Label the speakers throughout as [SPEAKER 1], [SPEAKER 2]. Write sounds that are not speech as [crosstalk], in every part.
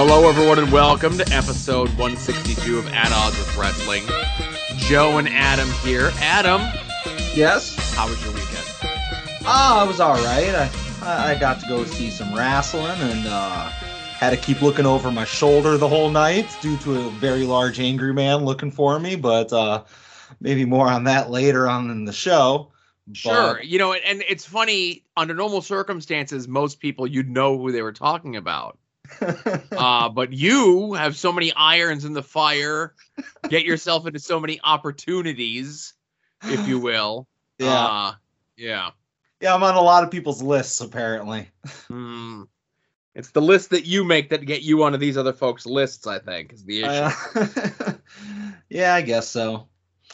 [SPEAKER 1] Hello, everyone, and welcome to episode 162 of At Odds with Wrestling. Joe and Adam here. Adam,
[SPEAKER 2] Yes.
[SPEAKER 1] how was your weekend?
[SPEAKER 2] Ah, it was all right. I I I got to go see some wrestling and uh, had to keep looking over my shoulder the whole night due to a very large angry man looking for me. But uh, maybe more on that later on in the show.
[SPEAKER 1] Sure. You know, and it's funny, under normal circumstances, most people you'd know who they were talking about.
[SPEAKER 2] But, [laughs]
[SPEAKER 1] Uh, but you have so many irons in the fire, get yourself into so many opportunities, if you will. [laughs]
[SPEAKER 2] yeah,
[SPEAKER 1] Uh, yeah.
[SPEAKER 2] yeah, I'm on a lot of people's lists apparently.
[SPEAKER 1] Hmm. It's the list that you make that get you onto these other folks' lists, I think, is the issue.
[SPEAKER 2] Uh, [laughs] yeah, I guess so.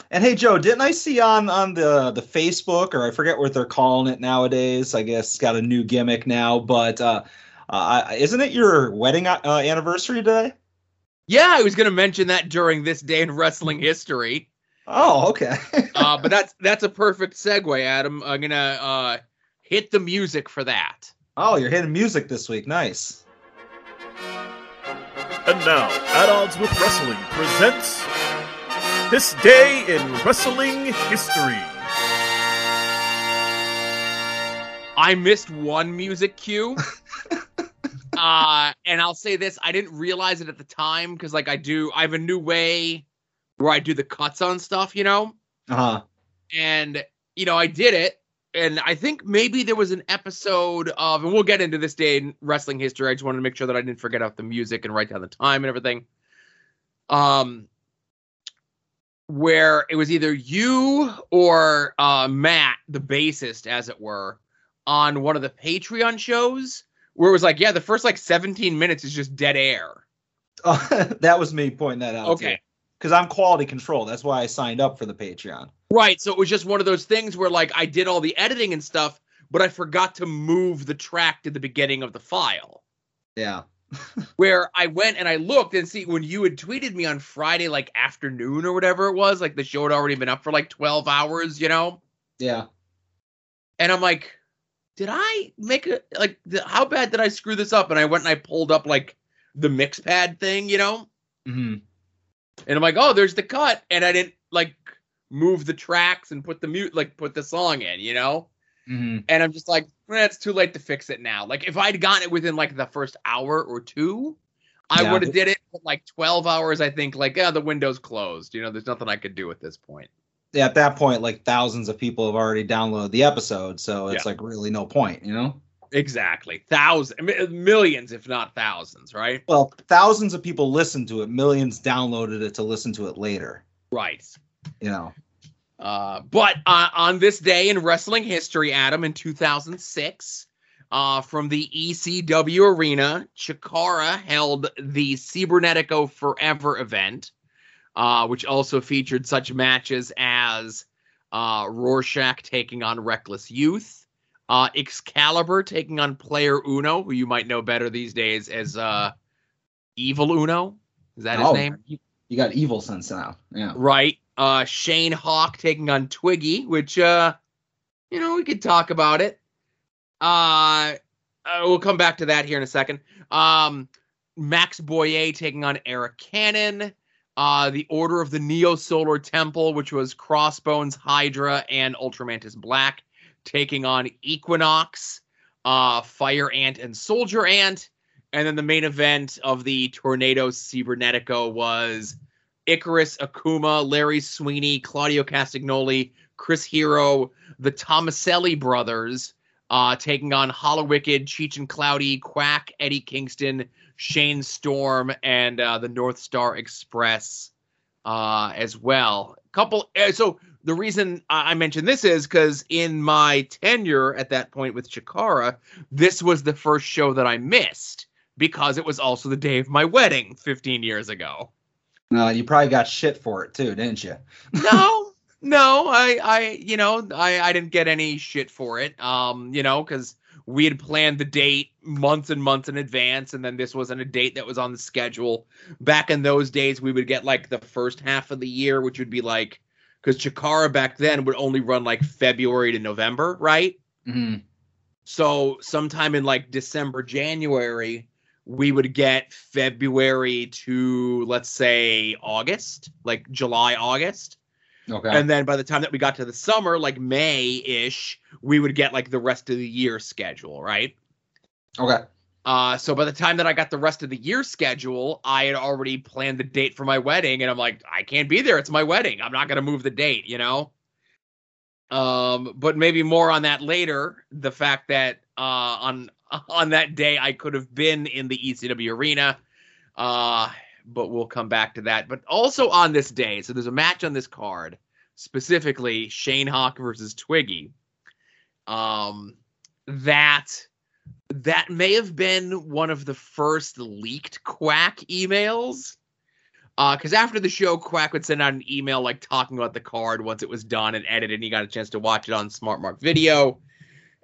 [SPEAKER 2] And hey, Joe, didn't I see on on the the Facebook or I forget what they're calling it nowadays? I guess it's got a new gimmick now, but uh, uh, isn't it your wedding uh, anniversary today?
[SPEAKER 1] Yeah, I was going to mention that during this day in wrestling history.
[SPEAKER 2] Oh, okay. [laughs]
[SPEAKER 1] Uh, but that's that's a perfect segue, Adam. I'm gonna uh, hit the music for that.
[SPEAKER 2] oh, you're hitting music this week. Nice.
[SPEAKER 3] And now, At Odds with Wrestling presents This Day in Wrestling History.
[SPEAKER 1] I missed one music cue. [laughs] uh, and I'll say this: I didn't realize it at the time because, like, I do. I have a new way where I do the cuts on stuff, you know.
[SPEAKER 2] Uh huh.
[SPEAKER 1] and you know i did it and i think maybe there was an episode of and we'll get into this day in wrestling history i just wanted to make sure that i didn't forget out the music and write down the time and everything um where it was either you or uh matt the bassist as it were on one of the patreon shows where it was like yeah the first like 17 minutes is just dead air
[SPEAKER 2] Oh, [laughs] that was me pointing that out.
[SPEAKER 1] okay
[SPEAKER 2] Because I'm quality control. That's why I signed up for the Patreon.
[SPEAKER 1] Right. So it was just one of those things where like I did all the editing and stuff, but I forgot to move the track to the beginning of the file.
[SPEAKER 2] Yeah. [laughs]
[SPEAKER 1] Where I went and I looked and see when you had tweeted me on Friday like afternoon or whatever it was, like the show had already been up for like 12 hours, you know?
[SPEAKER 2] Yeah.
[SPEAKER 1] And I'm like, did I make a like how bad did I screw this up? And I went and I pulled up like the mix pad thing, you know?
[SPEAKER 2] hmm
[SPEAKER 1] And I'm like, oh, there's the cut. And I didn't like move the tracks and put the mute like put the song in, you know?
[SPEAKER 2] hmm
[SPEAKER 1] and I'm just like, eh, it's too late to fix it now. Like if I'd gotten it within like the first hour or two, I
[SPEAKER 2] Yeah.
[SPEAKER 1] would have did it. But like 12 hours, I think like, yeah, the window's closed. You know, there's nothing I could do at this point.
[SPEAKER 2] At that point, like thousands of people have already downloaded the episode, so it's
[SPEAKER 1] Yeah.
[SPEAKER 2] like really no point, you know.
[SPEAKER 1] Exactly, thousands, millions, if not thousands, right?
[SPEAKER 2] Well, thousands of people listened to it. Millions downloaded it to listen to it later.
[SPEAKER 1] Right.
[SPEAKER 2] You know.
[SPEAKER 1] Uh, but uh, on this day in wrestling history, Adam, in 2006, uh, from the ECW arena, Chikara held the Cybernetico Forever event, uh, which also featured such matches as uh, Rorschach taking on Reckless Youth, uh, Excalibur taking on Player Uno, who you might know better these days as uh, Evil Uno. Is that his
[SPEAKER 2] Oh,
[SPEAKER 1] name?
[SPEAKER 2] You, you got evil sense now. Yeah.
[SPEAKER 1] Right. Uh Shane Hawk taking on Twiggy, which uh you know, we could talk about it. Uh, uh we'll come back to that here in a second. Um Max Boyer taking on Eric Cannon. Uh the Order of the Neo Solar Temple, which was Crossbones, Hydra, and Ultramantis Black, taking on Equinox, uh Fire Ant and Soldier Ant. And then the main event of the Tornado Cybernetico was Icarus, Akuma, Larry Sweeney, Claudio Castagnoli, Chris Hero, the Tomaselli brothers, uh, taking on Hallowicked, Cheech and Cloudy, Quack, Eddie Kingston, Shane Storm, and uh, the North Star Express uh, as well. Couple. Uh, so the reason I I mention this is because in my tenure at that point with Chikara, this was the first show that I missed because it was also the day of my wedding 15 years ago.
[SPEAKER 2] No, you probably got shit for it too, didn't you?
[SPEAKER 1] no [laughs] no i i you know i i didn't get any shit for it um you know because we had planned the date months and months in advance and then this wasn't a date that was on the schedule. Back in those days we would get like the first half of the year which would be like because chikara back then would only run like february to november right?
[SPEAKER 2] Hmm
[SPEAKER 1] so sometime in like december january we would get February to let's say August, like July, August.
[SPEAKER 2] Okay.
[SPEAKER 1] And then by the time that we got to the summer, like May ish, we would get like the rest of the year schedule, right?
[SPEAKER 2] okay.
[SPEAKER 1] Uh, so by the time that I got the rest of the year schedule, I had already planned the date for my wedding, and I'm like, I can't be there. It's my wedding. I'm not gonna move the date, you know. Um, but maybe more on that later. The fact that uh, on [laughs] on that day I could have been in the ECW arena, uh, but we'll come back to that. But also on this day, so there's a match on this card, specifically Shane Hawk versus Twiggy. Um, that that may have been one of the first leaked Quack emails. Because after the show, Quack would send out an email like talking about the card once it was done and edited, and he got a chance to watch it on Smart Mark Video.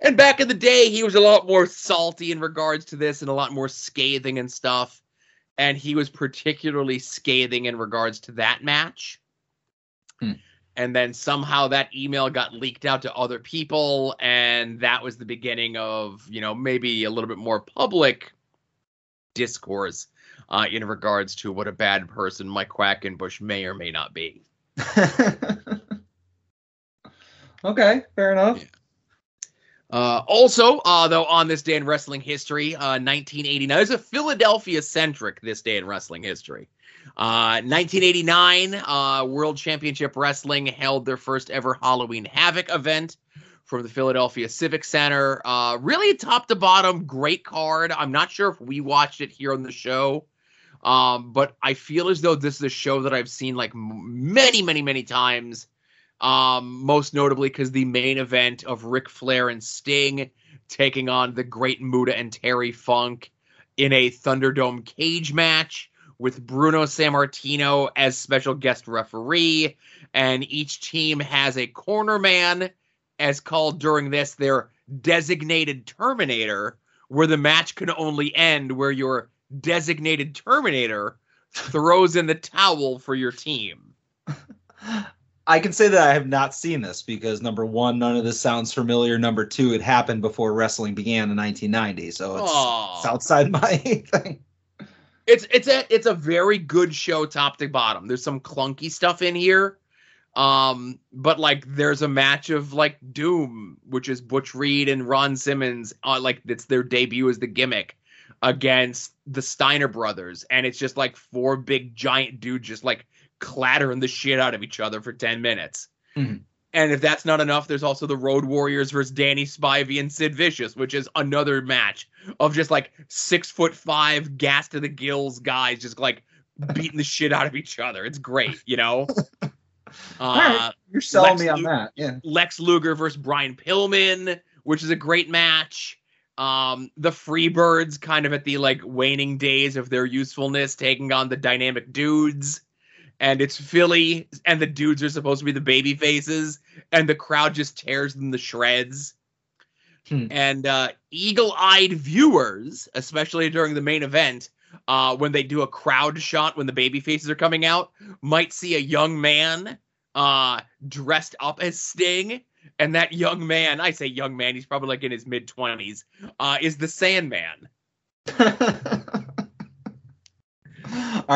[SPEAKER 1] And back in the day, he was a lot more salty in regards to this and a lot more scathing and stuff. And he was particularly scathing in regards to that match.
[SPEAKER 2] Hmm.
[SPEAKER 1] And then somehow that email got leaked out to other people, and that was the beginning of, you know, maybe a little bit more public discourse uh, in regards to what a bad person Mike Quackenbush may or may not be. [laughs]
[SPEAKER 2] okay. Fair enough.
[SPEAKER 1] Yeah. Uh, also, uh, though, on this day in wrestling history, uh, 1989 is a Philadelphia centric this day in wrestling history. Uh, 1989, uh, World Championship Wrestling held their first ever Halloween Havoc event from the Philadelphia Civic Center. Uh, really top to bottom, great card. I'm not sure if we watched it here on the show, um, but I feel as though this is a show that I've seen like many, many, many times. Um, most notably because the main event of Ric Flair and Sting taking on the Great Muta and Terry Funk in a Thunderdome cage match with Bruno Sammartino as special guest referee, and each team has a corner man, as called during this their designated Terminator, where the match can only end where your designated Terminator throws in the towel for your team. [laughs]
[SPEAKER 2] I can say that I have not seen this because number one, none of this sounds familiar. Number two, it happened before wrestling began in 1990, so it's, it's outside [laughs] my thing.
[SPEAKER 1] It's it's a it's a very good show top to bottom. There's some clunky stuff in here. Um, but like there's a match of like Doom, which is Butch Reed and Ron Simmons, uh, like it's their debut as the gimmick against the Steiner brothers, and it's just like four big giant dudes just like clattering the shit out of each other for 10 minutes.
[SPEAKER 2] Mhm.
[SPEAKER 1] And if that's not enough, there's also the Road Warriors versus Danny Spivey and Sid Vicious, which is another match of just like six foot five, gas to the gills guys just like beating the shit out of each other. It's great, you know? [laughs] Uh,
[SPEAKER 2] right. You're selling
[SPEAKER 1] Lex
[SPEAKER 2] me on that. Yeah.
[SPEAKER 1] Lex Luger versus Brian Pillman, which is a great match. Um, the Freebirds, kind of at the like waning days of their usefulness, taking on the dynamic dudes. And it's Philly, and the dudes are supposed to be the baby faces, and the crowd just tears them to shreds.
[SPEAKER 2] Hmm.
[SPEAKER 1] And uh, eagle-eyed viewers, especially during the main event, uh, when they do a crowd shot when the baby faces are coming out, might see a young man uh, dressed up as Sting, and that young man, I say young man, he's probably like in his mid twenties, uh, is the Sandman. [laughs]
[SPEAKER 2] All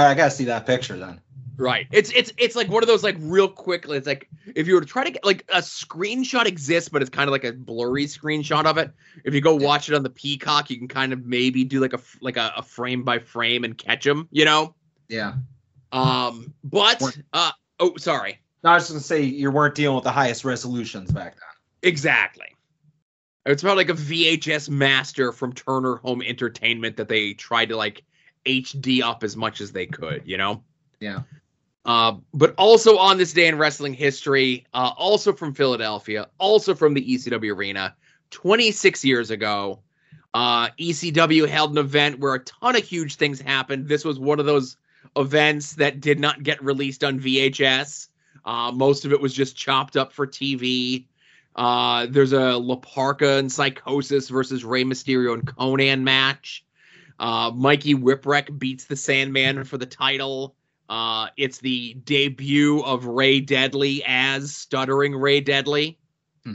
[SPEAKER 2] right, I gotta see that picture then.
[SPEAKER 1] Right. It's it's it's like one of those like real quick. It's like if you were to try to get like a screenshot exists, but it's kind of like a blurry screenshot of it. If you go watch it on the Peacock, you can kind of maybe do like a like a, a frame by frame and catch them. You know.
[SPEAKER 2] Yeah.
[SPEAKER 1] Um. But uh. Oh, sorry.
[SPEAKER 2] No, I was just gonna say you weren't dealing with the highest resolutions back then.
[SPEAKER 1] Exactly. It's about like a VHS master from Turner Home Entertainment that they tried to like HD up as much as they could, you know?
[SPEAKER 2] Yeah.
[SPEAKER 1] Uh, but also on this day in wrestling history, uh, also from Philadelphia, also from the ECW arena, 26 years ago, uh, ECW held an event where a ton of huge things happened. This was one of those events that did not get released on VHS. Uh, most of it was just chopped up for TV. Uh, there's a La Parka and Psychosis versus Rey Mysterio and Konnan match. Mikey Whipwreck beats the Sandman for the title. Uh, it's the debut of Ray Deadly as stuttering Ray Deadly.
[SPEAKER 2] Hmm.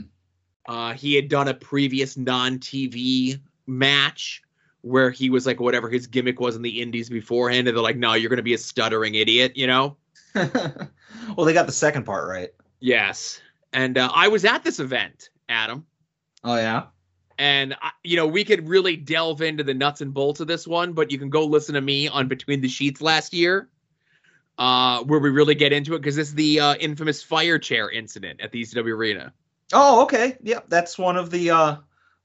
[SPEAKER 1] Uh, he had done a previous non-TV match where he was like whatever his gimmick was in the indies beforehand and they're like no you're going to be a stuttering idiot you know [laughs]
[SPEAKER 2] well, they got the second part right.
[SPEAKER 1] yes and uh, i was at this event adam
[SPEAKER 2] Oh yeah.
[SPEAKER 1] and I- you know we could really delve into the nuts and bolts of this one but you can go listen to me on between the sheets last year uh where we really get into it because this is the uh, infamous fire chair incident at the ecw arena
[SPEAKER 2] Oh okay. Yep. That's one of the uh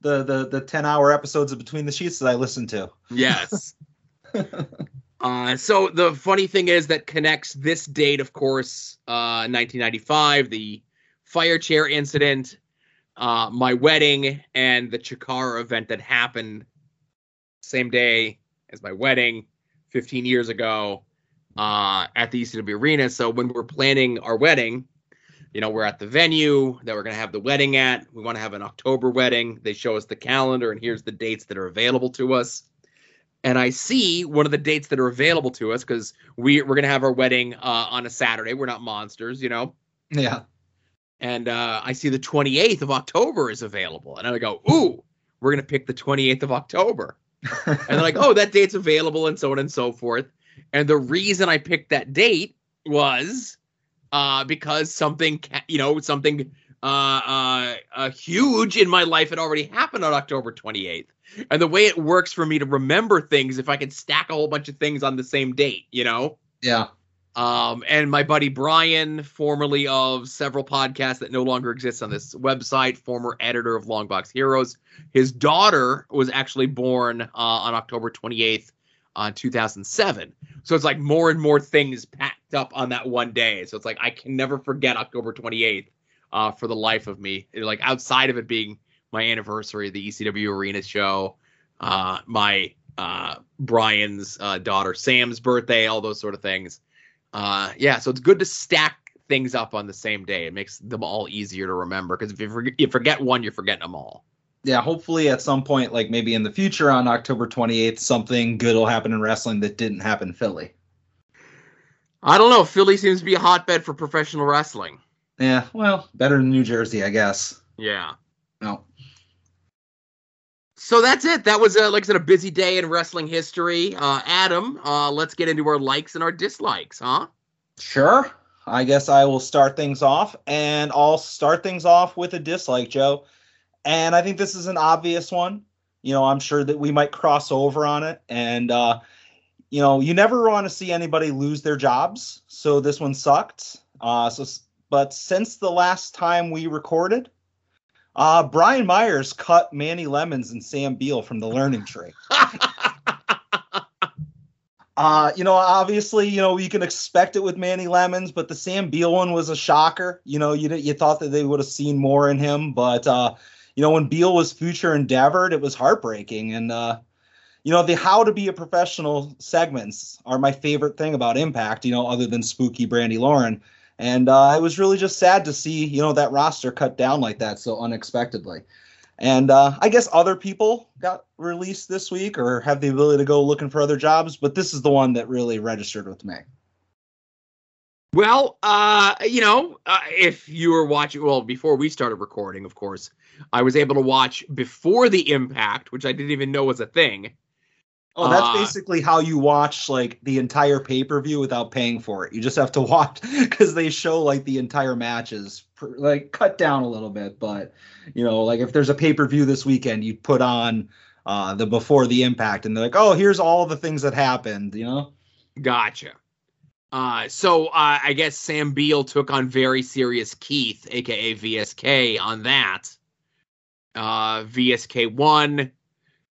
[SPEAKER 2] the the the ten hour episodes of Between the Sheets that I listened to.
[SPEAKER 1] yes [laughs] Uh, so the funny thing is that connects this date, of course, uh, 1995, the fire chair incident, uh, my wedding, and the Chikara event that happened same day as my wedding 15 years ago uh, at the ECW Arena. So when we're planning our wedding, you know, we're at the venue that we're going to have the wedding at. We want to have an October wedding. They show us the calendar, and here's the dates that are available to us and I see one of the dates that are available to us because we we're gonna have our wedding uh, on a Saturday. We're not monsters, you know.
[SPEAKER 2] Yeah.
[SPEAKER 1] And uh, I see the 28th of October is available, and I go, "Ooh, we're gonna pick the 28th of October." And they're like, "Oh, that date's available," and so on and so forth. And the reason I picked that date was uh, because something, ca- you know, something uh, uh, uh, huge in my life had already happened on October 28th. And the way it works for me to remember things, if I can stack a whole bunch of things on the same date, you know?
[SPEAKER 2] yeah.
[SPEAKER 1] Um, and my buddy Brian, formerly of several podcasts that no longer exist on this website, former editor of Longbox Heroes, his daughter was actually born uh, on October 28th, uh, 2007. So it's like more and more things packed up on that one day. So it's like I can never forget October 28th uh, for the life of me. Like outside of it being my anniversary, the ECW Arena show, uh, my uh, Brian's uh, daughter Sam's birthday, all those sort of things. Uh, yeah, so it's good to stack things up on the same day. It makes them all easier to remember because if you you forget one, you're forgetting them all.
[SPEAKER 2] Yeah, hopefully at some point, like maybe in the future on October 28th, something good will happen in wrestling that didn't happen in Philly.
[SPEAKER 1] I don't know. Philly seems to be a hotbed for professional wrestling.
[SPEAKER 2] Yeah, well, better than New Jersey, I guess.
[SPEAKER 1] Yeah.
[SPEAKER 2] No.
[SPEAKER 1] So that's it. That was, uh, like I said, a busy day in wrestling history. Uh, Adam, uh, let's get into our likes and our dislikes, huh?
[SPEAKER 2] Sure. I guess I will start things off, and I'll start things off with a dislike, Joe. And I think this is an obvious one. You know, I'm sure that we might cross over on it. And, uh, you know, you never want to see anybody lose their jobs. So this one sucked. Uh, so, but since the last time we recorded, uh, Brian Myers cut Manny Lemons and Sam Beal from the learning tree. [laughs] Uh, you know, obviously, you know, you can expect it with Manny Lemons, but the Sam Beal one was a shocker. You know, you you thought that they would have seen more in him, but uh, you know, when Beal was future endeavored, it was heartbreaking. And uh, you know, the how to be a professional segments are my favorite thing about Impact. You know, other than spooky Brandi Lauren, and uh, it was really just sad to see you know that roster cut down like that so unexpectedly. And uh, I guess other people got released this week or have the ability to go looking for other jobs, but this is the one that really registered with me.
[SPEAKER 1] Well, uh, you know, uh, if you were watching, well, before we started recording, of course, I was able to watch before the impact, which I didn't even know was a thing.
[SPEAKER 2] Oh, that's
[SPEAKER 1] Uh,
[SPEAKER 2] basically how you watch like the entire pay per view without paying for it. You just have to watch [laughs] because they show like the entire matches, like cut down a little bit. But you know, like if there's a pay per view this weekend, you put on uh, the before the impact, and they're like, oh, here's all the things that happened. You know?
[SPEAKER 1] Gotcha. Uh, so uh, I guess Sam Beal took on very serious Keith, aka VSK, on that. Uh, VSK1,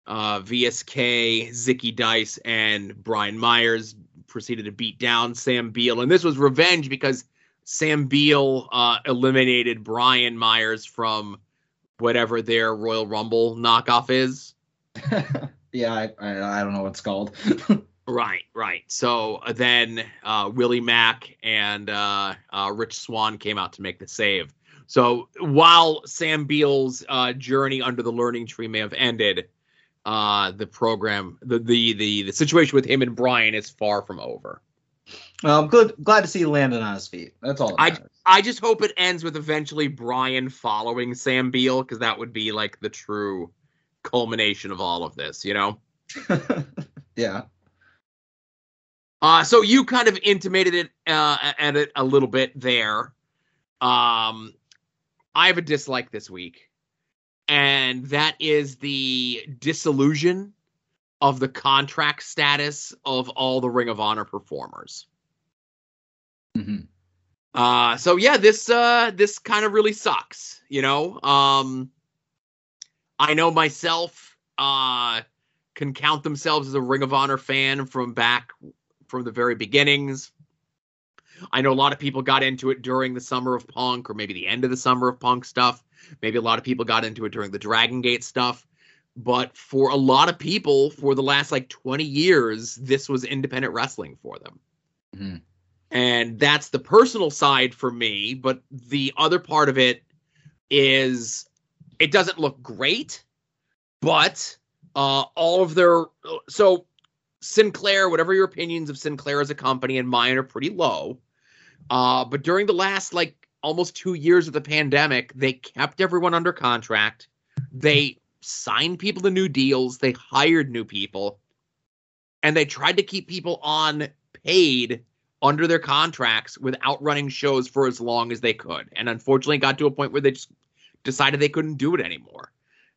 [SPEAKER 1] Uh, VSK, Zicky Dice, and Brian Myers proceeded to beat down Sam Beal, and this was revenge because Sam Beal uh, eliminated Brian Myers from whatever their Royal Rumble knockoff is. [laughs]
[SPEAKER 2] yeah, I, I I don't know what it's called. [laughs]
[SPEAKER 1] Right, right. So uh, then uh, Willie Mack and uh, uh, Rich Swann came out to make the save. So while Sam Beal's uh, journey under the learning tree may have ended, uh, the program, the, the the the situation with him and Brian is far from over.
[SPEAKER 2] well, I'm good, glad to see he landed on his feet. That's all. That
[SPEAKER 1] I-
[SPEAKER 2] matters.
[SPEAKER 1] I just hope it ends with eventually Brian following Sam Beal because that would be like the true culmination of all of this, you know? [laughs]
[SPEAKER 2] yeah.
[SPEAKER 1] Uh, so you kind of intimated it uh, at it a little bit there. Um, I have a dislike this week, and that is the disillusion of the contract status of all the Ring of Honor performers.
[SPEAKER 2] hmm
[SPEAKER 1] Uh, so yeah, this uh, this kind of really sucks. You know, um, I know myself uh, can count themselves as a Ring of Honor fan from back from the very beginnings. I know a lot of people got into it during the summer of Punk, or maybe the end of the summer of Punk stuff. Maybe a lot of people got into it during the Dragon Gate stuff. But for a lot of people, for the last like 20 years, this was independent wrestling for them.
[SPEAKER 2] Mhm.
[SPEAKER 1] And that's the personal side for me. But the other part of it is it doesn't look great, but uh, all of their. So Sinclair, whatever your opinions of Sinclair as a company and mine are pretty low. Uh, but during the last like almost two years of the pandemic, they kept everyone under contract. They signed people to new deals. They hired new people, and they tried to keep people on paid under their contracts without running shows for as long as they could. And unfortunately, got to a point where they just decided they couldn't do it anymore.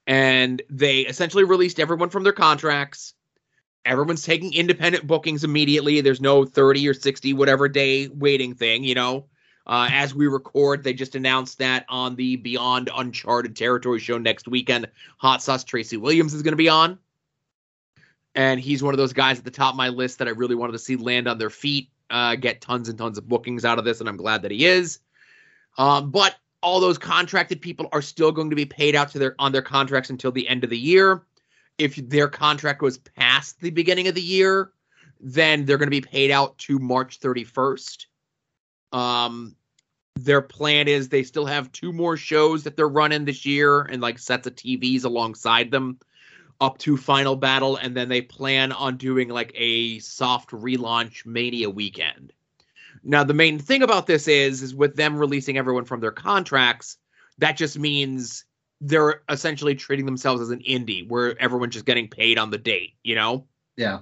[SPEAKER 1] And they essentially released everyone from their contracts everyone's taking independent bookings immediately. There's no 30 or 60 whatever day waiting thing, you know. Uh, as we record, they just announced that on the Beyond Uncharted Territory show next weekend, Hot Sauce Tracy Williams is going to be on. And he's one of those guys at the top of my list that I really wanted to see land on their feet, uh, get tons and tons of bookings out of this, and I'm glad that he is. Um, but all those contracted people are still going to be paid out to their on their contracts until the end of the year if their contract was past the beginning of the year, then they're going to be paid out to March 31st. Um, their plan is they still have two more shows that they're running this year and like sets of TVs alongside them up to Final Battle, and then they plan on doing like a soft relaunch Mania weekend. Now, the main thing about this is, is with them releasing everyone from their contracts, that just means they're essentially treating themselves as an indie where everyone's just getting paid on the date, you know?
[SPEAKER 2] Yeah.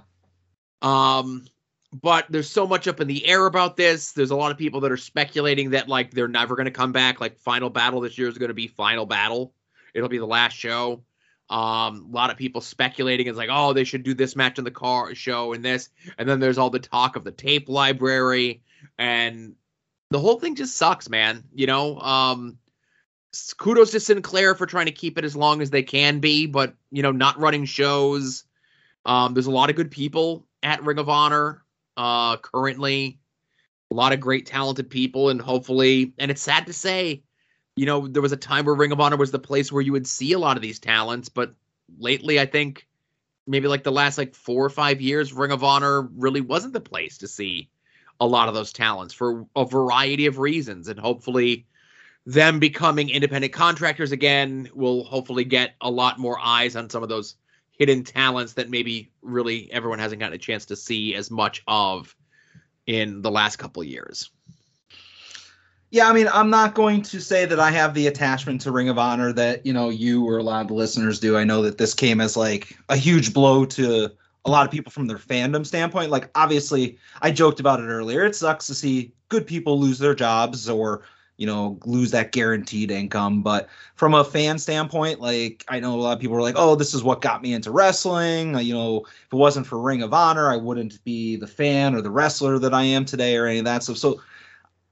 [SPEAKER 1] Um but there's so much up in the air about this. There's a lot of people that are speculating that like they're never going to come back. Like Final Battle this year is going to be Final Battle. It'll be the last show. Um, a lot of people speculating is like, oh, they should do this match in the car show and this, and then there's all the talk of the tape library, and the whole thing just sucks, man. You know, um, kudos to Sinclair for trying to keep it as long as they can be, but you know, not running shows. Um, there's a lot of good people at Ring of Honor uh, currently, a lot of great talented people, and hopefully, and it's sad to say, you know, there was a time where Ring of Honor was the place where you would see a lot of these talents, but lately, I think maybe like the last like four or five years, Ring of Honor really wasn't the place to see a lot of those talents for a variety of reasons, and hopefully them becoming independent contractors again will hopefully get a lot more eyes on some of those hidden talents that maybe really everyone hasn't gotten a chance to see as much of in the last couple years.
[SPEAKER 2] Yeah, I mean, I'm not going to say that I have the attachment to Ring of Honor that, you know, you or a lot of the listeners do. I know that this came as like a huge blow to a lot of people from their fandom standpoint. Like, obviously, I joked about it earlier. It sucks to see good people lose their jobs or, you know, lose that guaranteed income. But from a fan standpoint, like, I know a lot of people are like, oh, this is what got me into wrestling. You know, if it wasn't for Ring of Honor, I wouldn't be the fan or the wrestler that I am today or any of that stuff. So,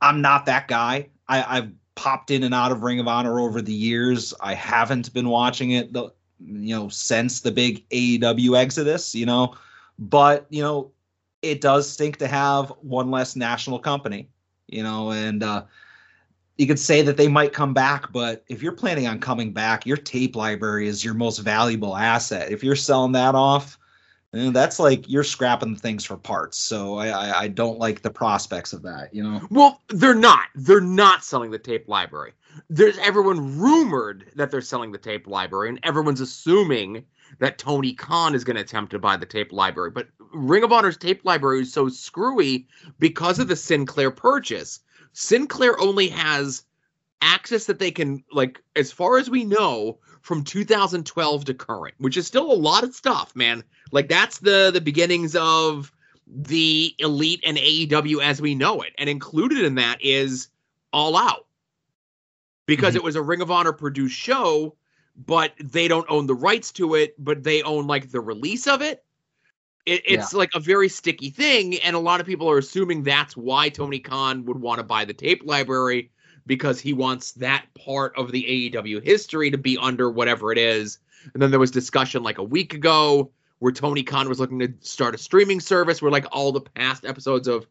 [SPEAKER 2] I'm not that guy. I, I've popped in and out of Ring of Honor over the years. I haven't been watching it, the, you know, since the big AEW exodus, you know. But you know, it does stink to have one less national company, you know, and uh, you could say that they might come back, but if you're planning on coming back, your tape library is your most valuable asset. If you're selling that off, and that's like you're scrapping things for parts. So I, I, I don't like the prospects of that. You know.
[SPEAKER 1] Well, they're not. They're not selling the tape library. There's everyone rumored that they're selling the tape library, and everyone's assuming that Tony Khan is going to attempt to buy the tape library. But Ring of Honor's tape library is so screwy because of the Sinclair purchase. Sinclair only has access that they can like as far as we know from 2012 to current, which is still a lot of stuff, man. Like that's the the beginnings of the elite and AEW as we know it. And included in that is All Out. Because
[SPEAKER 2] Mhm.
[SPEAKER 1] it was a Ring of Honor produced show, but they don't own the rights to it, but they own like the release of it. It it's like a very sticky thing, and a lot of people are assuming that's why Tony Khan would want to buy the tape library because he wants that part of the AEW history to be under whatever it is. And then there was discussion like a week ago where Tony Khan was looking to start a streaming service where like all the past episodes of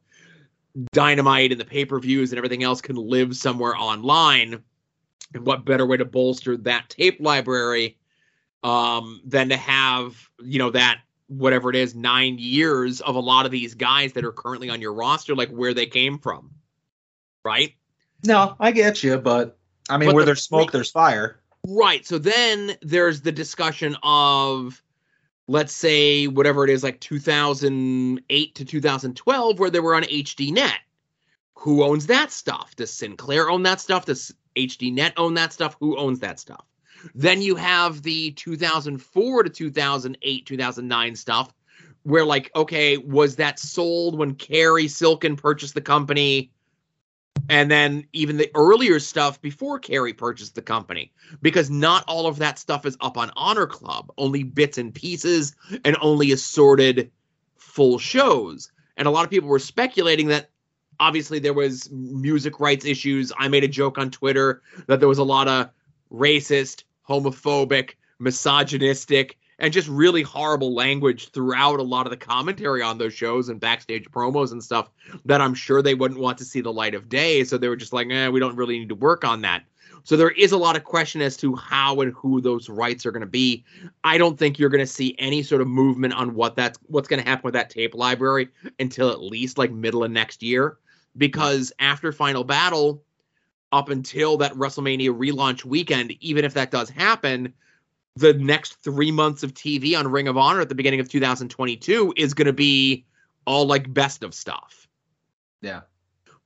[SPEAKER 1] Dynamite and the pay-per-views and everything else can live somewhere online. And what better way to bolster that tape library um, than to have, you know, that whatever it is, nine years of a lot of these guys that are currently on your roster, like where they came from. Right?
[SPEAKER 2] No, I get you, but I mean,
[SPEAKER 1] But
[SPEAKER 2] where
[SPEAKER 1] the-
[SPEAKER 2] there's smoke, there's fire.
[SPEAKER 1] Right. So then there's the discussion of, let's say, whatever it is, like 2008 to 2012, where they were on HDNet. Who owns that stuff? Does Sinclair own that stuff? Does HDNet own that stuff? Who owns that stuff? Then you have the 2004 to 2008, 2009 stuff, where, like, okay, was that sold when Cary Silkin purchased the company? And then even the earlier stuff before Cary purchased the company because not all of that stuff is up on Honor Club, only bits and pieces and only assorted full shows. And a lot of people were speculating that obviously there was music rights issues. I made a joke on Twitter that there was a lot of racist, homophobic, misogynistic, and just really horrible language throughout a lot of the commentary on those shows and backstage promos and stuff that I'm sure they wouldn't want to see the light of day. So they were just like, eh, we don't really need to work on that. So there is a lot of question as to how and who those rights are going to be. I don't think you're going to see any sort of movement on what that's what's going to happen with that tape library until at least like middle of next year, because after Final Battle, up until that WrestleMania relaunch weekend, even if that does happen, the next three months of TV on Ring of Honor at the beginning of 2022 is going to be all like best of stuff.
[SPEAKER 2] Yeah.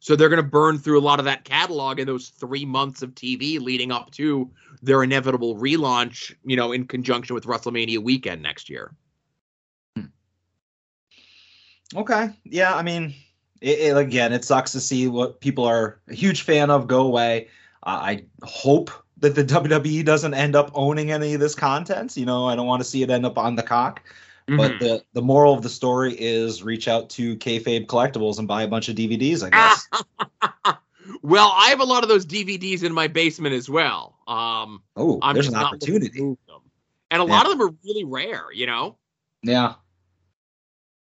[SPEAKER 1] So they're going to burn through a lot of that catalog in those three months of TV leading up to their inevitable relaunch, you know, in conjunction with WrestleMania weekend next year. Hmm.
[SPEAKER 2] Okay. Yeah, I mean, it, it, again, it sucks to see what people are a huge fan of go away. Uh, I hope that the [laughs] WWE doesn't end up owning any of this content. You know, I don't want to see it end up on the cock.
[SPEAKER 1] Mm-hmm.
[SPEAKER 2] But the, the moral of the story is reach out to Kayfabe Collectibles and buy a bunch of DVDs, I guess. [laughs]
[SPEAKER 1] well, I have a lot of those DVDs in my basement as well. Um,
[SPEAKER 2] oh,
[SPEAKER 1] I'm
[SPEAKER 2] there's an
[SPEAKER 1] not looking to
[SPEAKER 2] opportunity.
[SPEAKER 1] And a
[SPEAKER 2] Yeah.
[SPEAKER 1] lot of them are really rare, you know.
[SPEAKER 2] Yeah.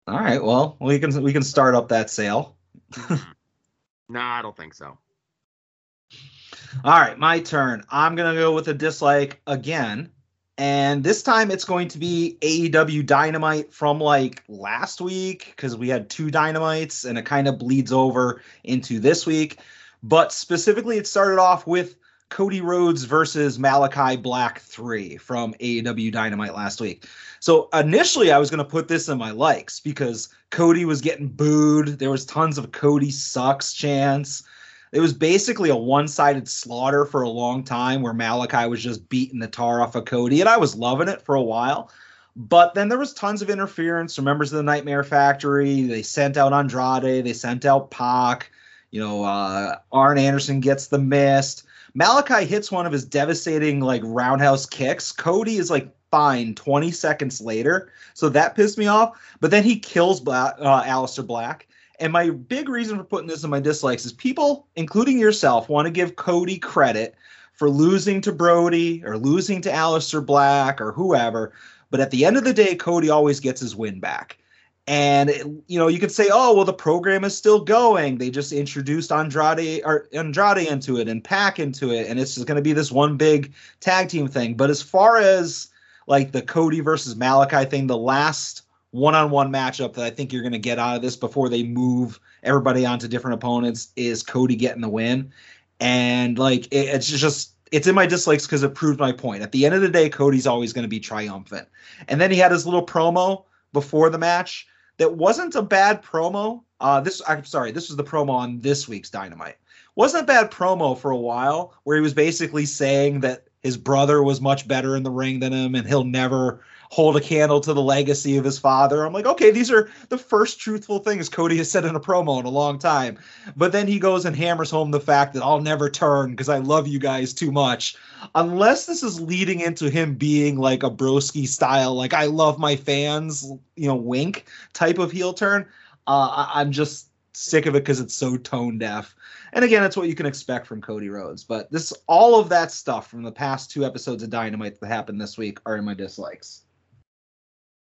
[SPEAKER 2] All right. Well, we can we can start up that sale. Mm-hmm.
[SPEAKER 1] no, I don't think so.
[SPEAKER 2] All right, my turn. I'm going to go with a dislike again. And this time it's going to be AEW Dynamite from like last week because we had two Dynamites and it kind of bleeds over into this week. But specifically, it started off with Cody Rhodes versus Malachi Black 3 from AEW Dynamite last week. So initially, I was going to put this in my likes because Cody was getting booed. There was tons of Cody sucks chants it was basically a one-sided slaughter for a long time where Malachi was just beating the tar off of Cody, and I was loving it for a while. But then there was tons of interference from members of the Nightmare Factory. They sent out Andrade, they sent out Pac. You know, uh, Arn Anderson gets the mist. Malachi hits one of his devastating like roundhouse kicks. Cody is like fine 20 seconds later, so that pissed me off. But then he kills Black, uh, Aleister Black. And my big reason for putting this in my dislikes is people, including yourself, want to give Cody credit for losing to Brody or losing to Aleister Black or whoever. But at the end of the day, Cody always gets his win back. And it- you know, you could say, "Oh, well, the program is still going. They just introduced Andrade or Andrade into it and Pac into it, and it's just going to be this one big tag team thing." But as far as like the Cody versus Malachi thing, the last one-on-one matchup that I think you're going to get out of this before they move everybody onto different opponents is Cody getting the win. And like it, it's just it's in my dislikes because it proved my point. At the end of the day, Cody's always going to be triumphant. And then he had his little promo before the match that wasn't a bad promo. Uh, this I'm sorry, this was the promo on this week's Dynamite wasn't a bad promo for a while where he was basically saying that his brother was much better in the ring than him and he'll never hold a candle to the legacy of his father. I'm like, okay, these are the first truthful things Cody has said in a promo in a long time. But then he goes and hammers home the fact that I'll never turn because I love you guys too much. Unless this is leading into him being like a broski style, like I love my fans, you know, wink type of heel turn. Uh, I- I'm just sick of it because it's so tone deaf. And again, it's what you can expect from Cody Rhodes. But this, all of that stuff from the past two episodes of Dynamite that happened this week are in my dislikes.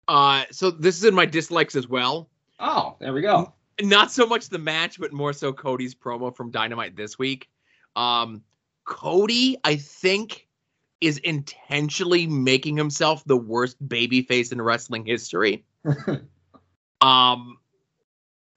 [SPEAKER 1] Uh, so this is in my dislikes as well.
[SPEAKER 2] Oh, there we go.
[SPEAKER 1] Not so much the match, but more so Cody's promo from Dynamite this week. Um, Cody, I think, is intentionally making himself the worst babyface in wrestling history. [laughs] um,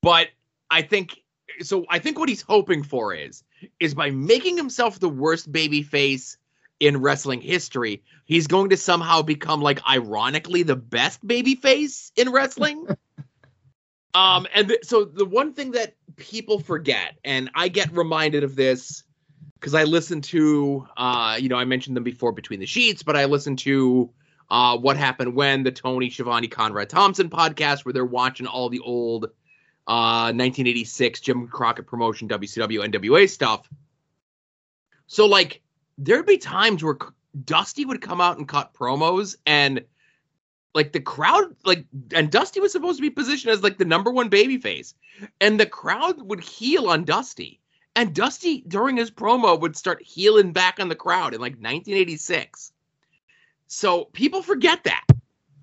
[SPEAKER 1] but I think so. I think what he's hoping for is is by making himself the worst babyface in wrestling history, he's going to somehow become like ironically the best babyface in wrestling. [laughs] um, and th- so the one thing that people forget, and I get reminded of this because I listen to, uh, you know, I mentioned them before between the sheets, but I listen to uh, what happened when the Tony Schiavone Conrad Thompson podcast, where they're watching all the old uh, 1986 Jim Crockett promotion, WCW, NWA stuff. So, like, there'd be times where Dusty would come out and cut promos, and like the crowd, like, and Dusty was supposed to be positioned as like the number one babyface, and the crowd would heel on Dusty. And Dusty, during his promo, would start healing back on the crowd in like 1986. So people forget that.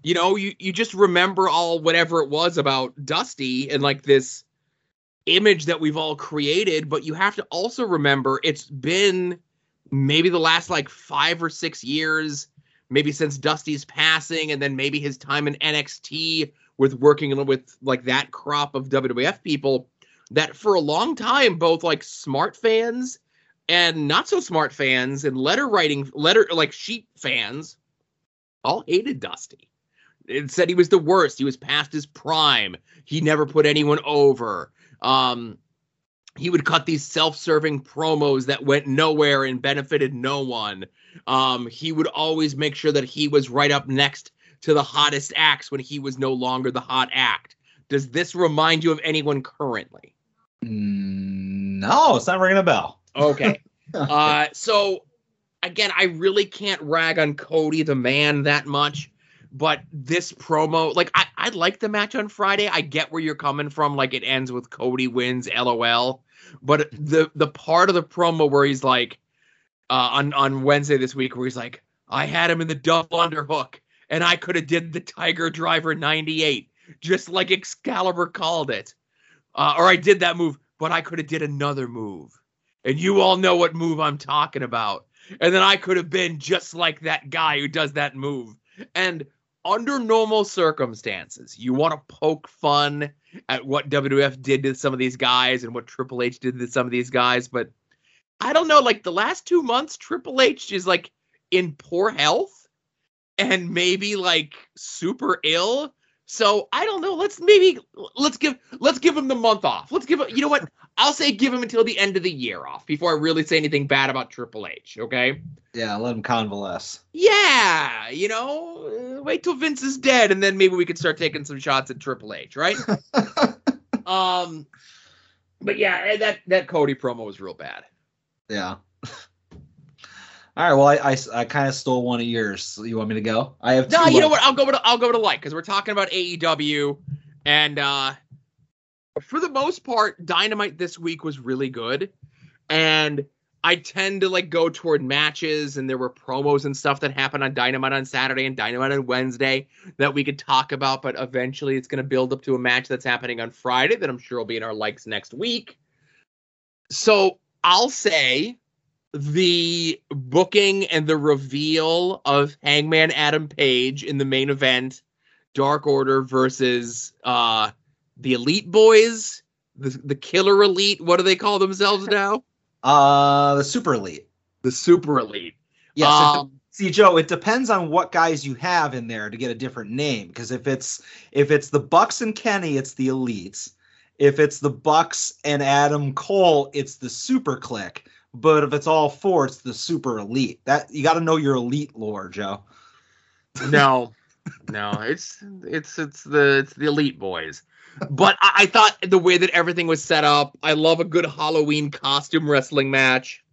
[SPEAKER 1] You know, you, you just remember all whatever it was about Dusty and like this image that we've all created, but you have to also remember it's been maybe the last like five or six years, maybe since Dusty's passing, and then maybe his time in NXT with working with like that crop of WWF people that for a long time both like smart fans and not so smart fans and letter writing letter like sheet fans all hated Dusty. It said he was the worst. He was past his prime. He never put anyone over. Um, he would cut these self-serving promos that went nowhere and benefited no one. Um, he would always make sure that he was right up next to the hottest acts when he was no longer the hot act. Does this remind you of anyone currently?
[SPEAKER 2] Mm, no, it's not ringing a bell.
[SPEAKER 1] Okay. [laughs] uh, so again, I really can't rag on Cody the man that much, but this promo, like I, I like the match on Friday. I get where you're coming from. Like it ends with Cody wins, LOL. But the the part of the promo where he's like, uh, on on Wednesday this week, where he's like, I had him in the double underhook, and I could have did the Tiger Driver '98, just like Excalibur called it, uh, or I did that move, but I could have did another move, and you all know what move I'm talking about, and then I could have been just like that guy who does that move, and under normal circumstances, you want to poke fun at what WWF did to some of these guys and what Triple H did to some of these guys, but I don't know, like the last two months, Triple H is like in poor health and maybe like super ill. So I don't know. Let's maybe let's give let's give him the month off. Let's give him. You know what? I'll say give him until the end of the year off before I really say anything bad about Triple H. Okay?
[SPEAKER 2] Yeah, let him convalesce.
[SPEAKER 1] Yeah, you know, uh, wait till Vince is dead, and then maybe we could start taking some shots at Triple H, right? [laughs] um, but yeah, that that Cody promo was real bad.
[SPEAKER 2] Yeah. All right. Well, I I, I kind of stole one of yours. So you want me to go? I have.
[SPEAKER 1] No, you know what? I'll go to I'll go to light because we're talking about AEW, and uh for the most part, Dynamite this week was really good, and I tend to like go toward matches, and there were promos and stuff that happened on Dynamite on Saturday and Dynamite on Wednesday that we could talk about, but eventually it's going to build up to a match that's happening on Friday that I'm sure will be in our likes next week. So I'll say the booking and the reveal of Hangman Adam Page in the main event, Dark Order versus uh the Elite Boys, the the Killer Elite. What do they call themselves [laughs] now?
[SPEAKER 2] Uh, the super elite.
[SPEAKER 1] The Super Elite.
[SPEAKER 2] Yes.
[SPEAKER 1] Um,
[SPEAKER 2] See, Joe, it depends on what guys you have in there to get a different name. Because if it's if it's the Bucks and Kenny, it's the elites. If it's the Bucks and Adam Cole, it's the SuperKliq. But if it's all four, it's the Super Elite. That you got to know your elite lore, Joe.
[SPEAKER 1] No, [laughs] no, it's it's it's the it's the elite boys. But I, I thought the way that everything was set up, I love a good Halloween costume wrestling match.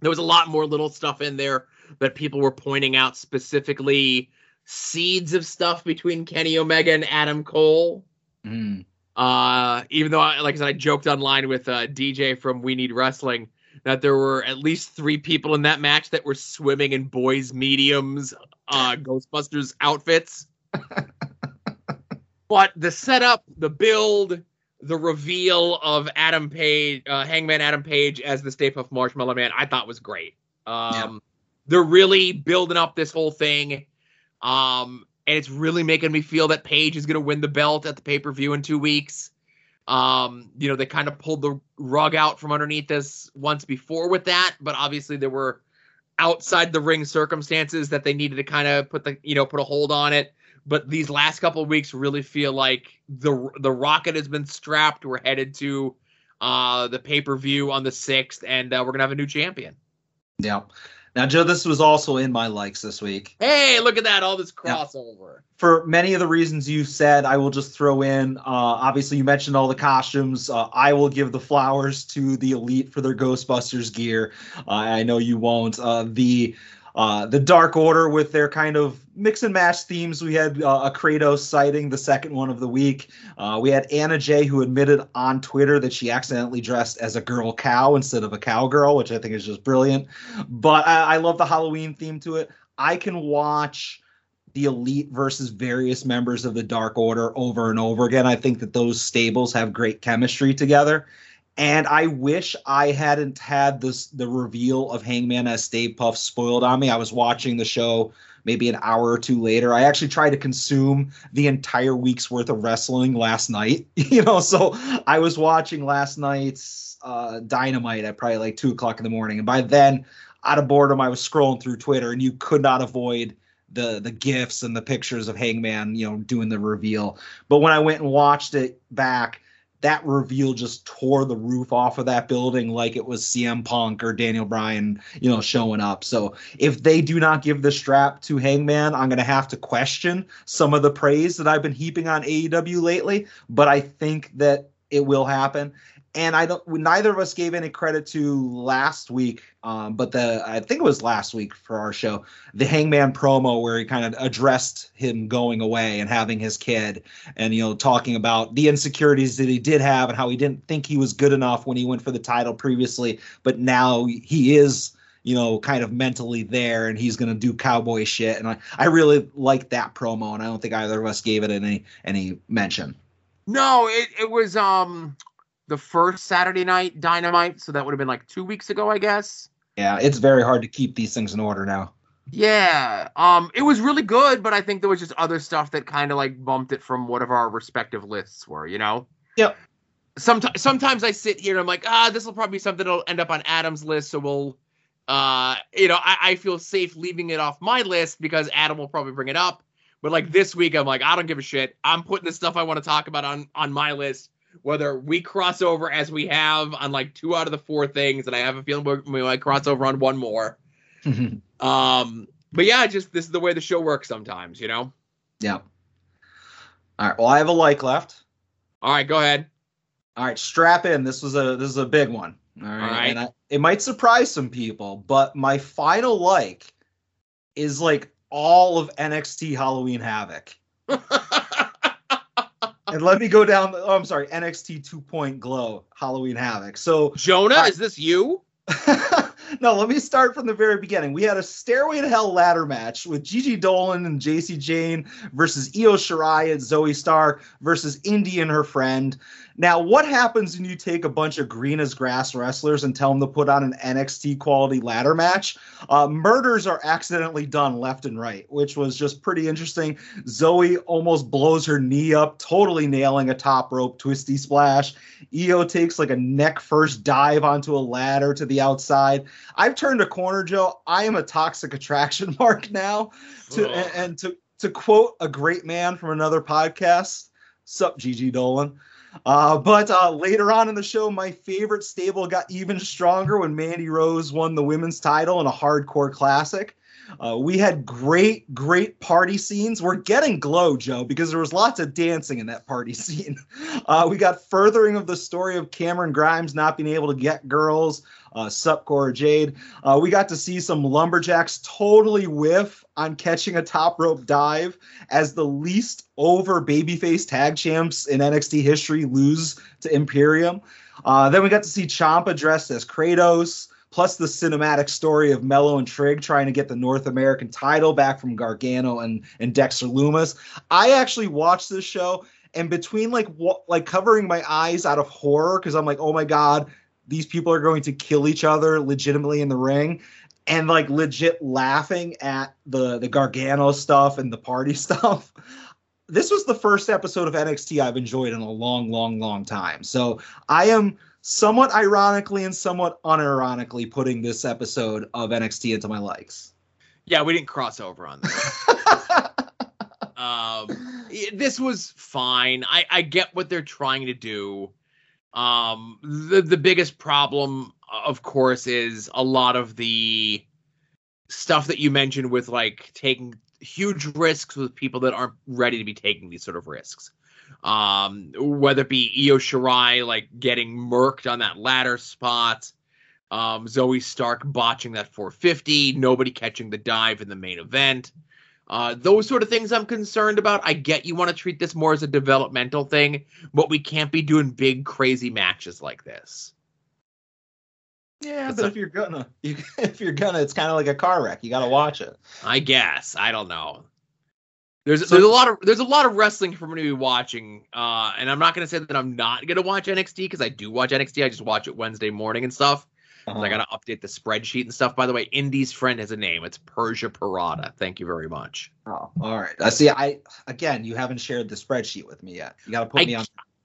[SPEAKER 1] There was a lot more little stuff in there that people were pointing out specifically seeds of stuff between Kenny Omega and Adam Cole.
[SPEAKER 2] Mm.
[SPEAKER 1] Uh, even though, I, like I said, I joked online with uh, DJ from We Need Wrestling that there were at least three people in that match that were swimming in boys' mediums, uh, [laughs] Ghostbusters outfits. but the setup, the build, the reveal of Adam Page, uh, Hangman Adam Page as the Stay Puft Marshmallow Man, I thought was great. Um,
[SPEAKER 2] Yeah.
[SPEAKER 1] They're really building up this whole thing. Um, and it's really making me feel that Page is going to win the belt at the pay per view in two weeks. Um, you know, they kind of pulled the rug out from underneath us once before with that, but obviously there were outside the ring circumstances that they needed to kind of put the you know put a hold on it. But these last couple of weeks really feel like the the rocket has been strapped. We're headed to uh the pay per view on the sixth, and uh, we're gonna have a new champion.
[SPEAKER 2] Yeah. Now, Joe, this was also in my likes this week.
[SPEAKER 1] Hey, look at that! All this crossover.
[SPEAKER 2] For many of the reasons you said, I will just throw in. Uh, obviously, you mentioned all the costumes. Uh, I will give the flowers to the elite for their Ghostbusters gear. Uh, I know you won't. Uh, the uh, the Dark Order with their kind of mix and match themes. We had uh, a Kratos sighting, the second one of the week. Uh, we had Anna Jay, who admitted on Twitter that she accidentally dressed as a girl cow instead of a cowgirl, which I think is just brilliant. But I, I love the Halloween theme to it. I can watch the elite versus various members of the Dark Order over and over again. I think that those stables have great chemistry together. And I wish I hadn't had this the reveal of Hangman as Stay Puft spoiled on me. I was watching the show maybe an hour or two later. I actually tried to consume the entire week's worth of wrestling last night. [laughs] You know, so I was watching last night's uh, Dynamite at probably like two o'clock in the morning, and by then, out of boredom, I was scrolling through Twitter, and you could not avoid the the gifs and the pictures of Hangman, you know, doing the reveal. But when I went and watched it back, that reveal just tore the roof off of that building like it was CM Punk or Daniel Bryan, you know, showing up. So if they do not give the strap to Hangman, I'm going to have to question some of the praise that I've been heaping on AEW lately. But I think that it will happen. And I don't. Neither of us gave any credit to last week, um, but the I think it was last week for our show, the Hangman promo where he kind of addressed him going away and having his kid, and you know talking about the insecurities that he did have and how he didn't think he was good enough when he went for the title previously, but now he is you know, kind of mentally there and he's going to do cowboy shit. And I, I really like that promo and I don't think either of us gave it any, any mention.
[SPEAKER 1] No, it, it was um the first Saturday night Dynamite, so that would have been like two weeks ago, I guess.
[SPEAKER 2] Yeah. It's very hard to keep these things in order now.
[SPEAKER 1] Yeah, um, it was really good, but I think there was just other stuff that kind of like bumped it from whatever our respective lists were, you know.
[SPEAKER 2] Yep.
[SPEAKER 1] Sometimes, sometimes I sit here and I'm like, ah, this will probably be something that'll end up on Adam's list, so we'll, uh, you know, I, I feel safe leaving it off my list because Adam will probably bring it up. But like this week, I'm like, I don't give a shit. I'm putting the stuff I want to talk about on on my list. Whether we cross over as we have on like two out of the four things, and I have a feeling we we might cross over on one more. [laughs] Um, but yeah, just this is the way the show works sometimes, you know.
[SPEAKER 2] yeah. All right. Well, I have a like left.
[SPEAKER 1] All right, go ahead.
[SPEAKER 2] All right, strap in. This was a this is a big one. All right,
[SPEAKER 1] All right.
[SPEAKER 2] I, it might surprise some people, but my final like is like all of NXT Halloween Havoc. [laughs] And let me go down. The, oh, I'm sorry, NXT 2 Point Glow Halloween Havoc. So
[SPEAKER 1] Jonah,
[SPEAKER 2] I-
[SPEAKER 1] is this you? [laughs]
[SPEAKER 2] no, let me start from the very beginning. We had a Stairway to Hell ladder match with Gigi Dolan and Jacy Jayne versus Io Shirai and Zoey Stark versus Indi and her friend. Now, what happens when you take a bunch of green as grass wrestlers and tell them to put on an NXT quality ladder match? Uh, murders are accidentally done left and right, which was just pretty interesting. Zoey almost blows her knee up, totally nailing a top rope twisty splash. Io takes like a neck first dive onto a ladder to the outside. I've turned a corner, Joe. I am a toxic attraction [laughs] mark now. To and, and to to quote a great man from another podcast, Sup, Gigi Dolan. Uh, but uh, later on in the show, my favorite stable got even stronger when Mandy Rose won the women's title in a hardcore classic. Uh, we had great, great party scenes. We're getting glow, Joe, because there was lots of dancing in that party [laughs] scene. Uh, we got furthering of the story of Cameron Grimes not being able to get girls. Uh, Sup, Cora Jade. Uh, we got to see some lumberjacks totally whiff on catching a top rope dive as the least over babyface tag champs in NXT history lose to Imperium. Uh, then we got to see Ciampa dressed as Kratos plus the cinematic story of Melo and Trick trying to get the North American title back from Gargano and, and Dexter Lumis. I actually watched this show and between like like covering my eyes out of horror because I'm like, oh my god, these people are going to kill each other legitimately in the ring. And like legit laughing at the the Gargano stuff and the party [laughs] stuff. This was the first episode of NXT I've enjoyed in a long, long, long time. So I am somewhat ironically and somewhat unironically putting this episode of NXT into my likes.
[SPEAKER 1] Yeah, we didn't cross over on that. [laughs] um, this was fine. I, I get what they're trying to do. Um, the the biggest problem, of course, is a lot of the stuff that you mentioned with like taking huge risks with people that aren't ready to be taking these sort of risks um, whether it be Io Shirai like getting murked on that ladder spot, um, Zoey Stark botching that 450, nobody catching the dive in the main event. Uh, those sort of things I'm concerned about. I get you want to treat this more as a developmental thing, but we can't be doing big, crazy matches like this.
[SPEAKER 2] Yeah, it's but a, if you're gonna, [laughs] you, if you're gonna, it's kind of like a car wreck. You got to watch it.
[SPEAKER 1] I guess. I don't know. There's so, there's a lot of there's a lot of wrestling for me to be watching, uh, and I'm not gonna say that I'm not gonna watch NXT because I do watch NXT. I just watch it Wednesday morning and stuff. Uh-huh. I gotta update the spreadsheet and stuff. By the way, Indi's friend has a name. It's Persia Pirotta. Thank you very much.
[SPEAKER 2] Oh, all right. I see. I again, you haven't shared the spreadsheet with me yet. You gotta put I, me on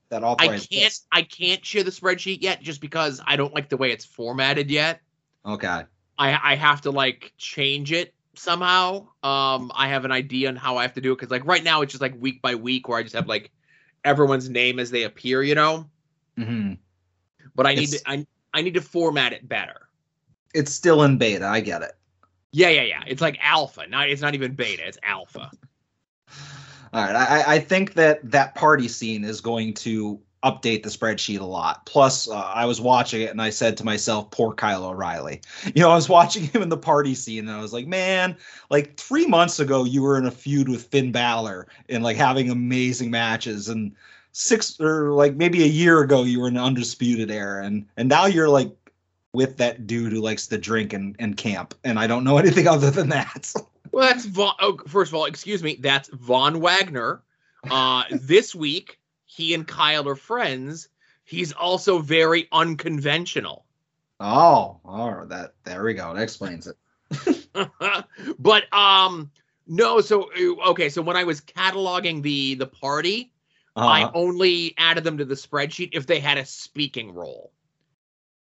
[SPEAKER 2] that
[SPEAKER 1] all. I can't. List. I can't share the spreadsheet yet, just because I don't like the way it's formatted yet.
[SPEAKER 2] Okay.
[SPEAKER 1] I I have to like change it somehow. Um, I have an idea on how I have to do it because like right now it's just like week by week where I just have like everyone's name as they appear, you know.
[SPEAKER 2] Mm-hmm.
[SPEAKER 1] But I it's, need to I I need to format it better.
[SPEAKER 2] It's still in beta. I get it.
[SPEAKER 1] Yeah, yeah, yeah. It's like alpha. Not it's not even beta. It's alpha.
[SPEAKER 2] All right. I, I think that that party scene is going to update the spreadsheet a lot. Plus, uh, I was watching it and I said to myself, poor Kyle O'Reilly. [laughs] You know, I was watching him in the party scene and I was like, man, like three months ago, you were in a feud with Finn Balor and like having amazing matches. And six or like maybe a year ago, you were in undisputed era. And, and now you're like with that dude who likes to drink and, and camp. And I don't know [laughs] anything other than that.
[SPEAKER 1] well, that's Von, oh, first of all, excuse me, that's Von Wagner. Uh, this week, he and Kyle are friends, he's also very unconventional.
[SPEAKER 2] Oh, oh, that there we go. That explains it. [laughs]
[SPEAKER 1] but um, no. So okay. So when I was cataloging the the party, uh-huh. I only added them to the spreadsheet if they had a speaking role.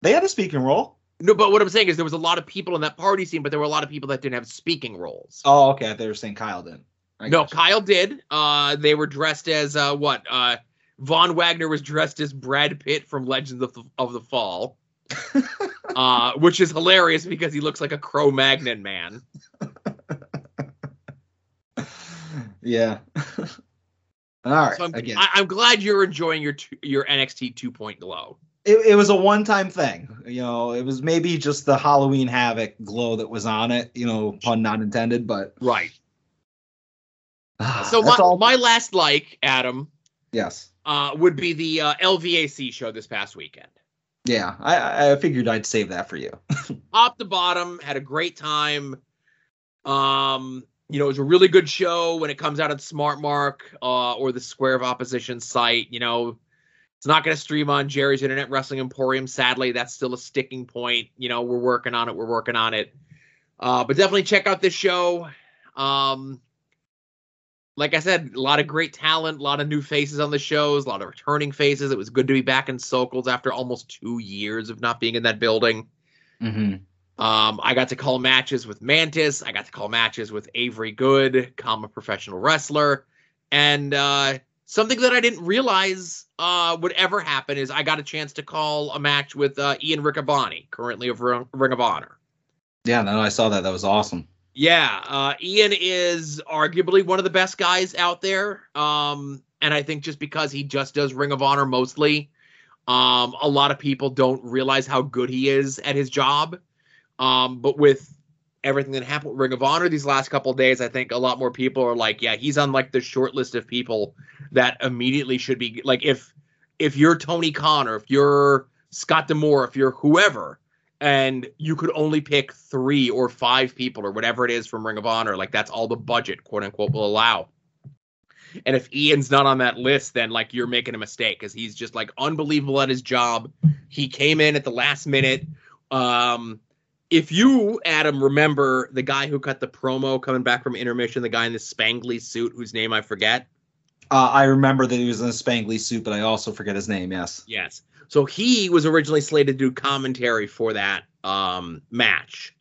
[SPEAKER 2] They had a speaking role.
[SPEAKER 1] No, but what I'm saying is there was a lot of people in that party scene, but there were a lot of people that didn't have speaking roles.
[SPEAKER 2] Oh, okay. They were saying Kyle didn't.
[SPEAKER 1] I no, Kyle did. Uh, they were dressed as uh, what? Uh, Von Wagner was dressed as Brad Pitt from Legends of the, of the Fall, [laughs] uh, which is hilarious because he looks like a Cro-Magnon man. [laughs]
[SPEAKER 2] yeah. [laughs] All right.
[SPEAKER 1] So I'm, again. I, am glad you're enjoying your your NXT 2.0 glow.
[SPEAKER 2] It, it was a one time thing. You know, it was maybe just the Halloween Havoc glow that was on it. You know, pun not intended, but
[SPEAKER 1] right. [sighs] so my, all... my last like, Adam.
[SPEAKER 2] Yes
[SPEAKER 1] uh, would be the uh, LVAC show this past weekend.
[SPEAKER 2] Yeah, I, I figured I'd save that for you. [laughs]
[SPEAKER 1] Top to bottom, had a great time. Um, you know, it was a really good show when it comes out at Smart Mark uh, or the Square of Opposition site. You know, it's not going to stream on Jerry's Internet Wrestling Emporium. Sadly, that's still a sticking point. You know, we're working on it. We're working on it. Uh, but definitely check out this show. Um, like I said, a lot of great talent, a lot of new faces on the shows, a lot of returning faces. It was good to be back in Sokol after almost two years of not being in that building.
[SPEAKER 2] Mm-hmm.
[SPEAKER 1] Um, I got to call matches with Mantis. I got to call matches with Avery Good, comma professional wrestler, and uh, something that I didn't realize uh, would ever happen is I got a chance to call a match with uh, Ian Riccaboni, currently of Ring of Honor.
[SPEAKER 2] Yeah, no, I saw that. That was awesome.
[SPEAKER 1] Yeah, uh, Ian is arguably one of the best guys out there. Um, and I think just because he just does Ring of Honor mostly, um, a lot of people don't realize how good he is at his job. Um, but with everything that happened with Ring of Honor these last couple days, I think a lot more people are like, yeah, he's on like the short list of people that immediately should be like if if you're Tony Khan or if you're Scott D'Amore, if you're whoever, and you could only pick three or five people or whatever it is from Ring of Honor, like that's all the budget, quote unquote, will allow. And if Ian's not on that list, then like you're making a mistake because he's just like unbelievable at his job. He came in at the last minute. Um, if you, Adam, remember the guy who cut the promo coming back from intermission, the guy in the spangly suit whose name I forget.
[SPEAKER 2] Uh, I remember that he was in a spangly suit, but I also forget his name. Yes.
[SPEAKER 1] Yes. So he was originally slated to do commentary for that um, match,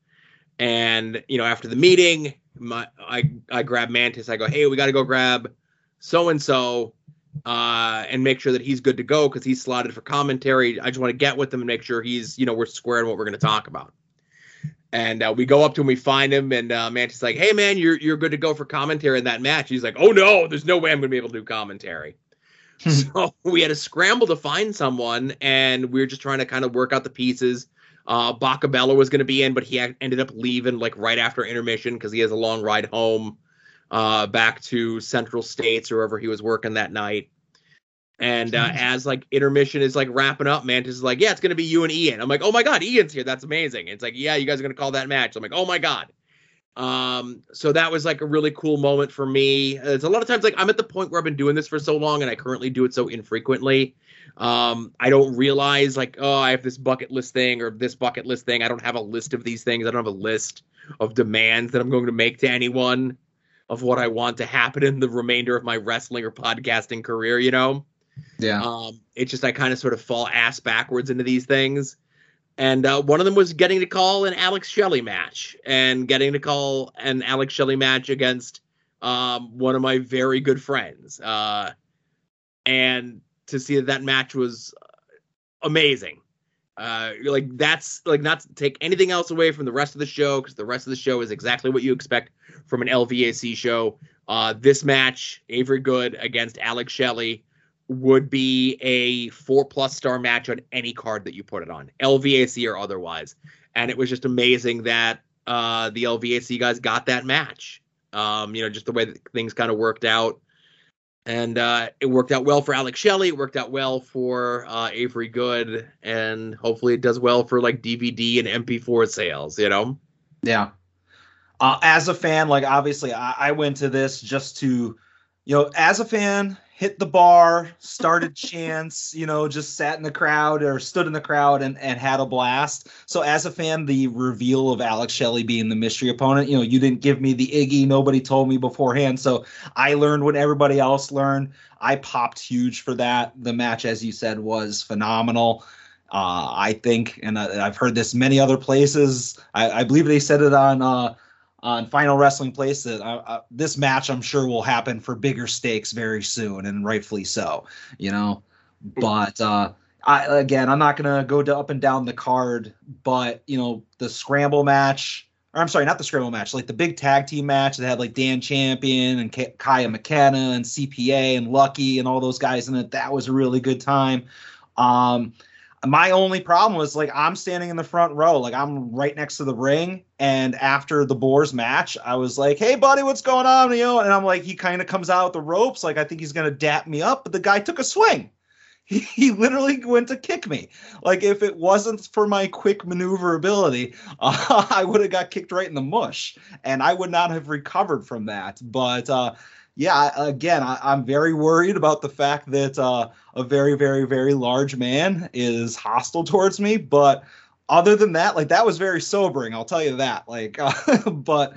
[SPEAKER 1] and you know after the meeting, my I I grab Mantis. I go, hey, we got to go grab so and so and make sure that he's good to go because he's slotted for commentary. I just want to get with him and make sure he's you know we're square in what we're going to talk about. And uh, we go up to him, we find him, and uh, Mantis like, "Hey man, you're you're good to go for commentary in that match." He's like, "Oh no, there's no way I'm going to be able to do commentary." [laughs] so we had to scramble to find someone, and we were just trying to kind of work out the pieces. Uh, Bakabella was going to be in, but he ended up leaving like right after intermission because he has a long ride home uh, back to Central States or wherever he was working that night. And uh, [laughs] as like intermission is like wrapping up, Mantis is like, "Yeah, it's gonna be you and Ian." I'm like, "Oh my god, Ian's here! That's amazing!" It's like, "Yeah, you guys are gonna call that match." I'm like, "Oh my god!" Um, so that was like a really cool moment for me. It's a lot of times like I'm at the point where I've been doing this for so long, and I currently do it so infrequently. Um, I don't realize like, oh, I have this bucket list thing or this bucket list thing. I don't have a list of these things. I don't have a list of demands that I'm going to make to anyone of what I want to happen in the remainder of my wrestling or podcasting career. You know.
[SPEAKER 2] Yeah.
[SPEAKER 1] Um, it's just I kind of sort of fall ass backwards into these things. And uh, one of them was getting to call an Alex Shelley match and getting to call an Alex Shelley match against um, one of my very good friends. Uh, and to see that that match was amazing. Uh, like that's like not to take anything else away from the rest of the show because the rest of the show is exactly what you expect from an LVAC show. Uh, this match, Avery Good against Alex Shelley, would be a four plus star match on any card that you put it on, LVAC or otherwise. And it was just amazing that uh, the LVAC guys got that match. Um, you know, just the way things kind of worked out. And uh, it worked out well for Alex Shelley. It worked out well for uh, Avery Good, and hopefully it does well for like DVD and MP4 sales. You know?
[SPEAKER 2] Yeah. Uh, as a fan, like obviously, I, I went to this just to, you know, as a fan, hit the bar, started [laughs] chants, you know, just sat in the crowd or stood in the crowd and, and had a blast. So as a fan, the reveal of Alex Shelley being the mystery opponent, you know, you didn't give me the Iggy, nobody told me beforehand. So I learned what everybody else learned. I popped huge for that. The match, as you said, was phenomenal. Uh, I think, and I, have heard this many other places. I, I believe they said it on uh, on Final Wrestling Place that uh, uh, this match I'm sure will happen for bigger stakes very soon, and rightfully so. You know, but uh, I again I'm not gonna go up and down the card, but you know the scramble match. Or I'm sorry, not the scramble match, like the big tag team match that had like Dan Champion and K- Kaya McKenna and CPA and Lucky and all those guys in it. That was a really good time. Um, my only problem was like I'm standing in the front row, like I'm right next to the ring. And after the Boars match, I was like, "Hey, buddy, what's going on?" You know, and I'm like, he kind of comes out with the ropes, like I think he's gonna dap me up, but the guy took a swing. [laughs] He, he literally went to kick me. Like if it wasn't for my quick maneuverability, uh, [laughs] I would have got kicked right in the mush, and I would not have recovered from that. But uh, yeah, again, I, am very worried about the fact that uh, a very, very, very large man is hostile towards me. But other than that, like that was very sobering. I'll tell you that. Like, uh, [laughs] but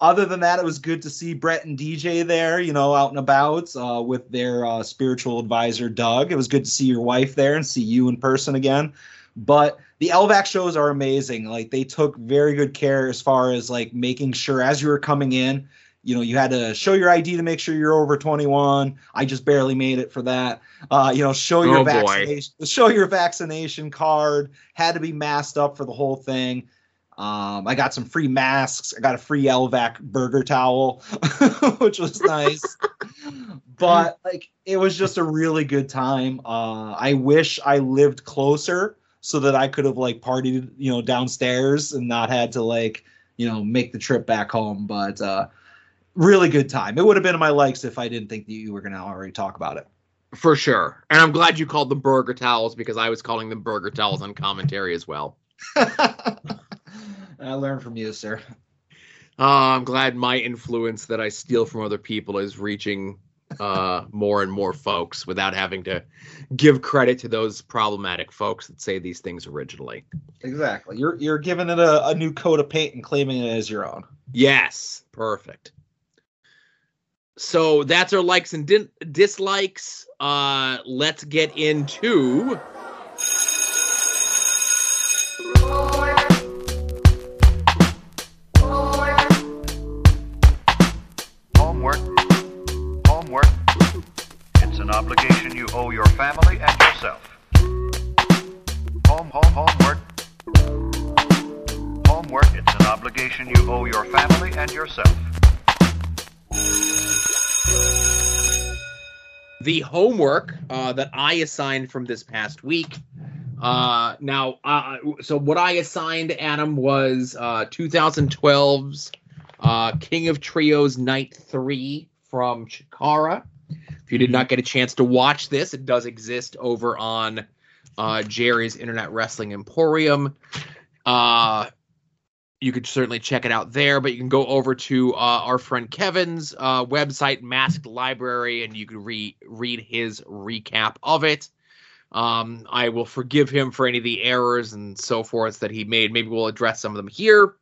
[SPEAKER 2] other than that, it was good to see Brett and DJ there, you know, out and about uh, with their uh, spiritual advisor Doug. It was good to see your wife there and see you in person again. But the LVAC shows are amazing. Like they took very good care as far as like making sure as you were coming in you know, you had to show your ID to make sure you're over 21. I just barely made it for that. Uh, you know, show your
[SPEAKER 1] Oh, boy.
[SPEAKER 2] vaccination, show your vaccination card. Had to be masked up for the whole thing. Um, I got some free masks. I got a free LVAC burger towel, [laughs] which was nice. [laughs] but like, it was just a really good time. Uh, I wish I lived closer so that I could have like partied, you know, downstairs and not had to like, you know, make the trip back home. But uh, really good time. It would have been in my likes if I didn't think that you were going to already talk about it.
[SPEAKER 1] For sure. And I'm glad you called them burger towels because I was calling them burger towels on commentary as well. [laughs]
[SPEAKER 2] I learned from you, sir.
[SPEAKER 1] Uh, I'm glad my influence that I steal from other people is reaching uh, more and more folks without having to give credit to those problematic folks that say these things originally.
[SPEAKER 2] Exactly. You're you're giving it a, a new coat of paint and claiming it as your own.
[SPEAKER 1] Yes, perfect. So that's our likes and din- dislikes. Uh, let's get into
[SPEAKER 4] Homework. Homework. It's an obligation you owe your family and yourself. Home, home, homework. Homework. It's an obligation you owe your family and yourself.
[SPEAKER 1] The homework uh, that I assigned from this past week. Uh, now, uh, so what I assigned Adam was uh, 2012's uh, King of Trios Night Three from Chikara. If you did not get a chance to watch this, it does exist over on uh, Jerry's Internet Wrestling Emporium. You could certainly check it out there, but you can go over to uh, our friend Kevin's uh, website, Masked Library, and you can re- read his recap of it. Um, I will forgive him for any of the errors and so forth that he made. Maybe we'll address some of them here.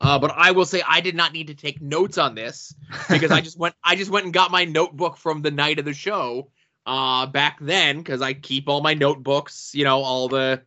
[SPEAKER 1] Uh, but I will say I did not need to take notes on this [laughs] because I just went I just went and got my notebook from the night of the show uh, back then because I keep all my notebooks, you know, all the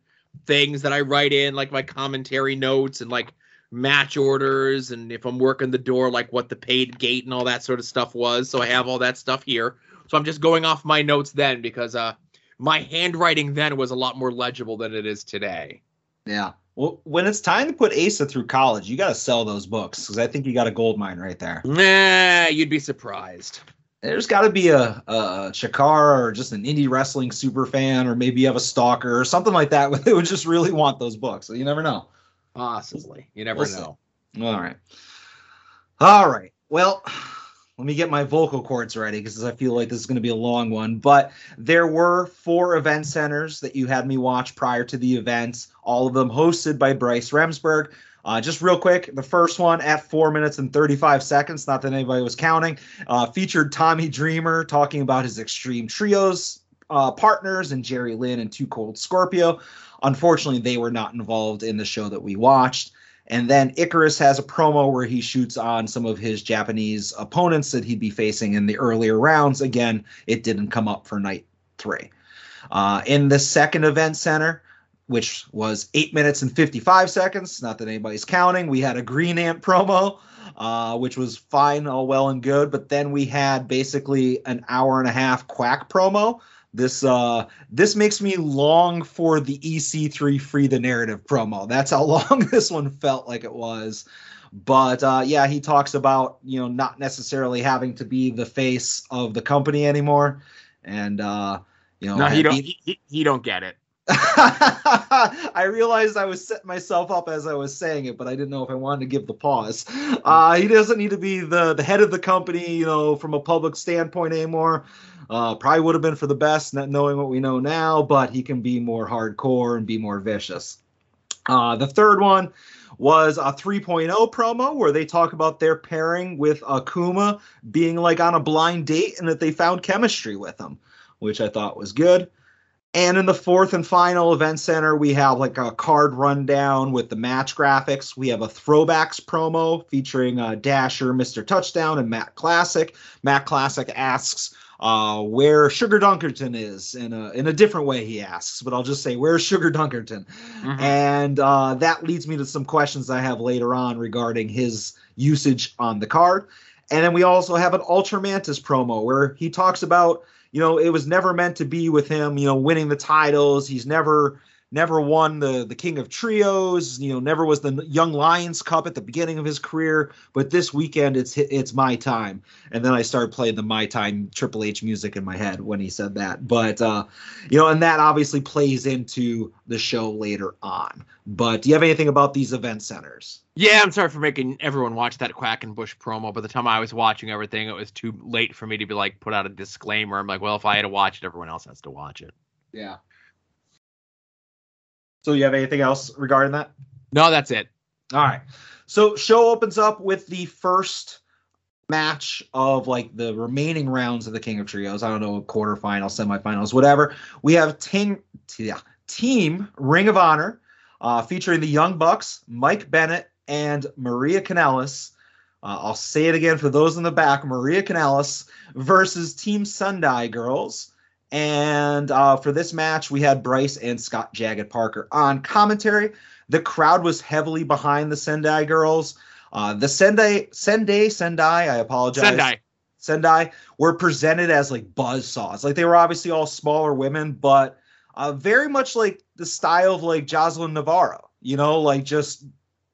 [SPEAKER 1] things that I write in, like my commentary notes and like match orders, and if I'm working the door, like what the paid gate and all that sort of stuff was. So I have all that stuff here. So I'm just going off my notes then because uh, my handwriting then was a lot more legible than it is today.
[SPEAKER 2] Yeah. Well, when it's time to put Asa through college, you got to sell those books because I think you got a gold mine right there.
[SPEAKER 1] Nah, you'd be surprised.
[SPEAKER 2] There's got to be a, a Chikara or just an indie wrestling super fan, or maybe you have a stalker or something like that. [laughs] They would just really want those books. So you never know.
[SPEAKER 1] Possibly. You never
[SPEAKER 2] We'll see.
[SPEAKER 1] know.
[SPEAKER 2] All right. All right. Well, let me get my vocal cords ready because I feel like this is going to be a long one. But there were four event centers that you had me watch prior to the events, all of them hosted by Bryce Remsburg. Uh, just real quick, the first one at four minutes and 35 seconds, not that anybody was counting, uh, featured Tommy Dreamer talking about his Extreme Trios uh, partners and Jerry Lynn and Two Cold Scorpio. Unfortunately, they were not involved in the show that we watched. And then Icarus has a promo where he shoots on some of his Japanese opponents that he'd be facing in the earlier rounds. Again, it didn't come up for night three. Uh, in the second event center, which was eight minutes and 55 seconds, not that anybody's counting, we had a Green Ant promo, uh, which was fine, all well and good. But then we had basically an hour and a half quack promo. This uh this makes me long for the EC3 free the narrative promo. That's how [laughs] long this one felt like it was. But uh yeah, he talks about, you know, not necessarily having to be the face of the company anymore. And uh you know,
[SPEAKER 1] No, he don't. He, he, he don't get it. [laughs]
[SPEAKER 2] I realized I was setting myself up as I was saying it, but I didn't know if I wanted to give the pause. Uh, he doesn't need to be the the head of the company, you know, from a public standpoint anymore. Uh, probably would have been for the best, not knowing what we know now, but he can be more hardcore and be more vicious. Uh, the third one was a 3.0 promo where they talk about their pairing with Akuma being like on a blind date and that they found chemistry with him, which I thought was good. And in the fourth and final event center, we have like a card rundown with the match graphics. We have a throwbacks promo featuring uh, Dasher, Mr. Touchdown, and Matt Classic. Matt Classic asks uh, where Sugar Dunkerton is in a in a different way. He asks, but I'll just say where's Sugar Dunkerton,
[SPEAKER 1] Mhm.
[SPEAKER 2] and uh, that leads me to some questions I have later on regarding his usage on the card. And then we also have an Ultra Mantis promo where he talks about, you know, it was never meant to be with him, you know, winning the titles. He's never never won the the King of Trios, you know, never was the Young Lions Cup at the beginning of his career, but this weekend it's it's my time. And then I started playing the my time Triple H music in my head when he said that. But uh you know, and that obviously plays into the show later on. But do you have anything about these event centers?
[SPEAKER 1] Yeah, I'm sorry for making everyone watch that Quackenbush promo. By the time I was watching everything, it was too late for me to be like put out a disclaimer. I'm like, well, if I had to watch it, everyone else has to watch it.
[SPEAKER 2] Yeah. So you have anything else regarding that?
[SPEAKER 1] No, that's it.
[SPEAKER 2] All right. So show opens up with the first match of like the remaining rounds of the King of Trios. I don't know, quarterfinals, semifinals, whatever. We have team team Ring of Honor uh, featuring the Young Bucks, Mike Bennett, and Maria Kanellis. Uh, I'll say it again for those in the back: Maria Kanellis versus Team Sendai Girls. And uh, for this match, we had Bryce and Scott Jagged Parker on commentary. The crowd was heavily behind the Sendai girls. Uh, the Sendai, Sendai, Sendai, I apologize.
[SPEAKER 1] Sendai.
[SPEAKER 2] Sendai were presented as like buzz saws. Like they were obviously all smaller women, but uh, very much like the style of like Jocelyn Navarro, you know, like just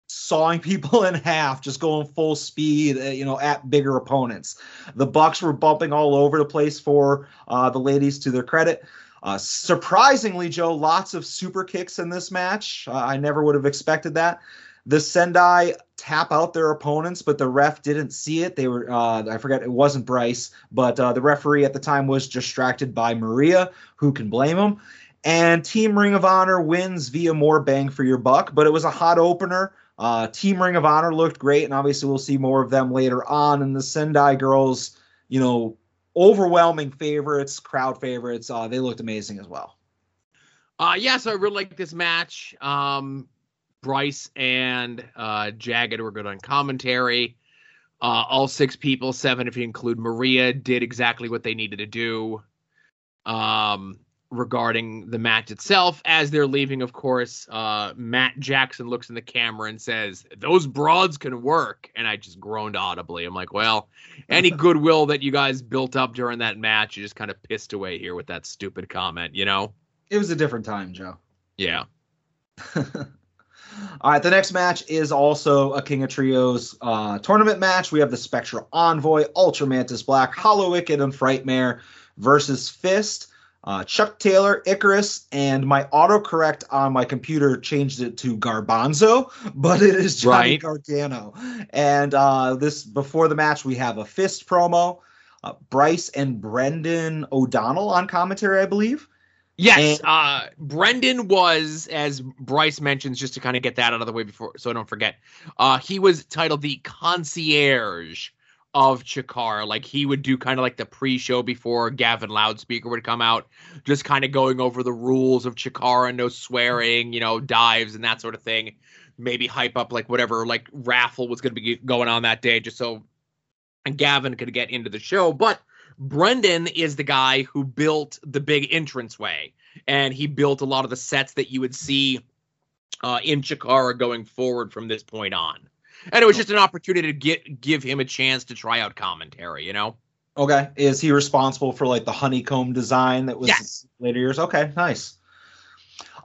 [SPEAKER 2] sawing [laughs] people in half, just going full speed, uh, you know, at bigger opponents. The Bucks were bumping all over the place for uh, the ladies to their credit. Uh, surprisingly, Joe, lots of super kicks in this match. Uh, I never would have expected that. The Sendai tap out their opponents, but the ref didn't see it. They were, uh, I forget, it wasn't Bryce, but uh, the referee at the time was distracted by Maria. Who can blame him? And Team Ring of Honor wins via more bang for your buck, but it was a hot opener. Uh, Team Ring of Honor looked great, and obviously we'll see more of them later on. And the Sendai girls, you know, overwhelming favorites, crowd favorites. Uh, they looked amazing as well.
[SPEAKER 1] Uh, yeah, so I really like this match. Um, Bryce and uh, Jagged were good on commentary. Uh, all six people, seven if you include Maria, did exactly what they needed to do. Um, regarding the match itself, as they're leaving, of course, uh, Matt Jackson looks in the camera and says, "Those broads can work," and I just groaned audibly. I'm like, "Well, any [laughs] goodwill that you guys built up during that match, you just kind of pissed away here with that stupid comment, you know?"
[SPEAKER 2] It was a different time, Joe.
[SPEAKER 1] Yeah. [laughs]
[SPEAKER 2] All right, the next match is also a King of Trios uh, tournament match. We have the Spectral Envoy, Ultra Mantis Black, Hallowicked, and Frightmare versus Fist. Uh, Chuck Taylor, Icarus, and my autocorrect on my computer changed it to Garbanzo, [laughs] but it is Johnny
[SPEAKER 1] Right.
[SPEAKER 2] Gargano. And uh, this before the match, we have a Fist promo. Uh, Bryce and Brendan O'Donnell on commentary, I believe.
[SPEAKER 1] Yes, uh, Brendan was, as Bryce mentions, just to kind of get that out of the way before, so I don't forget. Uh, he was titled the concierge of Chikara. Like he would do kind of like the pre-show before Gavin Loudspeaker would come out, just kind of going over the rules of Chikara, no swearing, you know, dives and that sort of thing. Maybe hype up like whatever like raffle was going to be going on that day, just so Gavin could get into the show. But Brendan is the guy who built the big entranceway, and he built a lot of the sets that you would see uh, in Chikara going forward from this point on. And it was just an opportunity to get give him a chance to try out commentary, you know.
[SPEAKER 2] Okay. Is he responsible for like the honeycomb design that was
[SPEAKER 1] Yes.
[SPEAKER 2] later years? Okay, nice.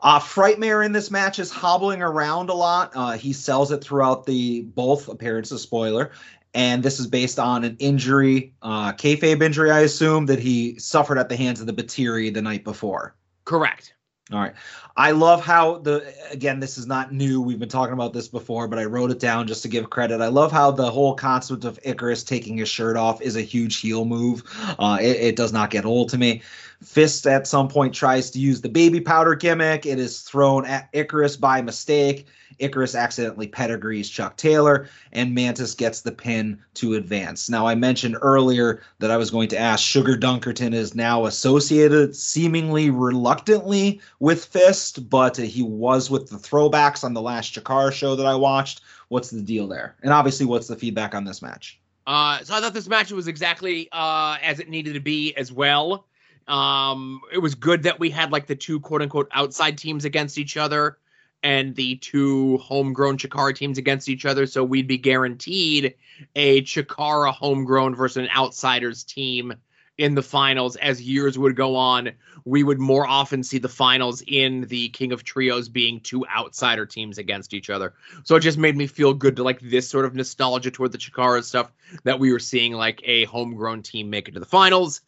[SPEAKER 2] Uh, Frightmare in this match is hobbling around a lot. Uh, he sells it throughout the both appearances. Spoiler, and this is based on an injury, uh, kayfabe injury, I assume that he suffered at the hands of the Batiri the night before.
[SPEAKER 1] Correct.
[SPEAKER 2] All right. I love how the again this is not new. We've been talking about this before, but I wrote it down just to give credit. I love how the whole concept of Icarus taking his shirt off is a huge heel move. Uh, it, it does not get old to me. Fist at some point tries to use the baby powder gimmick. It is thrown at Icarus by mistake. Icarus accidentally pedigrees Chuck Taylor, and Mantis gets the pin to advance. Now, I mentioned earlier that I was going to ask Sugar Dunkerton is now associated seemingly reluctantly with Fist, but he was with the throwbacks on the last Chikara show that I watched. What's the deal there? And obviously, what's the feedback on this match?
[SPEAKER 1] Uh, so I thought this match was exactly uh, as it needed to be as well. Um, it was good that we had like the two quote unquote outside teams against each other and the two homegrown Chikara teams against each other. So we'd be guaranteed a Chikara homegrown versus an outsiders team in the finals as years would go on. We would more often see the finals in the King of Trios being two outsider teams against each other. So it just made me feel good to like this sort of nostalgia toward the Chikara stuff that we were seeing like a homegrown team make it to the finals.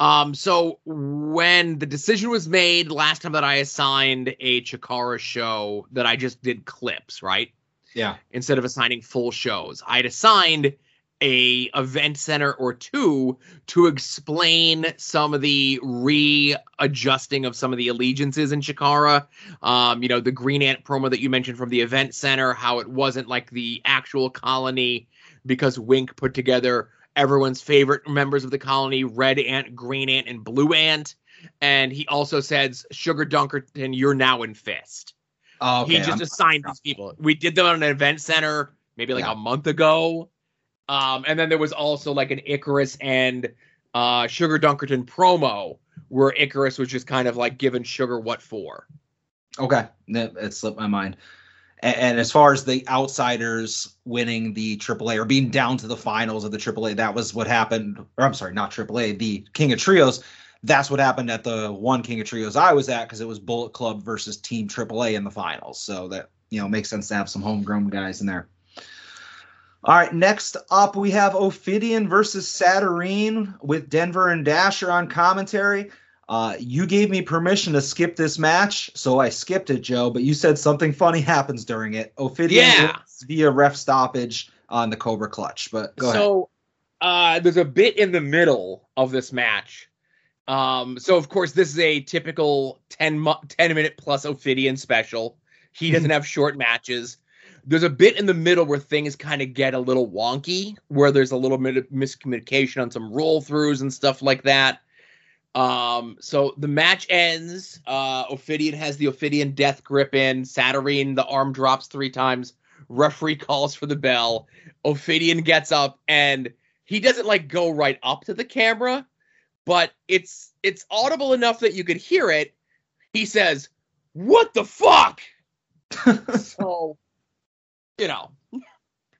[SPEAKER 1] Um, so when the decision was made last time that I assigned a Chikara show that I just did clips, right?
[SPEAKER 2] Yeah.
[SPEAKER 1] Instead of assigning full shows, I'd assigned a event center or two to explain some of the readjusting of some of the allegiances in Chikara. Um, you know, the Green Ant promo that you mentioned from the event center, how it wasn't like the actual colony because Wink put together everyone's favorite members of the colony Red Ant, Green Ant, and Blue Ant. And he also says, Sugar Dunkerton, you're now in Fist.
[SPEAKER 2] Oh, okay.
[SPEAKER 1] he just
[SPEAKER 2] I'm-
[SPEAKER 1] assigned these people. We did them on an event center maybe like
[SPEAKER 2] Yeah.
[SPEAKER 1] a month ago. Um, and then there was also like an Icarus and uh, Sugar Dunkerton promo where Icarus was just kind of like giving Sugar what for.
[SPEAKER 2] Okay, that it slipped my mind. And, and as far as the outsiders winning the AAA or being down to the finals of the AAA, that was what happened. Or I'm sorry, not AAA, the King of Trios. That's what happened at the one King of Trios I was at because it was Bullet Club versus Team AAA in the finals. So that you know makes sense to have some homegrown guys in there. All right, next up we have Ophidian versus Saturnine with Denver and Dasher on commentary. Uh, you gave me permission to skip this match, so I skipped it, Joe. But you said something funny happens during it. Ophidian
[SPEAKER 1] Yeah.
[SPEAKER 2] via ref stoppage on the Cobra Clutch. But go ahead.
[SPEAKER 1] so uh, there's a bit in the middle of this match. Um, so of course this is a typical 10, mu- 10 minute plus Ophidian special. He [laughs] doesn't have short matches. There's a bit in the middle where things kind of get a little wonky, where there's a little bit of miscommunication on some roll throughs and stuff like that. Um, so the match ends. Uh, Ophidian has the Ophidian death grip in. Saturnine, the arm drops three times. Referee calls for the bell. Ophidian gets up and he doesn't like go right up to the camera, but it's it's audible enough that you could hear it. He says, "What the fuck?" [laughs] so, you know,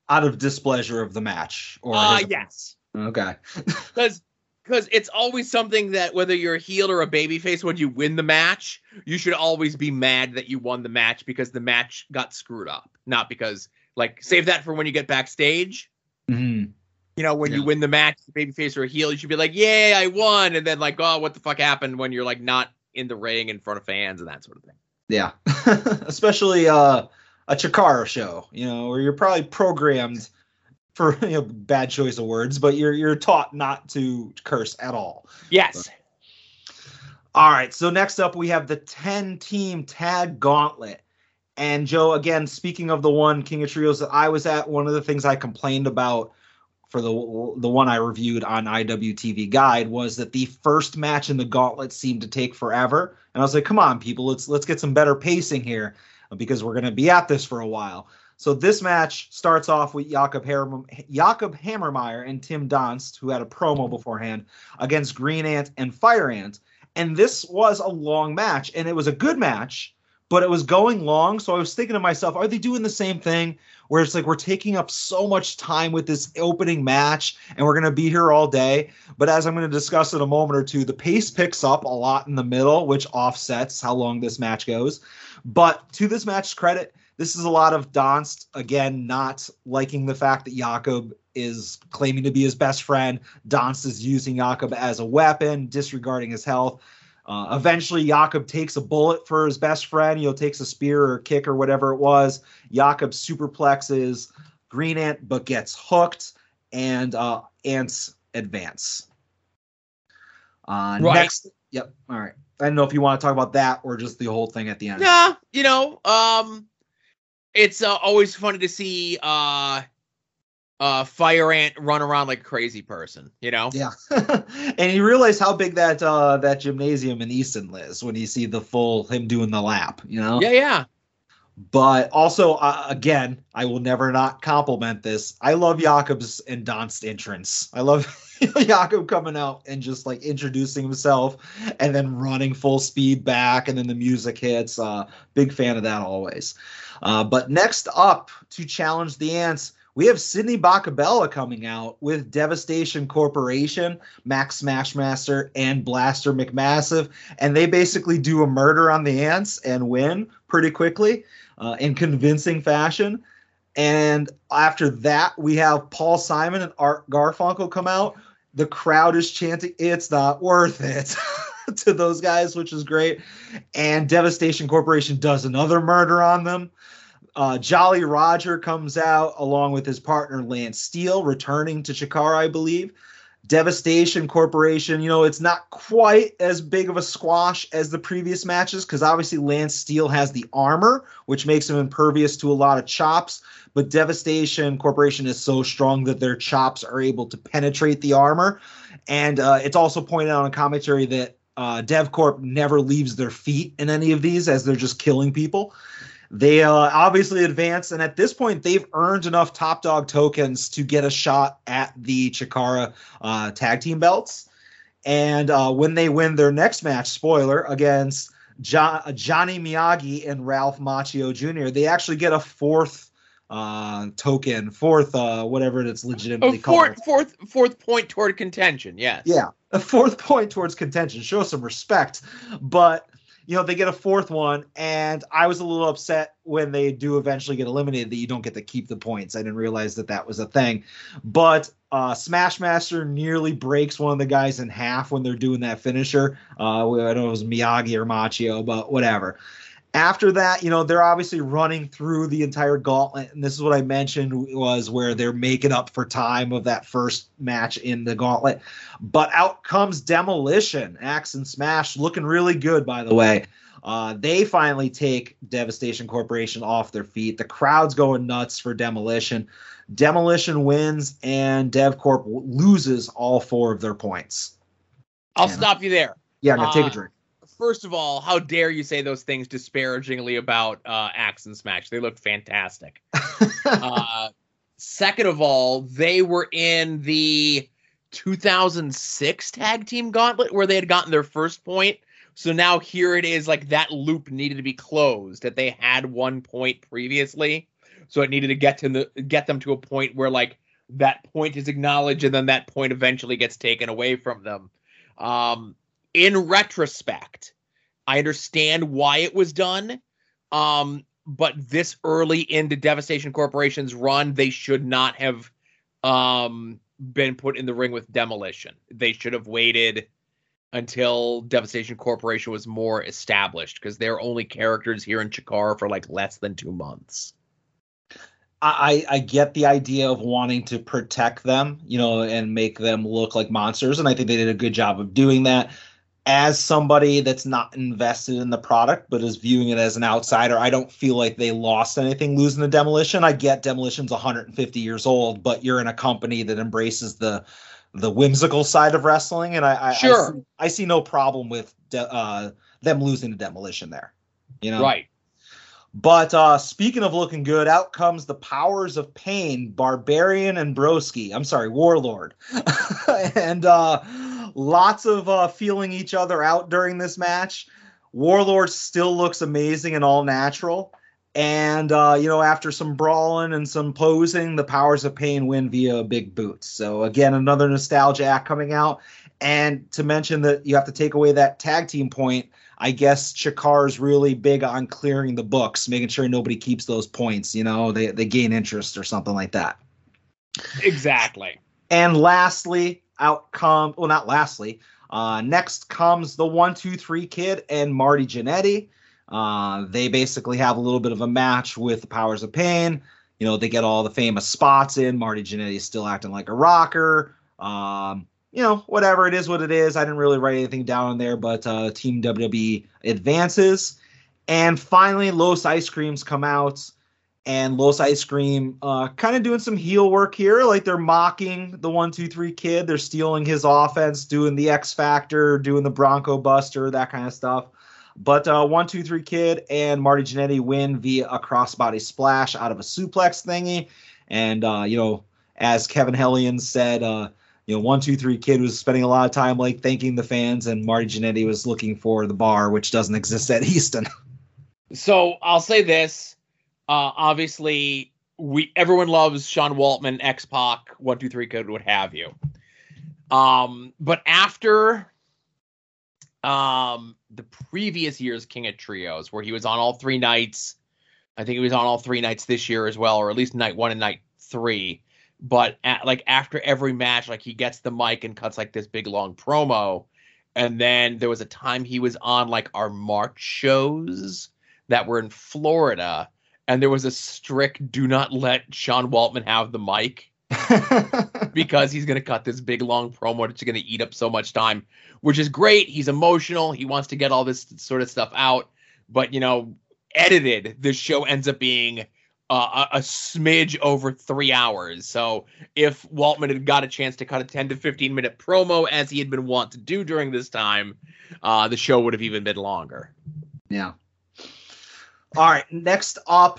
[SPEAKER 2] Out of displeasure of the match, or
[SPEAKER 1] uh,
[SPEAKER 2] his-
[SPEAKER 1] yes,
[SPEAKER 2] okay,
[SPEAKER 1] because because it's always something that whether you're a heel or a babyface, when you win the match, you should always be mad that you won the match because the match got screwed up, not because like save that for when you get backstage.
[SPEAKER 2] Mhm.
[SPEAKER 1] You know, when you win the match, babyface or a heel, you should be like, "Yay, I won!" And then like, "Oh, what the fuck happened?" When you're like not in the ring in front of fans and that sort of thing.
[SPEAKER 2] yeah, [laughs] especially uh, a Chikara show, you know, where you're probably programmed for [laughs] you know, bad choice of words, but you're you're taught not to curse at all.
[SPEAKER 1] Yes.
[SPEAKER 2] All right, so next up we have the 10 team tag gauntlet. And Joe, again, speaking of the one King of Trios that I was at, one of the things I complained about for the the one I reviewed on IWTV Guide was that the first match in the gauntlet seemed to take forever. And I was like, come on, people, let's let's get some better pacing here because we're gonna be at this for a while. So this match starts off with Jakob, Hammer, Jakob Hammermeyer and Tim Donst, who had a promo beforehand, against Green Ant and Fire Ant. And this was a long match and it was a good match but it was going long. So i was thinking to myself are they doing the same thing where it's like we're taking up so much time with this opening match and we're going to be here all day? But as i'm going to discuss in a moment or two the pace picks up a lot in the middle which offsets how long this match goes. But to this match's credit this is a lot of Donst again not liking the fact that Jakob is claiming to be his best friend. Donst is using Jakob as a weapon, disregarding his health. Uh, eventually, Jakob takes a bullet for his best friend. You know, takes a spear or kick or whatever it was. Jakob superplexes Green Ant, but gets hooked, and uh, Ants advance. Uh,
[SPEAKER 1] Right.
[SPEAKER 2] Next, yep. All right. I don't know if you want to talk about that or just the whole thing at the end.
[SPEAKER 1] Yeah, you know, um, it's uh, always funny to see uh, uh, Fire Ant run around like a crazy person. You know.
[SPEAKER 2] Yeah, [laughs] and you realize how big that uh, that gymnasium in Easton is when you see the full him doing the lap. You know.
[SPEAKER 1] Yeah, yeah.
[SPEAKER 2] But also, uh, again, I will never not compliment this. I love Jakob's and Donst entrance. I love [laughs] Jakob coming out and just like introducing himself and then running full speed back, and then the music hits. Uh, big fan of that always. Uh, but next up to challenge the Ants, we have Sidney Bakabella coming out with Devastation Corporation, Max Smashmaster, and Blaster McMassive, and they basically do a murder on the Ants and win pretty quickly uh, in convincing fashion. And after that, we have Paul Simon and Art Garfunkel come out. The crowd is chanting, It's not worth it [laughs] [laughs] to those guys, which is great. And Devastation Corporation does another murder on them. Uh, Jolly Roger comes out along with his partner Lance Steele, returning to Chikara, I believe. Devastation Corporation, you know, it's not quite as big of a squash as the previous matches because obviously Lance Steele has the armor, which makes him impervious to a lot of chops. But Devastation Corporation is so strong that their chops are able to penetrate the armor. And uh, it's also pointed out in commentary that uh, DevCorp never leaves their feet in any of these as they're just killing people. They uh, obviously advance, and at this point, they've earned enough top dog tokens to get a shot at the Chikara uh, tag team belts. And uh, when they win their next match, spoiler, against jo- Johnny Miyagi and Ralph Macchio Jr., they actually get a fourth uh, token, fourth, uh, whatever it's legitimately
[SPEAKER 1] Oh,
[SPEAKER 2] called.
[SPEAKER 1] fourth, fourth, fourth point toward contention. Yes.
[SPEAKER 2] Yeah, a fourth point towards contention. Show some respect. But you know, they get a fourth one, and I was a little upset when they do eventually get eliminated that you don't get to keep the points. I didn't realize that that was a thing. But uh, Smashmaster nearly breaks one of the guys in half when they're doing that finisher. Uh, I don't know if it was Miyagi or Macchio, but whatever. After that, you know, they're obviously running through the entire gauntlet, and this is what I mentioned was where they're making up for time of that first match in the gauntlet. But out comes Demolition, Axe and Smash, looking really good, by the way. Uh, they finally take Devastation Corporation off their feet. The crowd's going nuts for Demolition. Demolition wins, and DevCorp loses all four of their points.
[SPEAKER 1] I'll
[SPEAKER 2] Yeah.
[SPEAKER 1] stop you there.
[SPEAKER 2] Yeah, now take a
[SPEAKER 1] Uh,
[SPEAKER 2] drink.
[SPEAKER 1] First of all, how dare you say those things disparagingly about uh, Axe and Smash? They look fantastic. [laughs] uh, second of all, they were in the 2006 tag team gauntlet where they had gotten their first point. So now here it is like that loop needed to be closed that they had one point previously. So it needed to get to the get them to a point where like that point is acknowledged and then that point eventually gets taken away from them. Um, in retrospect, I understand why it was done. Um, but this early into Devastation Corporation's run, they should not have um been put in the ring with Demolition. They should have waited until Devastation Corporation was more established because they're only characters here in Chikara for like less than two months.
[SPEAKER 2] I, I get the idea of wanting to protect them, you know, and make them look like monsters, and I think they did a good job of doing that. As somebody that's not invested in the product but is viewing it as an outsider, I don't feel like they lost anything losing the demolition. I get demolition's 150 years old, but you're in a company that embraces the the whimsical side of wrestling, and I I,
[SPEAKER 1] Sure.
[SPEAKER 2] I, see, I see no problem with de- uh, them losing the demolition there. You know,
[SPEAKER 1] Right.
[SPEAKER 2] but uh, speaking of looking good, out comes the powers of pain, Barbarian and Broski. I'm sorry, Warlord, [laughs] and uh, lots of uh, feeling each other out during this match. Warlord still looks amazing and all natural. And uh, you know, after some brawling and some posing, the powers of pain win via big boots. So again, another nostalgia act coming out. And to mention that you have to take away that tag team point, I guess Chikara's really big on clearing the books, making sure nobody keeps those points. You know, they they gain interest or something like that.
[SPEAKER 1] Exactly.
[SPEAKER 2] And lastly, out come well, not lastly. Uh, next comes the one two three kid and Marty Jannetty. Uh, they basically have a little bit of a match with the Powers of Pain. You know, they get all the famous spots in. Marty Jannetty is still acting like a rocker. Um, you know, whatever it is, what it is. I didn't really write anything down there, but uh, Team WWE advances. And finally, Los Ice Creams come out, and Los Ice Cream uh, kind of doing some heel work here. Like they're mocking the one, two, three kid. They're stealing his offense, doing the X Factor, doing the Bronco Buster, that kind of stuff. But uh, one, two, three, kid and Marty Jannetty win via a crossbody splash out of a suplex thingy. And uh, you know, as Kevin Hellion said, uh, you know, one, two, three, kid was spending a lot of time like thanking the fans, and Marty Jannetty was looking for the bar, which doesn't [laughs] exist at Easton.
[SPEAKER 1] So I'll say this. Uh, obviously, we everyone loves Sean Waltman, X Pac, one two three kid, what have you. Um, but after um the previous year's King of Trios, where he was on all three nights, I think he was on all three nights this year as well, or at least night one and night three. But at, like after every match, like he gets the mic and cuts like this big long promo. And then there was a time he was on like our March shows that were in Florida, and there was a strict do not let Sean Waltman have the mic [laughs] because he's going to cut this big long promo that's going to eat up so much time, which is great. He's emotional. He wants to get all this sort of stuff out. But, you know, edited, this show ends up being uh, a, a smidge over three hours. So if Waltman had got a chance to cut a 10 to 15 minute promo as he had been wont to do during this time, uh, the show would have even been longer.
[SPEAKER 2] Yeah. All right. Next up,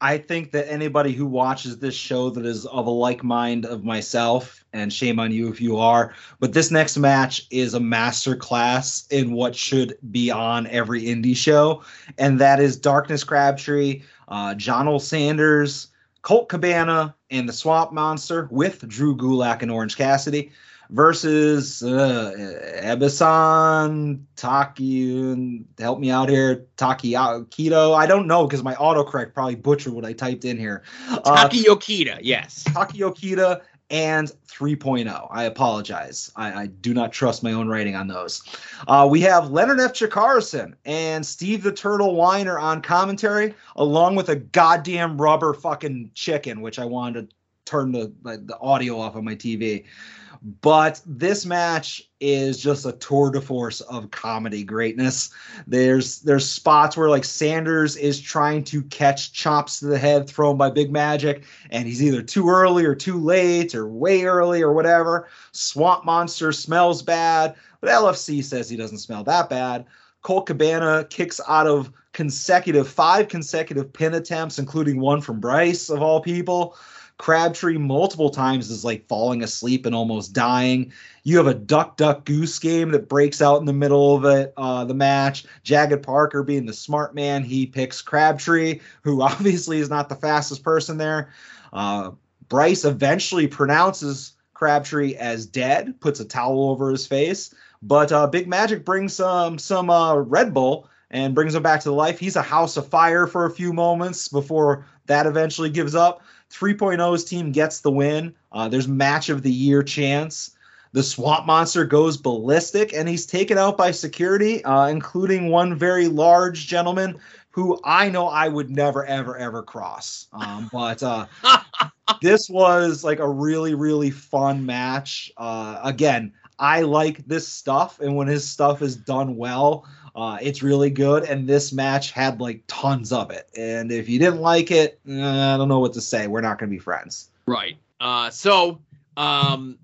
[SPEAKER 2] I think that anybody who watches this show that is of a like mind of myself, and shame on you if you are, but this next match is a master class in what should be on every indie show, and that is Darkness Crabtree, uh, John Sanders, Colt Cabana, and the Swamp Monster with Drew Gulak and Orange Cassidy versus uh, Ebessan Taki. Help me out here, Taki Keto. I don't know because my autocorrect probably butchered what I typed in here.
[SPEAKER 1] Uh, Taki Yokita, yes.
[SPEAKER 2] Taki Yokita and 3.0. I apologize. I, I, do not trust my own writing on those. Uh, we have Leonard F. Chikarson and Steve the Turtle Weiner on commentary, along with a goddamn rubber fucking chicken, which I wanted to turn the, the audio off of my TV. But this match is just a tour de force of comedy greatness. There's there's spots where like Sanders is trying to catch chops to the head thrown by Big Magic, and he's either too early or too late or way early or whatever. Swamp Monster smells bad, but LFC says he doesn't smell that bad. Colt Cabana kicks out of consecutive five consecutive pin attempts, including one from Bryce of all people. Crabtree multiple times is like falling asleep and almost dying. You have a duck duck goose game that breaks out in the middle of it, uh, the match. Jagged Parker being the smart man, he picks Crabtree, who [laughs] obviously is not the fastest person there. Uh, Bryce eventually pronounces Crabtree as dead, puts a towel over his face. But uh, Big Magic brings some some uh, Red Bull and brings him back to life. He's a house of fire for a few moments before that eventually gives up. 3.0's team gets the win. Uh, there's match of the year chance. The Swamp Monster goes ballistic and he's taken out by security, uh, including one very large gentleman who I know I would never, ever, ever cross. Um, [laughs] but uh, [laughs] this was like a really, really fun match. Uh, again, I like this stuff, and when his stuff is done well, uh, it's really good, and this match had like tons of it. And if you didn't like it, eh, I don't know what to say. We're not going to be friends.
[SPEAKER 1] Right. Uh, so, um,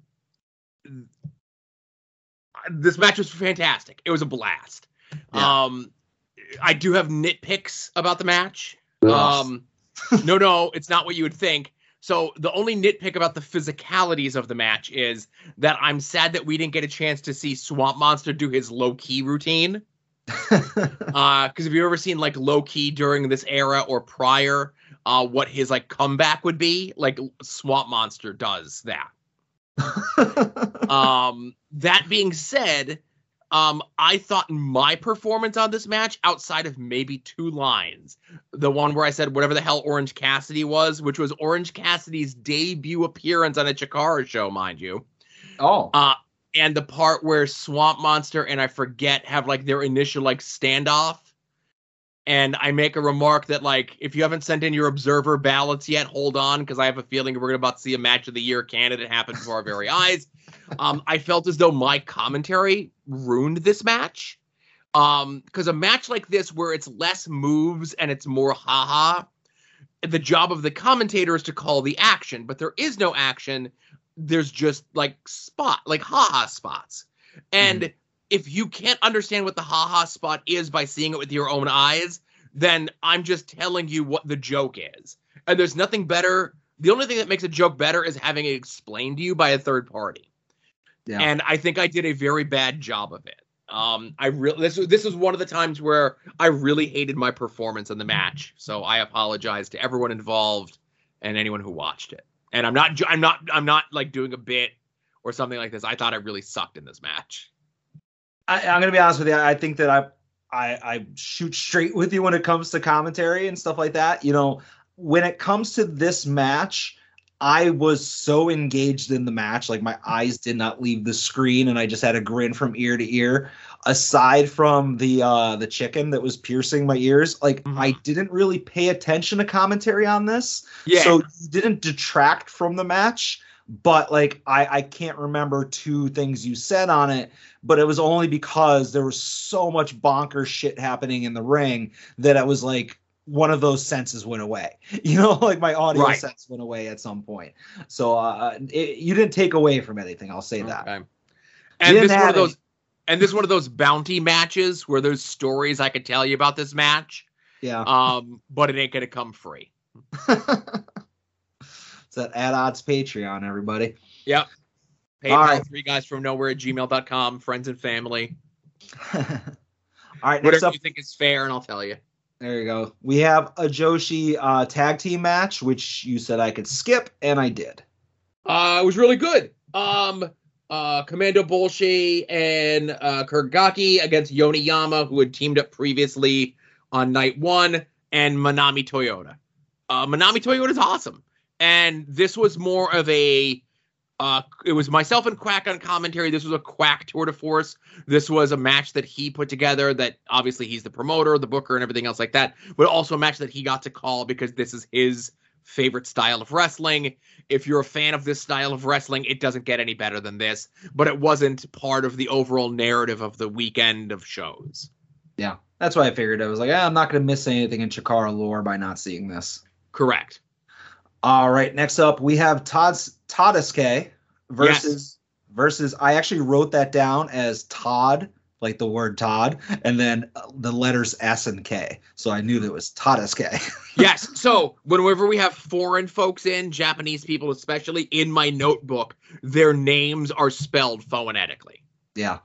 [SPEAKER 1] this match was fantastic. It was a blast. Yeah. Um, I do have nitpicks about the match. Um, [laughs] no, no, it's not what you would think. So the only nitpick about the physicalities of the match is that I'm sad that we didn't get a chance to see Swamp Monster do his low key routine uh because have you ever seen like low key during this era or prior uh what his like comeback would be? Like swamp monster does that. [laughs] Um that being said um i thought my performance on this match outside of maybe two lines the one where i said whatever the hell orange cassidy was which was orange cassidy's debut appearance on a chikara show mind you.
[SPEAKER 2] Oh.
[SPEAKER 1] Uh and the part where Swamp Monster and I forget have like their initial like standoff. And I make a remark that like if you haven't sent in your observer ballots yet, hold on because I have a feeling we're about to see a match of the year candidate happen before our very eyes. [laughs] Um, I felt as though my commentary ruined this match. Um, because a match like this where it's less moves and it's more haha, the job of the commentator is to call the action, but there is no action there's just like spot like haha spots and mm-hmm. if you can't understand what the haha spot is by seeing it with your own eyes, then I'm just telling you what the joke is. And there's nothing better. The only thing that makes a joke better is having it explained to you by a third party.
[SPEAKER 2] Yeah.
[SPEAKER 1] And I think I did a very bad job of it. Um, I really this this was one of the times where I really hated my performance in the match. So I apologize to everyone involved and anyone who watched it. And I'm not I'm not I'm not like doing a bit or something like this. I thought I really sucked in this match.
[SPEAKER 2] I, I'm gonna be honest with you. I think that I, I I shoot straight with you when it comes to commentary and stuff like that. You know, when it comes to this match, I was so engaged in the match, like my eyes did not leave the screen, and I just had a grin from ear to ear. Aside from the uh the chicken that was piercing my ears, like
[SPEAKER 1] Mhm.
[SPEAKER 2] I didn't really pay attention to commentary on this.
[SPEAKER 1] Yeah.
[SPEAKER 2] So you didn't detract from the match, but like I, I can't remember two things you said on it, but it was only because there was so much bonker shit happening in the ring that I was like one of those senses went away. [laughs] You know, like my audio
[SPEAKER 1] Right.
[SPEAKER 2] sense went away at some point. So uh, it, you didn't take away from anything. I'll say that.
[SPEAKER 1] Okay.
[SPEAKER 2] You
[SPEAKER 1] And this one of those and this one of those bounty matches where there's stories I could tell you about this match.
[SPEAKER 2] Yeah.
[SPEAKER 1] Um, but it ain't gonna come free. [laughs]
[SPEAKER 2] it's that at odds Patreon, everybody.
[SPEAKER 1] Yep. PayPal
[SPEAKER 2] All right.
[SPEAKER 1] three guys from nowhere at gmail.com, friends and family. [laughs]
[SPEAKER 2] All right, next
[SPEAKER 1] Whatever
[SPEAKER 2] up
[SPEAKER 1] you think is fair, and I'll tell you.
[SPEAKER 2] There you go. We have a Joshi uh, tag team match, which you said I could skip, and I did.
[SPEAKER 1] Uh, it was really good. Um, uh, Command Bolshoi and uh, Kuragaki against Yoneyama, who had teamed up previously on night one, and Manami Toyota. Uh, Manami Toyota is awesome, and this was more of a. Uh, it was myself and Quack on commentary. This was a Quack tour de force. This was a match that he put together. That obviously he's the promoter, the booker, and everything else like that. But also a match that he got to call because this is his favorite style of wrestling if you're a fan of this style of wrestling, it doesn't get any better than this. But it wasn't part of the overall narrative of the weekend of shows.
[SPEAKER 2] Yeah, that's why I figured. I was like, ah, I'm not going to miss anything in Chikara lore by not seeing this.
[SPEAKER 1] Correct.
[SPEAKER 2] All right, next up we have Todd's Tadasuke versus versus. I actually wrote that down as Todd, like the word Todd, and then uh, the letters S and K. So I knew that it was Tadasuke. [laughs]
[SPEAKER 1] yes. So whenever we have foreign folks in, Japanese people especially, in my notebook, their names are spelled phonetically.
[SPEAKER 2] Yeah.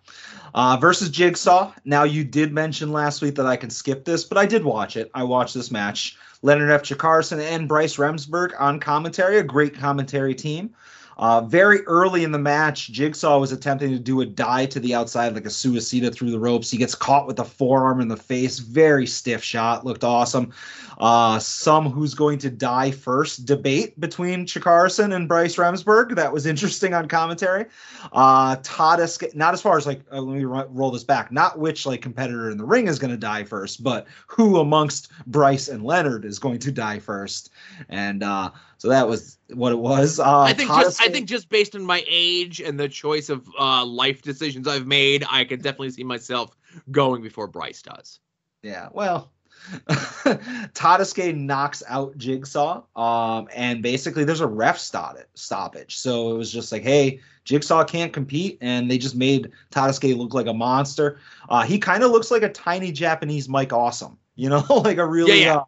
[SPEAKER 2] Uh, versus Jigsaw. Now, you did mention last week that I can skip this, but I did watch it. I watched this match. Leonard F. Chikarson and Bryce Remsburg on commentary, a great commentary team. Uh, very early in the match, Jigsaw was attempting to do a dive to the outside, like a suicida through the ropes. He gets caught with a forearm in the face. Very stiff shot. Looked awesome. Uh, some who's going to die first debate between Chikarson and Bryce Remsburg. That was interesting on commentary. Uh, Todd, Esca- not as far as like, uh, let me ro- roll this back. Not which like competitor in the ring is going to die first, but who amongst Bryce and Leonard is going to die first. And uh, so that was what it was. Uh,
[SPEAKER 1] I think just I think just based on my age and the choice of uh, life decisions I've made, I can definitely see myself going before Bryce does.
[SPEAKER 2] Yeah, well, [laughs] Tadasuke knocks out Jigsaw, um, and basically there's a ref stop stoppage. So it was just like, hey, Jigsaw can't compete, and they just made Tadasuke look like a monster. Uh, he kind of looks like a tiny Japanese Mike Awesome, you know, [laughs] like a really,
[SPEAKER 1] Yeah, yeah.
[SPEAKER 2] Uh,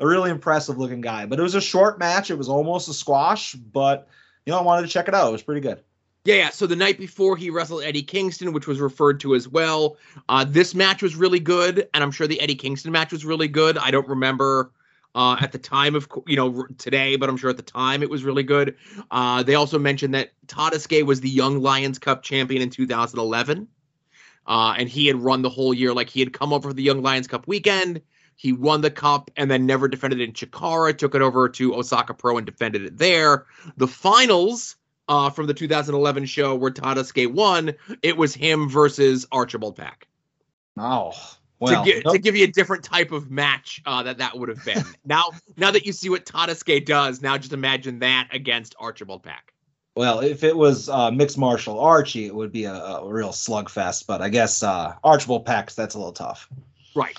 [SPEAKER 2] a really impressive looking guy. But it was a short match. It was almost a squash, but you know, I wanted to check it out. It was pretty good.
[SPEAKER 1] Yeah, yeah. So the night before he wrestled Eddie Kingston, which was referred to as well. Uh, this match was really good, and I'm sure the Eddie Kingston match was really good. I don't remember uh, at the time of you know today, but I'm sure at the time it was really good. Uh, they also mentioned that Tadasuke was the Young Lions Cup champion in 2011, uh, and he had run the whole year. Like he had come over for the Young Lions Cup weekend. He won the cup and then never defended it in Chikara. Took it over to Osaka Pro and defended it there. The finals uh, from the 2011 show where Tadasuke won, it was him versus Archibald Peck.
[SPEAKER 2] Oh, well,
[SPEAKER 1] to, gi-
[SPEAKER 2] nope.
[SPEAKER 1] to give you a different type of match uh, that that would have been. [laughs] now, now that you see what Tadasuke does, now just imagine that against Archibald Peck.
[SPEAKER 2] Well, if it was uh, mixed martial Archie, it would be a, a real slugfest. But I guess uh, Archibald Pecks, that's a little tough.
[SPEAKER 1] Right.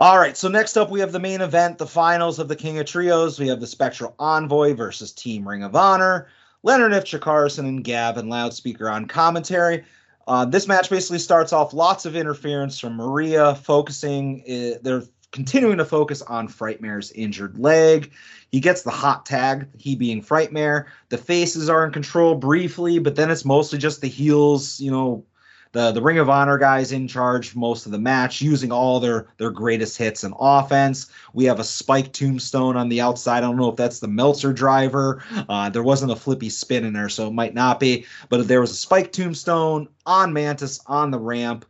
[SPEAKER 2] All right, so next up we have the main event, the finals of the King of Trios. We have the Spectral Envoy versus Team Ring of Honor. Leonard F. Chikarson and Gavin Loudspeaker on commentary. Uh, this match basically starts off lots of interference from Maria, focusing. Uh, they're continuing to focus on Frightmare's injured leg. He gets the hot tag, he being Frightmare. The faces are in control briefly, but then it's mostly just the heels, you know, the the Ring of Honor guys in charge most of the match, using all their their greatest hits and offense. We have a spike tombstone on the outside. I don't know if that's the Meltzer driver. Uh, there wasn't a flippy spin in there, so it might not be. But there was a spike tombstone on Mantis on the ramp.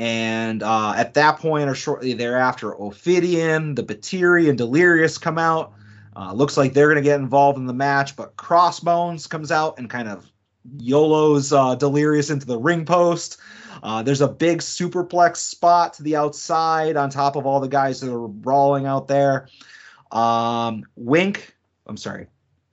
[SPEAKER 2] And uh, at that point, or shortly thereafter, Ophidian, the Batiri, and Delirious come out. Uh, looks like they're going to get involved in the match, but Crossbones comes out and kind of YOLO's uh, Delirious into the ring post. Uh, there's a big superplex spot to the outside on top of all the guys that are brawling out there. Um, Wink, I'm sorry,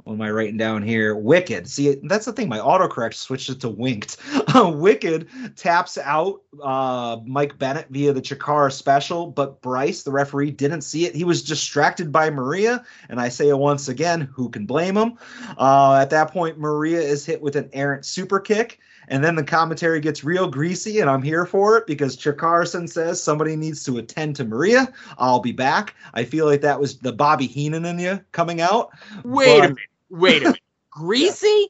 [SPEAKER 2] what am I writing down here? Wicked. See, that's the thing. My autocorrect switched it to winked. [laughs] Wicked taps out uh, Mike Bennett via the Chikara special, but Bryce, the referee, didn't see it. He was distracted by Maria, and I say it once again, who can blame him? Uh, at that point, Maria is hit with an errant super kick. And then the commentary gets real greasy, and I'm here for it because Chikarson says somebody needs to attend to Maria. I'll be back. I feel like that was the Bobby Heenan in you coming out.
[SPEAKER 1] Wait
[SPEAKER 2] But-
[SPEAKER 1] a minute. Wait a minute. [laughs] Greasy?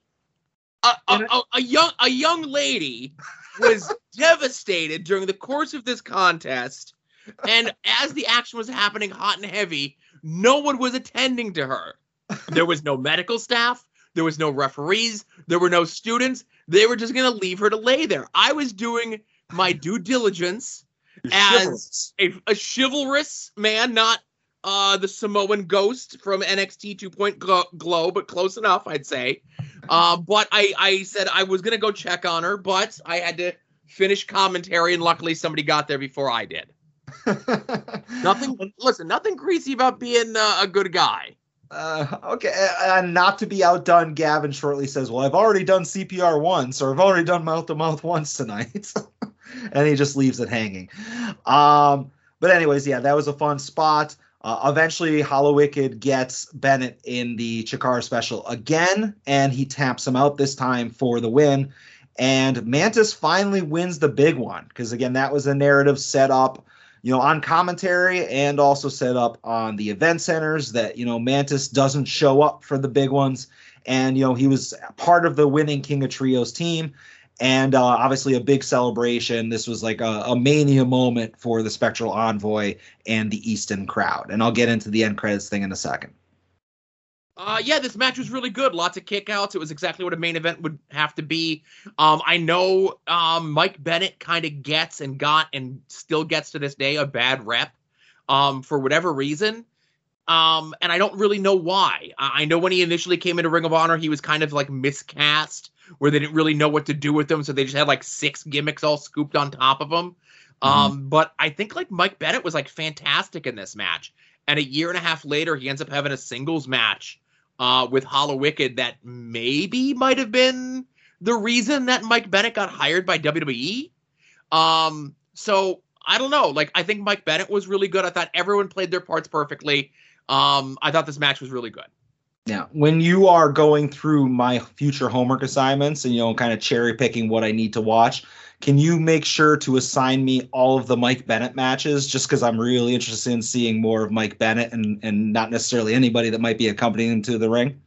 [SPEAKER 1] A, a, a, a young a young lady was [laughs] devastated during the course of this contest, and as the action was happening hot and heavy, no one was attending to her. There was no medical staff, there was no referees, there were no students. They were just gonna leave her to lay there. I was doing my due diligence as a, a chivalrous man, not uh, the Samoan ghost from NXT 2.0 Glow, Glow, but close enough, I'd say. Uh, but I, I said I was gonna go check on her, but I had to finish commentary, and luckily somebody got there before I did. [laughs] Nothing. listen, nothing greasy about being uh, a good guy.
[SPEAKER 2] Uh, okay, and not to be outdone, Gavin shortly says, "Well, I've already done CPR once, or I've already done mouth to mouth [laughs] once tonight," [laughs] and he just leaves it hanging. Um, but anyways, yeah, that was a fun spot. Uh, eventually, Hallowicked gets Bennett in the Chikara special again, and he taps him out this time for the win. And Mantis finally wins the big one because again, that was a narrative set up you know, on commentary and also set up on the event centers that, you know, Mantis doesn't show up for the big ones. And, you know, he was part of the winning King of Trios team. And uh, obviously a big celebration. This was like a, a mania moment for the Spectral Envoy and the Easton crowd. And I'll get into the end credits thing in a second.
[SPEAKER 1] Uh, yeah, this match was really good. Lots of kickouts. It was exactly what a main event would have to be. Um, I know um, Mike Bennett kind of gets and got and still gets to this day a bad rep um, for whatever reason. Um, and I don't really know why. I I know when he initially came into Ring of Honor, he was kind of like miscast, where they didn't really know what to do with them, so they just had like six gimmicks all scooped on top of him. Um, but I think like Mike Bennett was like fantastic in this match. And a year and a half later, he ends up having a singles match uh, with Hallowicked that maybe might have been the reason that Mike Bennett got hired by WWE. Um, so I don't know. Like I think Mike Bennett was really good. I thought everyone played their parts perfectly. Um, I thought this match was really good.
[SPEAKER 2] Now, when you are going through my future homework assignments and you know kind of cherry picking what I need to watch, can you make sure to assign me all of the Mike Bennett matches just cuz I'm really interested in seeing more of Mike Bennett and and not necessarily anybody that might be accompanying him to the ring?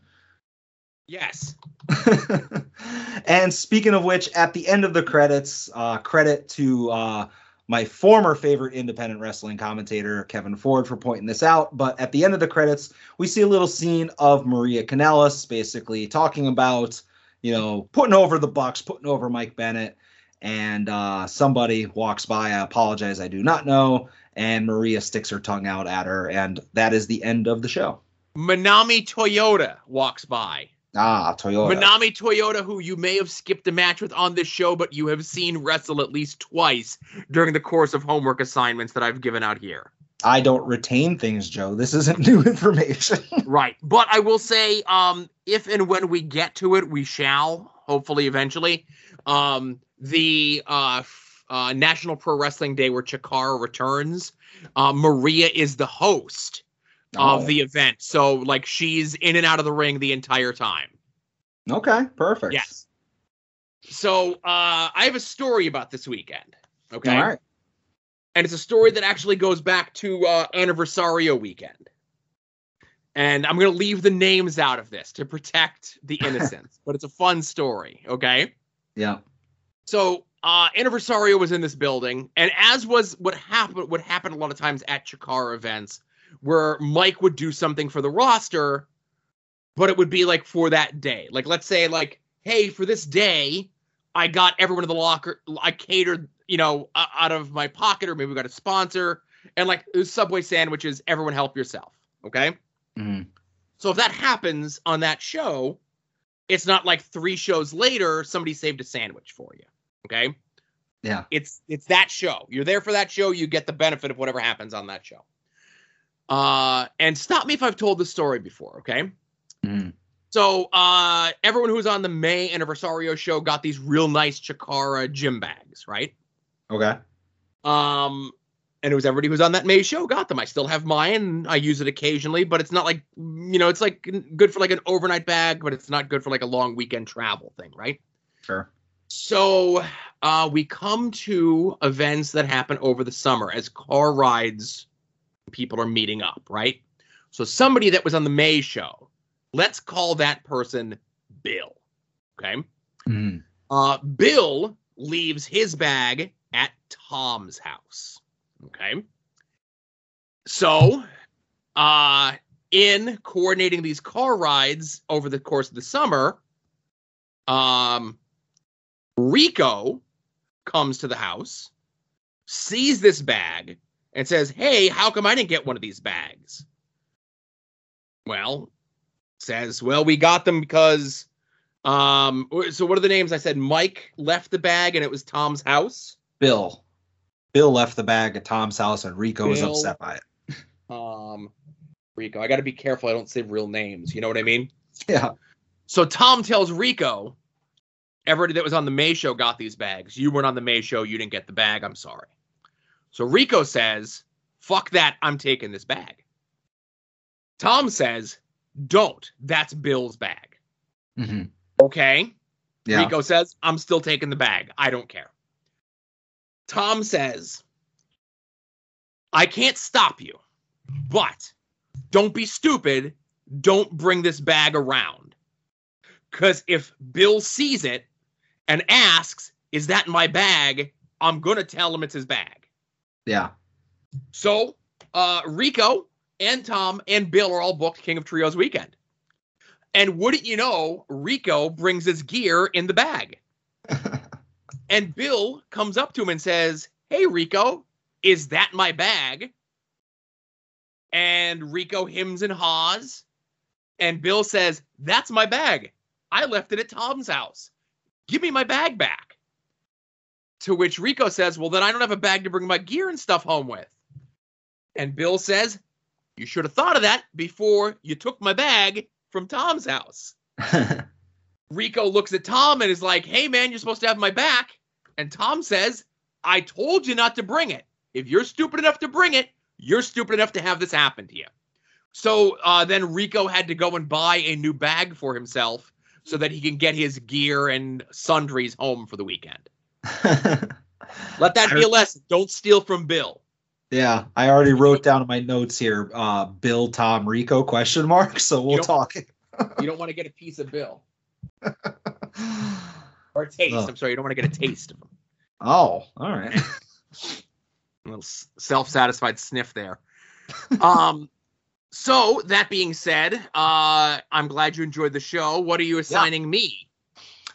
[SPEAKER 1] Yes. [laughs]
[SPEAKER 2] and speaking of which, at the end of the credits, uh, credit to uh, my former favorite independent wrestling commentator, Kevin Ford, for pointing this out. But at the end of the credits, we see a little scene of Maria Kanellis basically talking about, you know, putting over the Bucks, putting over Mike Bennett. And uh, somebody walks by. I apologize, I do not know. And Maria sticks her tongue out at her. And that is the end of the show.
[SPEAKER 1] Manami Toyota walks by.
[SPEAKER 2] Ah, Toyota.
[SPEAKER 1] Manami Toyota, who you may have skipped a match with on this show, but you have seen wrestle at least twice during the course of homework assignments that I've given out here.
[SPEAKER 2] I don't retain things, Joe. This isn't [laughs] new information. [laughs]
[SPEAKER 1] Right. But I will say, um, if and when we get to it, we shall, hopefully eventually. Um, the uh, uh, National Pro Wrestling Day where Chikara returns, uh, Maria is the host
[SPEAKER 2] Oh.
[SPEAKER 1] of the event. So, like, she's in and out of the ring the entire time.
[SPEAKER 2] Okay, perfect.
[SPEAKER 1] Yes. So uh, I have a story about this weekend. Okay.
[SPEAKER 2] All right.
[SPEAKER 1] and it's a story that actually goes back to uh, Anniversario weekend. And I'm going to leave the names out of this to protect the [laughs] innocents, but it's a fun story, okay?
[SPEAKER 2] Yeah.
[SPEAKER 1] So, uh, Anniversario was in this building, and as was what happened, what happened a lot of times at Chikara events, where Mike would do something for the roster, but it would be like for that day. Like, let's say, like, hey, for this day, I got everyone in the locker, I catered, you know, out of my pocket, or maybe we got a sponsor, and like Subway sandwiches. Everyone help yourself, okay?
[SPEAKER 2] Mhm.
[SPEAKER 1] So if that happens on that show, it's not like three shows later somebody saved a sandwich for you. Okay?
[SPEAKER 2] Yeah.
[SPEAKER 1] It's it's that show. You're there for that show, you get the benefit of whatever happens on that show. Uh and stop me if I've told this story before, okay?
[SPEAKER 2] Mhm.
[SPEAKER 1] So uh everyone who was on the May Anniversario show got these real nice Chikara gym bags, right?
[SPEAKER 2] Okay.
[SPEAKER 1] Um, and it was everybody who was on that May show got them. I still have mine. I use it occasionally, but it's not like you know, it's like good for like an overnight bag, but it's not good for like a long weekend travel thing, right?
[SPEAKER 2] Sure.
[SPEAKER 1] So uh, we come to events that happen over the summer as car rides. People are meeting up, right? So somebody that was on the May show, let's call that person Bill. Okay.
[SPEAKER 2] Mhm.
[SPEAKER 1] Uh, Bill leaves his bag at Tom's house. Okay. So, uh, in coordinating these car rides over the course of the summer, um, Rico comes to the house, sees this bag, and says, Hey, how come I didn't get one of these bags? Well, says, Well, we got them because um, so what are the names? I said Mike left the bag and it was Tom's house.
[SPEAKER 2] Bill. Bill left the bag at Tom's house and Rico was upset by it. [laughs]
[SPEAKER 1] Um, Rico. I got to be careful. I don't say real names. You know what I mean?
[SPEAKER 2] Yeah.
[SPEAKER 1] So Tom tells Rico, everybody that was on the May show got these bags. You weren't on the May show. You didn't get the bag. I'm sorry. So Rico says, fuck that. I'm taking this bag. Tom says, don't. That's Bill's bag.
[SPEAKER 2] hmm
[SPEAKER 1] Okay.
[SPEAKER 2] Yeah.
[SPEAKER 1] Rico says, I'm still taking the bag. I don't care. Tom says, I can't stop you, but don't be stupid. Don't bring this bag around. Because if Bill sees it and asks, Is that my bag? I'm going to tell him it's his bag.
[SPEAKER 2] Yeah.
[SPEAKER 1] So uh, Rico and Tom and Bill are all booked King of Trios weekend. And wouldn't you know, Rico brings his gear in the bag. [laughs] And Bill comes up to him and says, Hey, Rico, is that my bag? And Rico hims and haws. And Bill says, That's my bag. I left it at Tom's house. Give me my bag back. To which Rico says, Well, then I don't have a bag to bring my gear and stuff home with. And Bill says, You should have thought of that before you took my bag from Tom's house. [laughs] Rico looks at Tom and is like, Hey, man, you're supposed to have my back. And Tom says, I told you not to bring it. If you're stupid enough to bring it, you're stupid enough to have this happen to you. So uh, then Rico had to go and buy a new bag for himself so that he can get his gear and sundries home for the weekend. [laughs] Let that be a lesson. Don't steal from Bill.
[SPEAKER 2] yeah. I already wrote down in my notes here, uh, Bill, Tom, Rico question mark. So we'll
[SPEAKER 1] Yep.
[SPEAKER 2] talk.
[SPEAKER 1] You don't want to get a piece of Bill [laughs] or a taste. I'm sorry, you don't want to get a taste of him.
[SPEAKER 2] oh, all right. [laughs]
[SPEAKER 1] A little self-satisfied sniff there. um, so that being said, uh, I'm glad you enjoyed the show. What are you assigning me?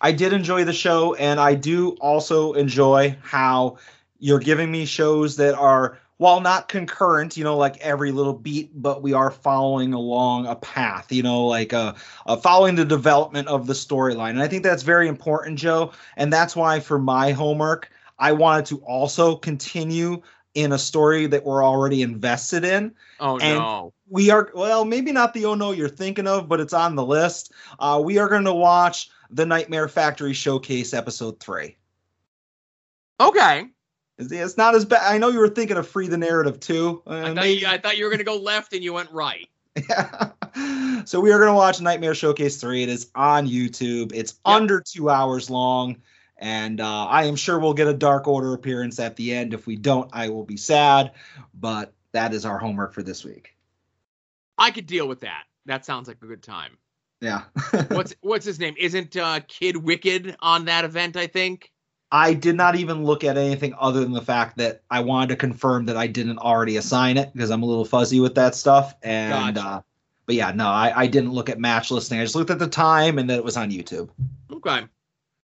[SPEAKER 2] I did enjoy the show, and I do also enjoy how you're giving me shows that are, while not concurrent, you know, like every little beat, but we are following along a path, you know, like uh, uh, following the development of the storyline. And I think that's very important, Joe. And that's why for my homework, I wanted to also continue in a story that we're already invested in
[SPEAKER 1] Oh
[SPEAKER 2] And-
[SPEAKER 1] no.
[SPEAKER 2] we are well maybe not the oh no you're thinking of but it's on the list uh, we are going to watch the nightmare factory showcase episode three
[SPEAKER 1] Okay.
[SPEAKER 2] it's, not as bad i know you were thinking of free the narrative too uh,
[SPEAKER 1] I thought, you, I thought you were gonna go left and you went right. Yeah. [laughs]
[SPEAKER 2] so we are going to watch nightmare showcase 3 it is on youtube it's
[SPEAKER 1] Yep.
[SPEAKER 2] under two hours long And uh, I am sure we'll get a Dark Order appearance at the end. If we don't, I will be sad. But that is our homework for this week.
[SPEAKER 1] I could deal with that. That sounds like a good time.
[SPEAKER 2] Yeah. [laughs]
[SPEAKER 1] What's what's his name? Isn't uh, Kid Wicked on that event? I think.
[SPEAKER 2] I did not even look at anything other than the fact that I wanted to confirm that I didn't already assign it because I'm a little fuzzy with that stuff. And
[SPEAKER 1] Gotcha.
[SPEAKER 2] uh, but yeah, no, I, I didn't look at match listing. I just looked at the time and that it was on YouTube.
[SPEAKER 1] Okay.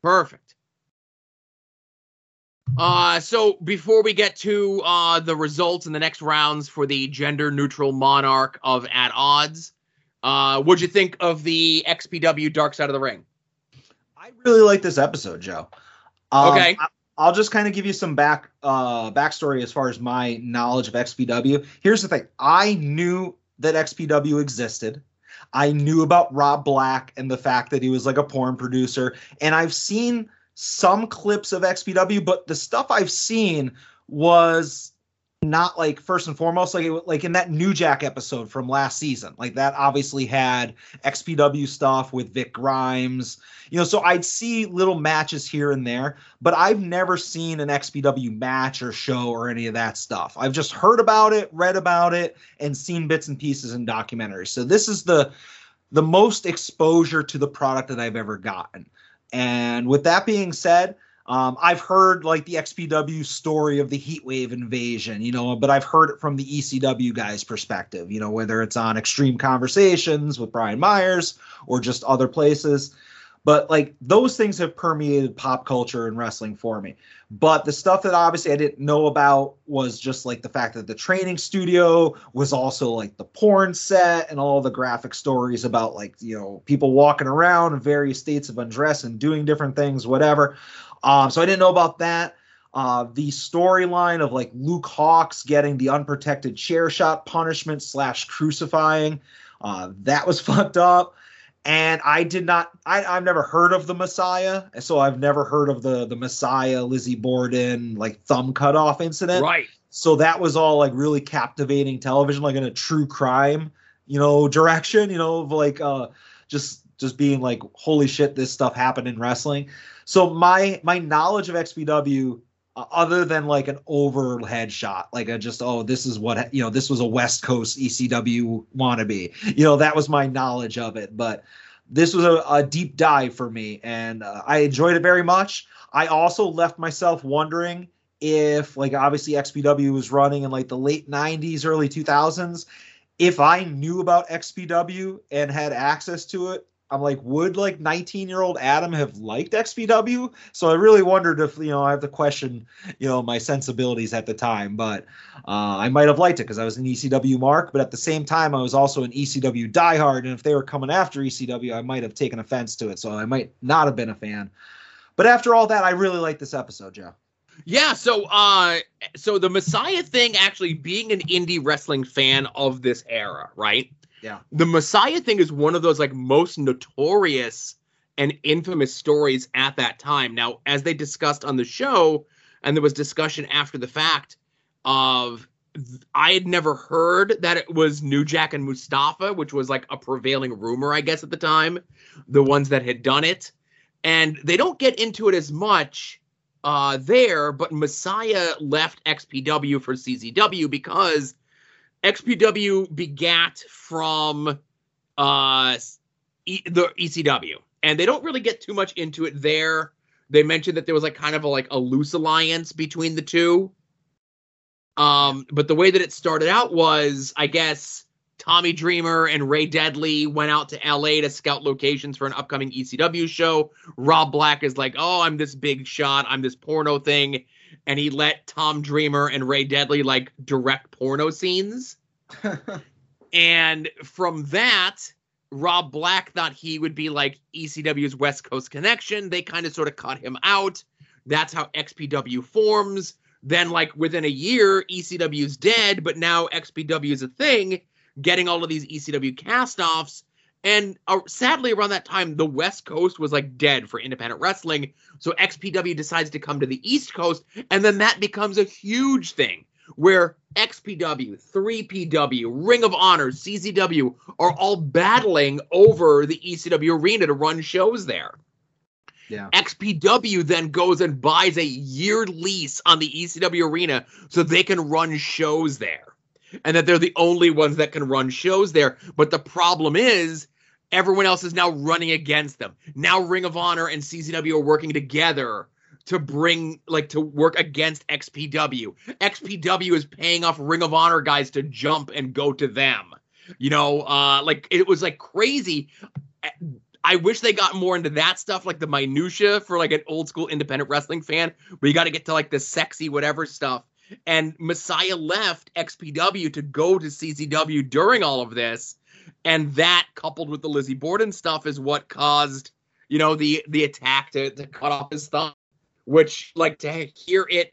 [SPEAKER 1] Perfect. Uh, so before we get to uh, the results in the next rounds for the gender neutral monarch of At Odds, uh, what'd you think of the XPW Dark Side of the Ring?
[SPEAKER 2] I really like this episode, Joe. Um,
[SPEAKER 1] Okay.
[SPEAKER 2] I, I'll just kind of give you some back uh backstory as far as my knowledge of XPW. Here's the thing: I knew that XPW existed. I knew about Rob Black and the fact that he was like a porn producer, and I've seen some clips of XPW, but the stuff I've seen was not like first and foremost like it, like in that New Jack episode from last season. Like that obviously had XPW stuff with Vic Grimes. You know, so I'd see little matches here and there, but I've never seen an XPW match or show or any of that stuff. I've just heard about it, read about it, and seen bits and pieces in documentaries. So this is the the most exposure to the product that I've ever gotten. And with that being said, um, I've heard like the XPW story of the Heatwave invasion, you know, but I've heard it from the ECW guys' perspective, you know, whether it's on Extreme Conversations with Brian Myers or just other places. But like those things have permeated pop culture and wrestling for me. But the stuff that obviously I didn't know about was just like the fact that the training studio was also like the porn set and all the graphic stories about like, you know, people walking around in various states of undress and doing different things, whatever. Um, so I didn't know about that. Uh, the storyline of like Luke Hawx getting the unprotected chair shot punishment slash crucifying, uh, that was [laughs] fucked up. And I did not. I, I've never heard of the Messiah, so I've never heard of the the Messiah Lizzie Borden like thumb cut off incident.
[SPEAKER 1] Right.
[SPEAKER 2] So that was all like really captivating television, like in a true crime, you know, direction. You know, of like uh, just just being like, holy shit, this stuff happened in wrestling. So my my knowledge of XPW, uh, other than like an overhead shot, like a just oh this is what you know this was a West Coast ECW wannabe, you know that was my knowledge of it. But this was a, a deep dive for me, and uh, I enjoyed it very much. I also left myself wondering if like obviously XPW was running in like the late 90s, early 2000s. If I knew about XPW and had access to it, I'm like, would like 19 year old Adam have liked XPW? So I really wondered if, you know, I have to question, you know, my sensibilities at the time, but uh, I might have liked it because I was an ECW mark, but at the same time, I was also an ECW diehard. And if they were coming after ECW, I might have taken offense to it. So I might not have been a fan. But after all that, I really like this episode, Joe.
[SPEAKER 1] Yeah, so uh so the Messiah thing actually being an indie wrestling fan of this era, right?
[SPEAKER 2] Yeah.
[SPEAKER 1] The Messiah thing is one of those like most notorious and infamous stories at that time. Now, as they discussed on the show, and there was discussion after the fact of I had never heard that it was New Jack and Mustafa, which was like a prevailing rumor, I guess, at the time, the ones that had done it. And they don't get into it as much uh, there, but Messiah left XPW for CZW because XPW begat from uh, e- the ECW, and they don't really get too much into it there. They mentioned that there was like kind of a, like a loose alliance between the two. Um, but the way that it started out was, I guess, Tommy Dreamer and Ray Deadly went out to LA to scout locations for an upcoming ECW show. Rob Black is like, "Oh, I'm this big shot. I'm this porno thing." And he let Tom Dreamer and Ray Deadly like direct porno scenes. [laughs] and from that, Rob Black thought he would be like ECW's West Coast connection. They kind of sort of cut him out. That's how XPW forms. Then, like within a year, ECW's dead, but now XPW is a thing, getting all of these ECW cast-offs. And uh, sadly, around that time, the West Coast was like dead for independent wrestling. So XPW decides to come to the East Coast, and then that becomes a huge thing where XPW, 3PW, Ring of Honor, CZW are all battling over the ECW arena to run shows there.
[SPEAKER 2] Yeah.
[SPEAKER 1] XPW then goes and buys a year lease on the ECW arena so they can run shows there. And that they're the only ones that can run shows there. But the problem is, everyone else is now running against them. Now Ring of Honor and CZW are working together to bring, like, to work against XPW. XPW is paying off Ring of Honor guys to jump and go to them. You know, uh, like, it was like crazy. I wish they got more into that stuff, like the minutia for like an old school independent wrestling fan, where you got to get to like the sexy whatever stuff. And Messiah left XPW to go to CZW during all of this, and that coupled with the Lizzie Borden stuff is what caused, you know, the the attack to, to cut off his thumb. Which, like, to hear it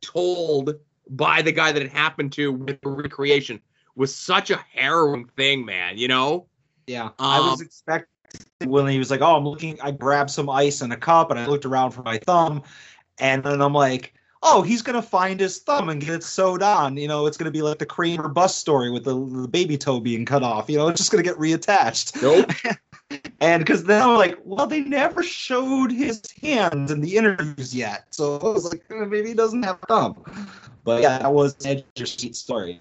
[SPEAKER 1] told by the guy that it happened to with the recreation was such a harrowing thing, man. You know?
[SPEAKER 2] Yeah, I was
[SPEAKER 1] Um,
[SPEAKER 2] expecting when he was like, "Oh, I'm looking." I grabbed some ice in a cup and I looked around for my thumb, and then I'm like, "Oh, he's gonna find his thumb and get it sewed on." You know, it's gonna be like the Kramer bus story with the, the baby toe being cut off. You know, it's just gonna get reattached.
[SPEAKER 1] Nope. [laughs]
[SPEAKER 2] And because then I'm like, well, they never showed his hands in the interviews yet, so I was like, eh, maybe he doesn't have a thumb. But yeah, that was an seat story.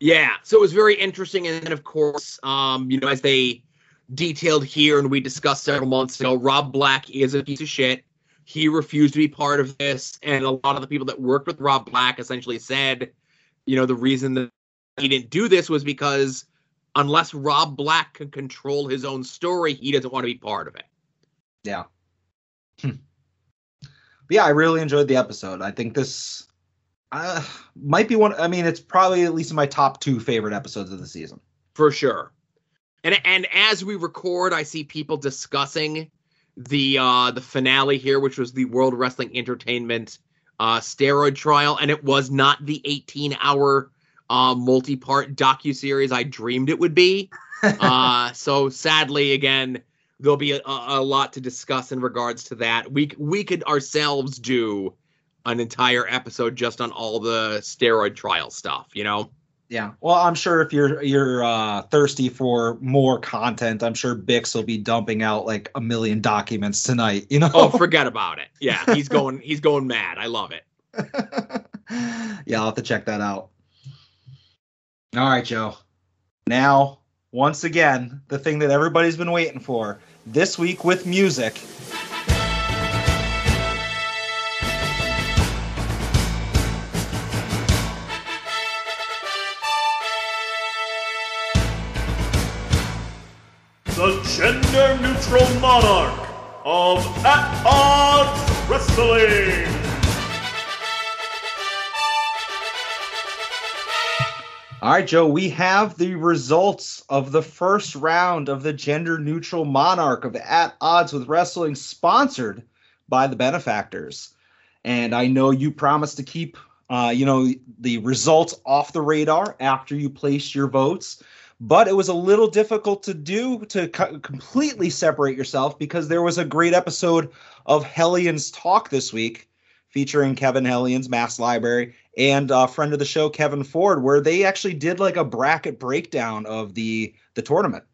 [SPEAKER 1] Yeah, so it was very interesting, and then of course, um, you know, as they detailed here and we discussed several months ago, Rob Black is a piece of shit. He refused to be part of this, and a lot of the people that worked with Rob Black essentially said, you know, the reason that he didn't do this was because unless Rob Black can control his own story, he doesn't want to be part of it.
[SPEAKER 2] Yeah. Hmm. Yeah, I really enjoyed the episode. I think this uh, might be one. I mean, it's probably at least in my top two favorite episodes of the season.
[SPEAKER 1] for sure. And and as we record, I see people discussing the uh the finale here, which was the World Wrestling Entertainment uh steroid trial, and it was not the 18 hour uh multi-part docu-series I dreamed it would be. [laughs] uh so sadly again there'll be a, a lot to discuss in regards to that. We we could ourselves do an entire episode just on all the steroid trial stuff, you know?
[SPEAKER 2] Yeah. Well, I'm sure if you're you're uh, thirsty for more content, I'm sure Bix will be dumping out like a million documents tonight. You know.
[SPEAKER 1] Oh, forget about it. Yeah, he's going he's going mad. I love it. [laughs]
[SPEAKER 2] yeah, I'll have to check that out. All right, Joe. Now, once again, the thing that everybody's been waiting for this week with music.
[SPEAKER 3] Gender neutral monarch of At Odds Wrestling.
[SPEAKER 2] All right, Joe, we have the results of the first round of the gender neutral monarch of At Odds with Wrestling, sponsored by the benefactors. And I know you promised to keep, uh, you know, the results off the radar after you placed your votes, but it was a little difficult to do to co- completely separate yourself because there was a great episode of Hellions Talk this week featuring Kevin Hellions, Mass Library, and a friend of the show, Kevin Ford, where they actually did like a bracket breakdown of the the tournament.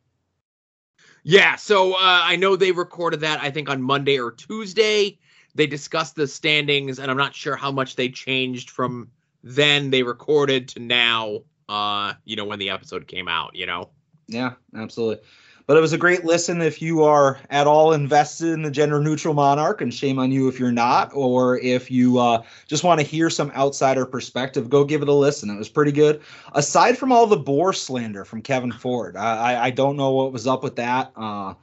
[SPEAKER 1] Yeah, so uh, I know they recorded that I think on Monday or Tuesday. They discussed the standings, and I'm not sure how much they changed from then they recorded to now. Uh, you know when the episode came out. You know.
[SPEAKER 2] Yeah, absolutely. But it was a great listen if you are at all invested in the gender neutral monarch, and shame on you if you're not, or if you uh, just want to hear some outsider perspective, go give it a listen. It was pretty good. Aside from all the boar slander from Kevin Ford, I, I, don't know what was up with that. Uh,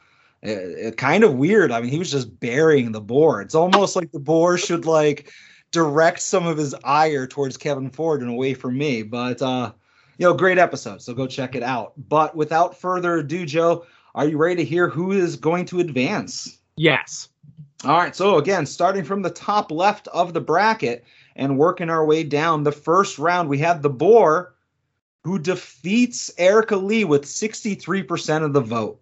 [SPEAKER 2] it, it kind of weird. I mean, he was just burying the boar. It's almost like the boar should like direct some of his ire towards Kevin Ford and away from me. But uh, you know, great episode. So go check it out. But without further ado, Joe, are you ready to hear who is going to advance?
[SPEAKER 1] Yes.
[SPEAKER 2] All right. So again, starting from the top left of the bracket and working our way down, the first round we have the Boar, who defeats Erica Lee with 63% of the vote.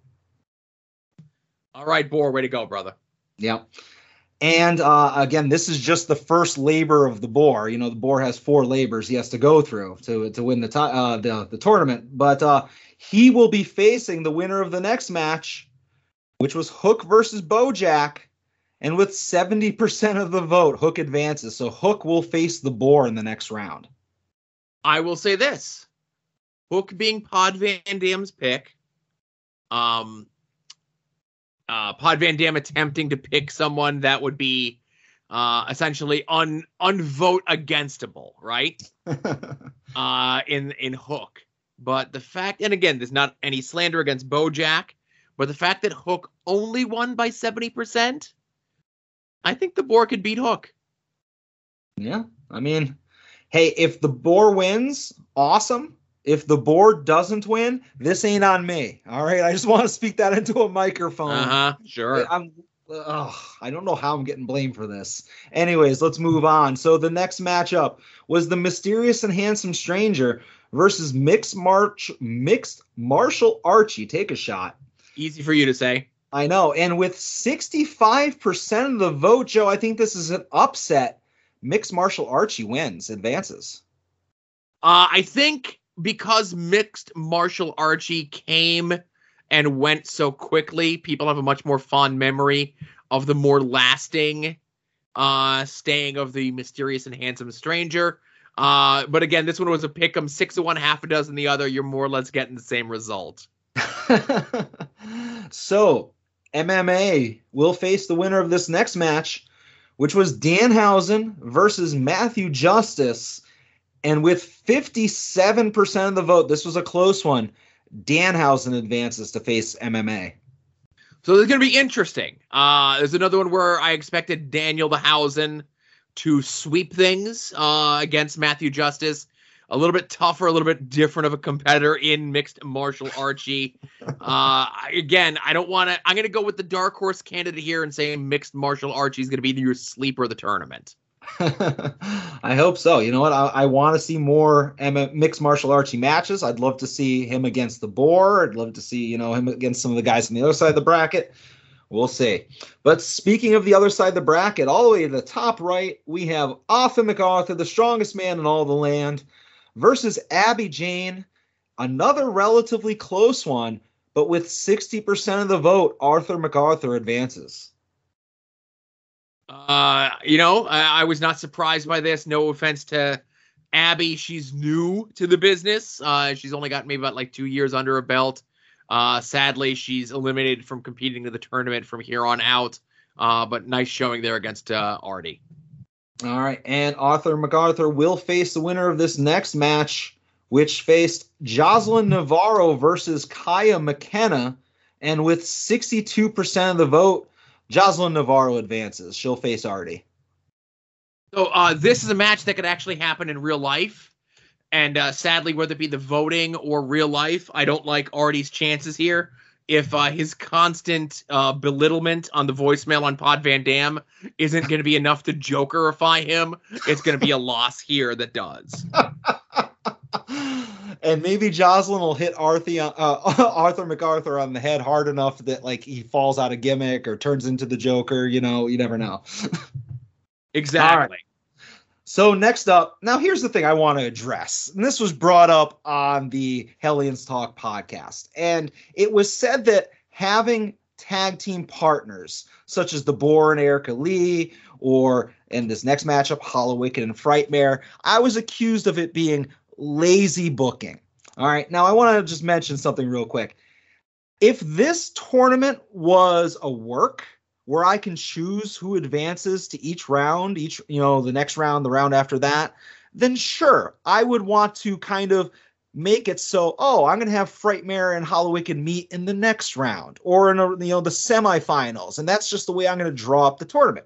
[SPEAKER 1] All right, Boar, way to go, brother.
[SPEAKER 2] Yep. And uh, again, this is just the first labor of the boar. You know, the boar has four labors he has to go through to to win the ti- uh, the the tournament. But uh, he will be facing the winner of the next match, which was Hook versus Bojack, And with 70% of the vote, Hook advances. So Hook will face the boar in the next round.
[SPEAKER 1] I will say this: Hook being Pod Van Dam's pick, um, uh, Pod Van Dam attempting to pick someone that would be uh, essentially un unvote againstable, right? [laughs] uh, in in Hook. But the fact, and again, there's not any slander against Bojack, but the fact that Hook only won by seventy percent, I think the boar could beat Hook.
[SPEAKER 2] yeah. I mean, hey, if the boar wins, awesome. If the board doesn't win, this ain't on me. All right. I just want to speak that into a microphone.
[SPEAKER 1] Uh huh. Sure.
[SPEAKER 2] I'm ugh, I don't know how I'm getting blamed for this. Anyways, let's move on. So the next matchup was the mysterious and handsome stranger versus mixed march mixed martial Archie. Take a shot.
[SPEAKER 1] Easy for you to say.
[SPEAKER 2] I know. And with 65% of the vote, Joe, I think this is an upset. Mixed martial Archie wins, advances.
[SPEAKER 1] Uh, I think because mixed martial Archie came and went so quickly, people have a much more fond memory of the more lasting uh, staying of the mysterious and handsome stranger. Uh, but again, this one was a pick 'em six of one, half a dozen the other. You're more or less getting the same result. [laughs]
[SPEAKER 2] so, MMA will face the winner of this next match, which was Danhausen versus Matthew Justice. And with 57% of the vote, this was a close one. Danhausen advances to face MMA.
[SPEAKER 1] So this is going to be interesting. Uh, there's another one where I expected Daniel the Hausen to sweep things uh, against Matthew Justice. A little bit tougher, a little bit different of a competitor in mixed martial Archie. [laughs] Uh, again, I don't want to. I'm going to go with the dark horse candidate here and say mixed martial Archie is going to be your sleeper of the tournament. [laughs]
[SPEAKER 2] I hope so. You know what? I, I want to see more M- mixed martial artsy matches. I'd love to see him against the boar. I'd love to see you know him against some of the guys on the other side of the bracket. We'll see. But speaking of the other side of the bracket, all the way to the top right, we have Arthur MacArthur, the strongest man in all the land, versus Abby Jane, another relatively close one, but with 60% of the vote, Arthur MacArthur advances.
[SPEAKER 1] Uh, you know, I, I was not surprised by this. No offense to Abby, she's new to the business. Uh, she's only got maybe about like two years under a belt. Uh, sadly, she's eliminated from competing to the tournament from here on out. Uh, but nice showing there against uh, Artie.
[SPEAKER 2] All right, and Arthur MacArthur will face the winner of this next match, which faced Jocelyn Navarro versus Kaya McKenna. And with 62% of the vote, Jocelyn Navarro advances. She'll face Artie.
[SPEAKER 1] So uh, this is a match that could actually happen in real life. And uh, sadly, whether it be the voting or real life, I don't like Artie's chances here. If uh, his constant uh, belittlement on the voicemail on Pod Van Dam isn't going to be enough to jokerify him, it's going to be a loss here that does. [laughs]
[SPEAKER 2] and maybe Jocelyn will hit Arthur, uh, [laughs] Arthur MacArthur on the head hard enough that like he falls out of gimmick or turns into the Joker. You know, you never know. [laughs]
[SPEAKER 1] Exactly.
[SPEAKER 2] So next up, now here's the thing I want to address. And this was brought up on the Hellions Talk podcast. And it was said that having tag team partners such as the Boar and Erica Lee, or in this next matchup, Hallowicked and Frightmare, I was accused of it being lazy booking. All right. Now I want to just mention something real quick. If this tournament was a work where I can choose who advances to each round, each, you know, the next round, the round after that, then sure, I would want to kind of make it so, oh, I'm going to have Frightmare and Hallowicked meet in the next round or in, a, you know, the semifinals. And that's just the way I'm going to draw up the tournament.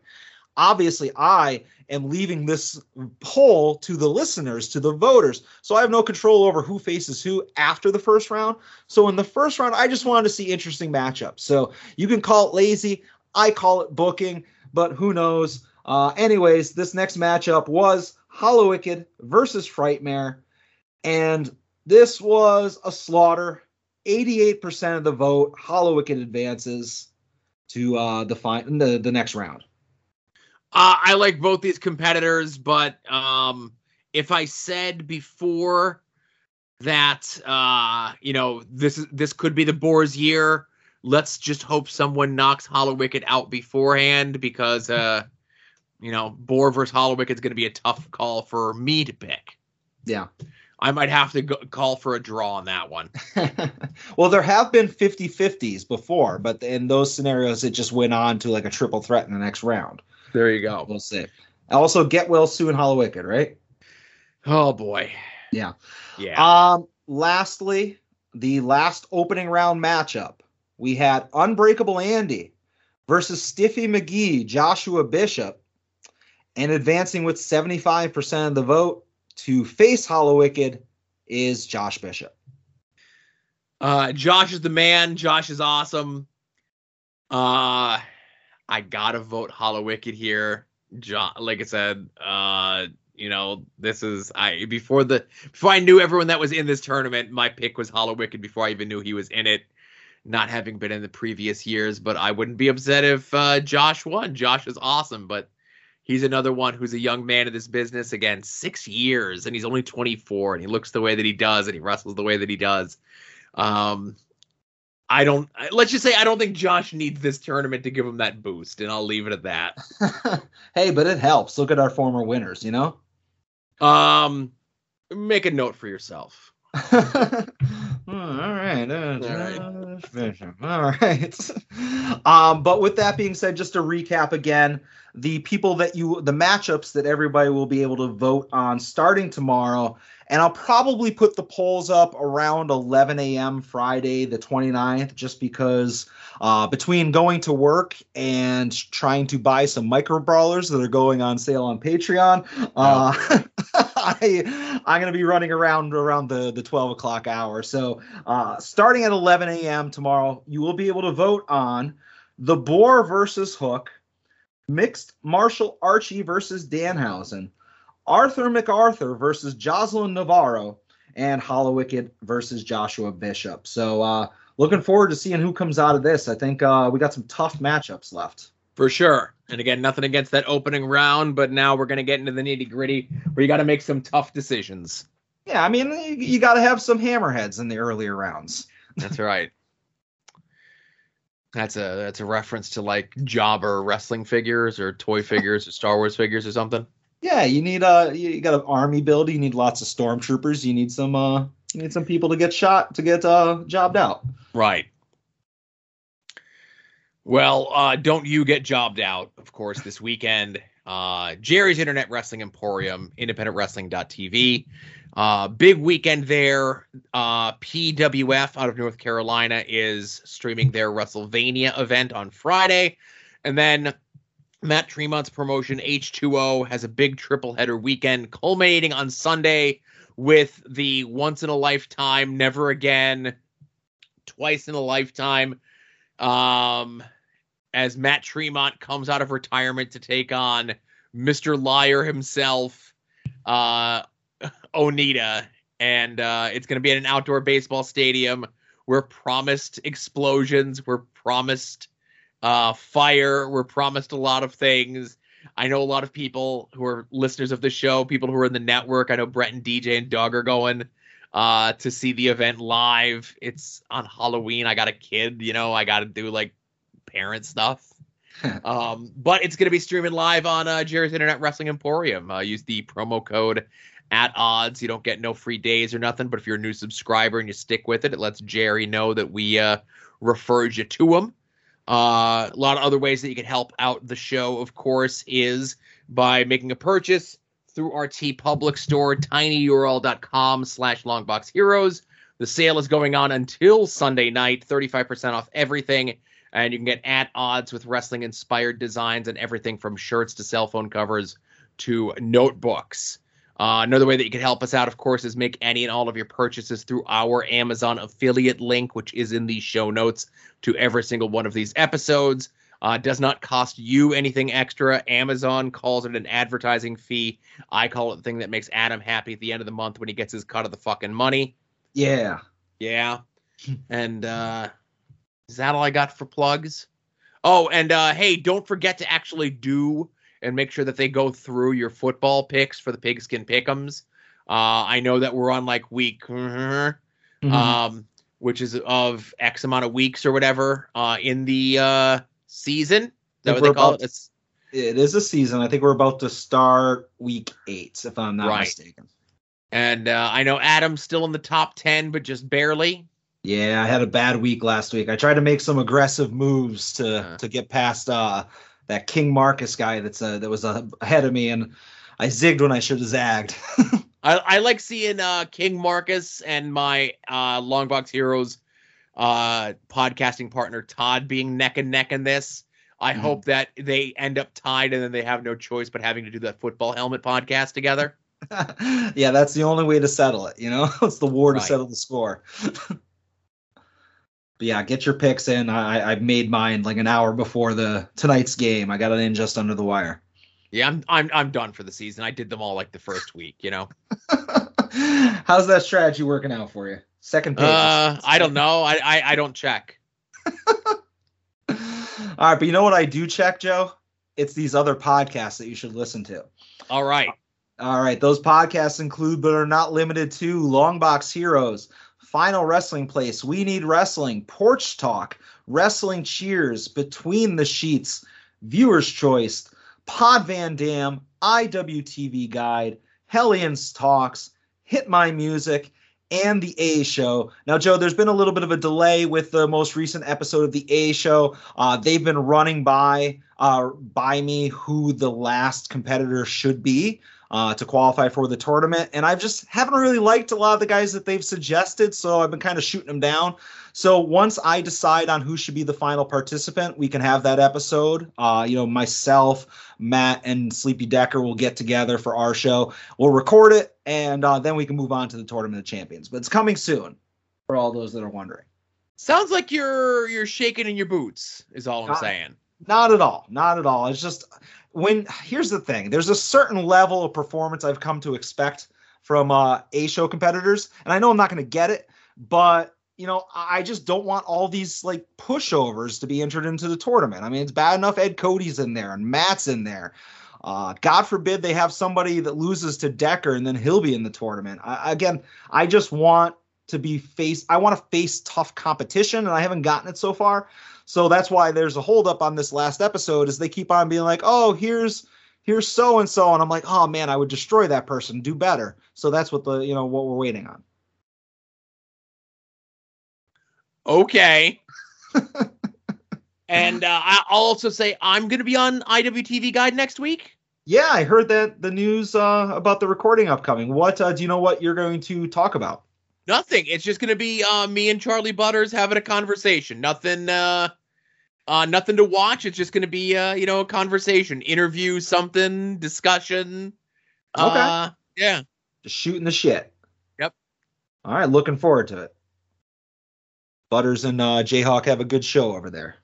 [SPEAKER 2] Obviously, I am leaving this poll to the listeners, to the voters. So I have no control over who faces who after the first round. So in the first round, I just wanted to see interesting matchups. So you can call it lazy. I call it booking, but who knows? Uh, anyways, this next matchup was Hallowicked versus Frightmare, and this was a slaughter. 88% of the vote, Hallowicked advances to uh, the, fi- the the next round.
[SPEAKER 1] Uh, I like both these competitors, but um, if I said before that uh, you know this is this could be the Boars year, let's just hope someone knocks Hallowicked out beforehand because uh [laughs] you know, Boar versus Hallowicked is going to be a tough call for me to pick.
[SPEAKER 2] Yeah.
[SPEAKER 1] I might have to go, call for a draw on that one. [laughs]
[SPEAKER 2] well, there have been 50 50s before, but in those scenarios, it just went on to like a triple threat in the next round.
[SPEAKER 1] There you go.
[SPEAKER 2] We'll see. Also, get well soon, Hallowicked, right?
[SPEAKER 1] Oh boy.
[SPEAKER 2] Yeah.
[SPEAKER 1] Yeah.
[SPEAKER 2] Um. Lastly, the last opening round matchup, we had Unbreakable Andy versus Stiffy McGee, Joshua Bishop, and advancing with 75% of the vote to face Hallowicked is Josh Bishop.
[SPEAKER 1] Uh, Josh is the man. Josh is awesome. Uh, I gotta vote Hallowicked here. Jo- like I said, uh, you know, this is I before the before I knew everyone that was in this tournament, my pick was Hallowicked before I even knew he was in it. Not having been in the previous years, but I wouldn't be upset if uh, Josh won. Josh is awesome, but he's another one who's a young man in this business again, six years, and he's only 24, and he looks the way that he does, and he wrestles the way that he does. Um, I don't. Let's just say I don't think Josh needs this tournament to give him that boost, and I'll leave it at that. [laughs]
[SPEAKER 2] hey, but it helps. Look at our former winners, you know.
[SPEAKER 1] Um, make a note for yourself. [laughs]
[SPEAKER 2] all right. Uh, all right. [laughs] um, but with that being said, just to recap again, the people that you, the matchups that everybody will be able to vote on starting tomorrow. And I'll probably put the polls up around 11 a.m. Friday, the 29th, just because uh, between going to work and trying to buy some micro brawlers that are going on sale on Patreon, uh, [laughs] I, I'm going to be running around around the, the 12 o'clock hour. So uh, starting at 11 a.m. tomorrow, you will be able to vote on the Boar versus Hook, Mixed Martial Archie versus Danhausen, Arthur MacArthur versus Jocelyn Navarro, and Hallowicked versus Joshua Bishop. So uh, looking forward to seeing who comes out of this. I think uh, we got some tough matchups left.
[SPEAKER 1] For sure. And again, nothing against that opening round, but now we're going to get into the nitty gritty where you got to make some tough decisions.
[SPEAKER 2] Yeah, I mean, you, you got to have some hammerheads in the earlier rounds.
[SPEAKER 1] That's right. That's a that's a reference to like jobber wrestling figures or toy figures or Star Wars figures or something.
[SPEAKER 2] Yeah, you need a you got an army build, you need lots of stormtroopers, you need some uh you need some people to get shot to get uh jobbed out.
[SPEAKER 1] Right. Well, uh, don't you get jobbed out, of course, this weekend. Uh, Jerry's Internet Wrestling Emporium, independentwrestling.tv. Uh, big weekend there. Uh, PWF out of North Carolina is streaming their WrestleVania event on Friday. And then Matt Tremont's promotion, H2O, has a big triple header weekend culminating on Sunday with the once in a lifetime, never again, twice in a lifetime. Um, as Matt Tremont comes out of retirement to take on Mr. Liar himself, uh, Onita. And uh, it's going to be at an outdoor baseball stadium. We're promised explosions. We're promised uh, fire. We're promised a lot of things. I know a lot of people who are listeners of the show, people who are in the network. I know Brett and DJ and Doug are going uh, to see the event live. It's on Halloween. I got a kid, you know, I got to do like parent stuff. [laughs] um, but it's going to be streaming live on uh, Jerry's Internet Wrestling Emporium. Uh, use the promo code at odds. You don't get no free days or nothing. But if you're a new subscriber and you stick with it, it lets Jerry know that we uh, referred you to him. Uh, a lot of other ways that you can help out the show, of course, is by making a purchase through our TeePublic store, tinyurl.com slash longboxheroes. The sale is going on until Sunday night, 35% off everything. And you can get at odds with wrestling inspired designs and everything from shirts to cell phone covers to notebooks. Uh, another way that you can help us out, of course, is make any and all of your purchases through our Amazon affiliate link, which is in the show notes to every single one of these episodes. Uh, does not cost you anything extra. Amazon calls it an advertising fee. I call it the thing that makes Adam happy at the end of the month when he gets his cut of the fucking money.
[SPEAKER 2] Yeah.
[SPEAKER 1] Yeah. and uh, is that all I got for plugs? Oh, and uh, hey, don't forget to actually do and make sure that they go through your football picks for the pigskin pickums. Uh, I know that we're on like week, mm-hmm.
[SPEAKER 2] Mhm.
[SPEAKER 1] um, which is of X amount of weeks or whatever uh, in the uh, season. Is that what they call
[SPEAKER 2] about-
[SPEAKER 1] it? It's,
[SPEAKER 2] It is a season. I think we're about to start week eight, if I'm not
[SPEAKER 1] Right.
[SPEAKER 2] mistaken.
[SPEAKER 1] and uh, I know Adam's still in the top ten, but just barely.
[SPEAKER 2] Yeah, I had a bad week last week. I tried to make some aggressive moves to
[SPEAKER 1] Uh.
[SPEAKER 2] to get past uh, that King Marcus guy that's uh, that was uh, ahead of me, and I zigged when I should have zagged. [laughs]
[SPEAKER 1] I, I like seeing uh, King Marcus and my uh, Longbox Heroes uh, podcasting partner Todd being neck and neck in this. I
[SPEAKER 2] Mhm.
[SPEAKER 1] hope that they end up tied and then they have no choice but having to do that football helmet podcast together. [laughs]
[SPEAKER 2] yeah, that's the only way to settle it. You know, [laughs] it's the war to settle the score. But yeah, get your picks in. I I've made mine like an hour before the tonight's game. I got it in just under the wire.
[SPEAKER 1] Yeah, I'm I'm I'm done for the season. I did them all like the first week, you know. [laughs]
[SPEAKER 2] How's that strategy working out for you? Second page.
[SPEAKER 1] Uh, I don't know. I, I I don't check. [laughs]
[SPEAKER 2] All right, but you know what I do check, Joe? It's these other podcasts that you should listen to.
[SPEAKER 1] All right.
[SPEAKER 2] All right, those podcasts include, but are not limited to, Long Box Heroes, Final Wrestling Place, We Need Wrestling, Porch Talk, Wrestling Cheers, Between the Sheets, Viewer's Choice, Pod Van Dam, IWTV Guide, Hellions Talks, Hit My Music, and the A Show. Now, Joe, there's been a little bit of a delay with the most recent episode of the A Show. Uh, they've been running by uh, by me who the last competitor should be uh, to qualify for the tournament. And I've just haven't really liked a lot of the guys that they've suggested, so I've been kind of shooting them down. So once I decide on who should be the final participant, we can have that episode. Uh, you know, myself, Matt, and Sleepy Decker will get together for our show. We'll record it, and uh, then we can move on to the Tournament of Champions. But it's coming soon for all those that are wondering.
[SPEAKER 1] Sounds like you're you're shaking in your boots. Is all I'm
[SPEAKER 2] Uh,
[SPEAKER 1] saying.
[SPEAKER 2] Not at all. Not at all. It's just when here's the thing. There's a certain level of performance I've come to expect from uh, A show competitors, and I know I'm not going to get it, but you know I just don't want all these like pushovers to be entered into the tournament. I mean, it's bad enough Ed Cody's in there and Matt's in there. Uh, God forbid they have somebody that loses to Decker and then he'll be in the tournament. I, again, I just want to be face. I want to face tough competition, and I haven't gotten it so far. So that's why there's a holdup on this last episode is they keep on being like, oh, here's here's so and so, and I'm like, oh man, I would destroy that person, do better. So that's what the you know what we're waiting on.
[SPEAKER 1] Okay. [laughs] and uh, I'll also say I'm going to be on IWTV Guide next week.
[SPEAKER 2] Yeah, I heard that the news uh, about the recording upcoming. What uh, do you know? What you're going to talk about?
[SPEAKER 1] Nothing. It's just going to be uh, me and Charlie Butters having a conversation. Nothing. Uh, uh, nothing to watch. It's just going to be, uh, you know, a conversation, interview, something, discussion.
[SPEAKER 2] Okay.
[SPEAKER 1] Uh, yeah.
[SPEAKER 2] Just shooting the shit.
[SPEAKER 1] Yep.
[SPEAKER 2] All right, looking forward to it. Butters and uh, Jayhawk have a good show over there.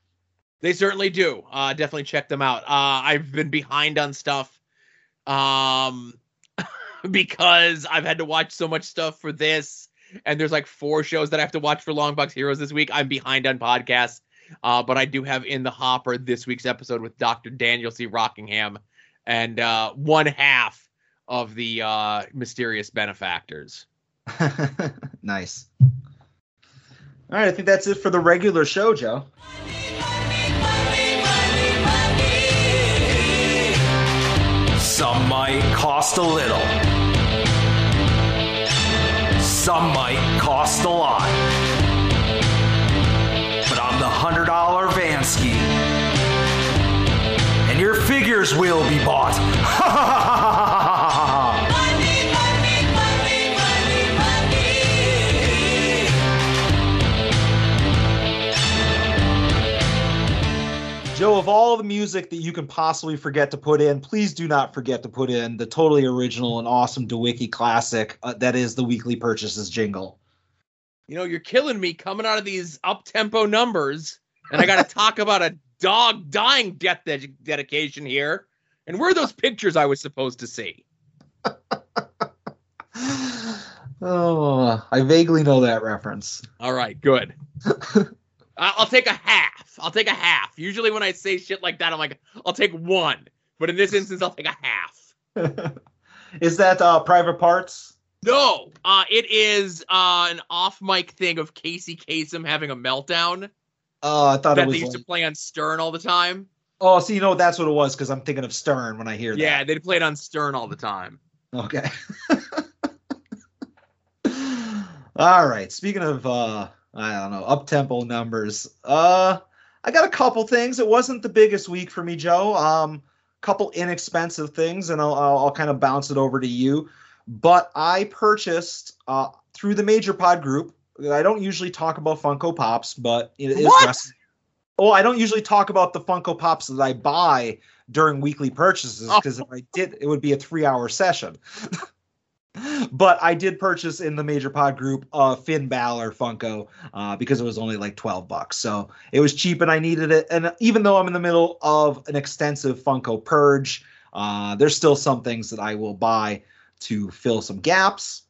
[SPEAKER 1] They certainly do. Uh, definitely check them out. Uh, I've been behind on stuff, um, [laughs] because I've had to watch so much stuff for this, and there's like four shows that I have to watch for Longbox Heroes this week. I'm behind on podcasts, uh, but I do have in the hopper this week's episode with Dr. Daniel C. Rockingham, and uh, one half of the uh, mysterious benefactors. [laughs]
[SPEAKER 2] nice. All right, I think that's it for the regular show, Joe.
[SPEAKER 5] Some might cost a little. Some might cost a lot. Your will be bought. [laughs]
[SPEAKER 2] Joe, of all the music that you can possibly forget to put in, please do not forget to put in the totally original and awesome DeWiki classic uh, that is the weekly purchases jingle.
[SPEAKER 1] You know, you're killing me coming out of these up tempo numbers, and I got to [laughs] talk about a dog dying death de- dedication here. And where are those pictures I was supposed to see? [laughs]
[SPEAKER 2] oh, I vaguely know that reference.
[SPEAKER 1] All right, good. [laughs] I'll take a half. I'll take a half. Usually, when I say shit like that, I'm like, I'll take one. But in this instance, I'll take a half. [laughs]
[SPEAKER 2] is that uh, private parts?
[SPEAKER 1] No, uh, it is uh, an off mic thing of Casey Kasem having a meltdown
[SPEAKER 2] Oh, I thought it
[SPEAKER 1] that they used
[SPEAKER 2] Like,
[SPEAKER 1] to play on Stern all the time.
[SPEAKER 2] oh, so you know that's what it was because I'm thinking of Stern when I hear that.
[SPEAKER 1] Yeah,
[SPEAKER 2] that.
[SPEAKER 1] they played on Stern all the time.
[SPEAKER 2] Okay. [laughs] All right. Speaking of uh I don't know, up tempo numbers. Uh I got a couple things. It wasn't the biggest week for me, Joe. Um couple inexpensive things and I'll I'll, I'll kind of bounce it over to you. But I purchased uh through the Major Pod group. I don't usually talk about Funko Pops, but it is
[SPEAKER 1] What?
[SPEAKER 2] wrestling- Oh, I don't usually talk about the Funko Pops that I buy during weekly purchases
[SPEAKER 1] Oh.
[SPEAKER 2] because if I did, it would be a three-hour session. [laughs] but I did purchase in the Major Pod group uh, Finn Balor Funko uh, because it was only like twelve bucks, so it was cheap and I needed it. And even though I'm in the middle of an extensive Funko purge, uh, there's still some things that I will buy to fill some gaps.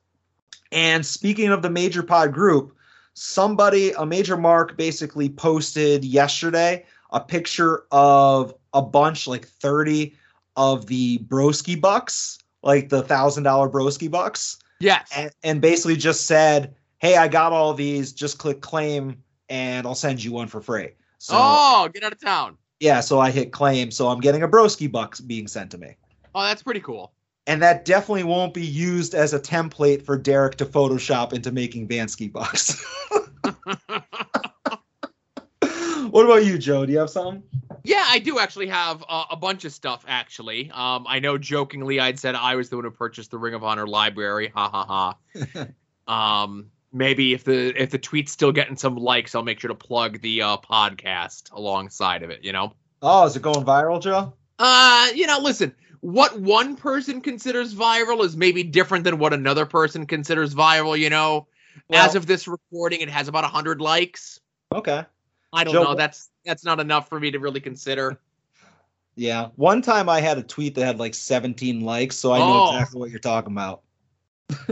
[SPEAKER 2] And speaking of the Major Pod group, somebody, a major mark, basically posted yesterday a picture of a bunch, like 30 of the Broski bucks, like the thousand dollar Broski bucks,
[SPEAKER 1] Yes.
[SPEAKER 2] and, and basically just said, Hey, I got all these, just click claim and I'll send you one for free. So
[SPEAKER 1] oh, get out of town.
[SPEAKER 2] yeah, so I hit claim, so I'm getting a Broski bucks being sent to me.
[SPEAKER 1] Oh, that's pretty cool.
[SPEAKER 2] And that definitely won't be used as a template for Derek to Photoshop into making Vansky bucks. [laughs] what about you, Joe? Do you have something?
[SPEAKER 1] Yeah, I do actually have uh, a bunch of stuff. Actually, um, I know jokingly I'd said I was the one who purchased the Ring of Honor library. Ha ha ha. [laughs] um, maybe if the if the tweet's still getting some likes, I'll make sure to plug the uh, podcast alongside of it. You know.
[SPEAKER 2] Oh, is it going viral, Joe?
[SPEAKER 1] Uh, you know, listen. What one person considers viral is maybe different than what another person considers viral. You know. As of this recording, it has about hundred likes.
[SPEAKER 2] Okay.
[SPEAKER 1] I don't
[SPEAKER 2] Joe,
[SPEAKER 1] know. That's that's not enough for me to really consider. [laughs]
[SPEAKER 2] Yeah. One time I had a tweet that had like 17 likes, so I know
[SPEAKER 1] Oh.
[SPEAKER 2] exactly what you're talking about. [laughs]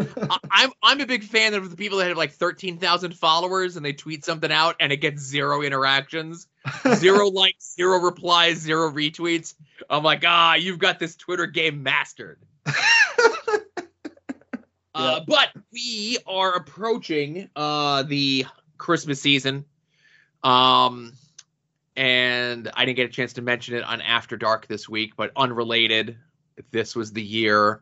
[SPEAKER 1] I'm I'm a big fan of the people that have like thirteen thousand followers and they tweet something out and it gets zero interactions, zero likes, zero replies, zero retweets. I'm like, ah, you've got this Twitter game mastered. [laughs] Uh, but we are approaching uh, the Christmas season, um, and I didn't get a chance to mention it on After Dark this week, but unrelated. This was the year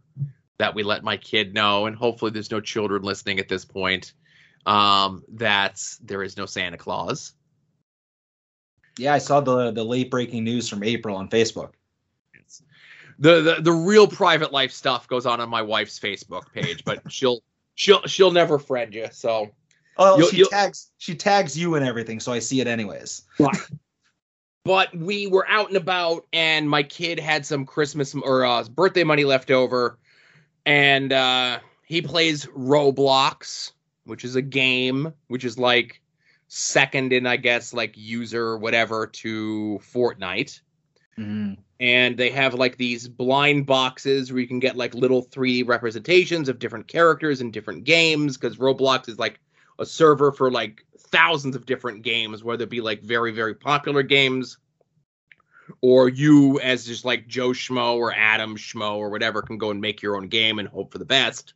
[SPEAKER 1] that we let my kid know, and hopefully there's no children listening at this point. Um, that there is no Santa Claus.
[SPEAKER 2] Yeah, I saw the the late breaking news from April on Facebook.
[SPEAKER 1] The, the the real private life stuff goes on on my wife's Facebook page, but [laughs] she'll she'll she'll never friend you. So
[SPEAKER 2] Oh,
[SPEAKER 1] You'll-
[SPEAKER 2] she
[SPEAKER 1] you'll-
[SPEAKER 2] tags she tags you and everything, so I see it anyways.
[SPEAKER 1] but we were out and about and my kid had some christmas or uh, birthday money left over and uh, he plays roblox which is a game which is like second in i guess like user or whatever to fortnite
[SPEAKER 2] Mhm.
[SPEAKER 1] and they have like these blind boxes where you can get like little 3D representations of different characters in different games because Roblox is like a server for like thousands of different games, whether it be like very very popular games or you as just like Joe Schmo or Adam Schmo or whatever can go and make your own game and hope for the best.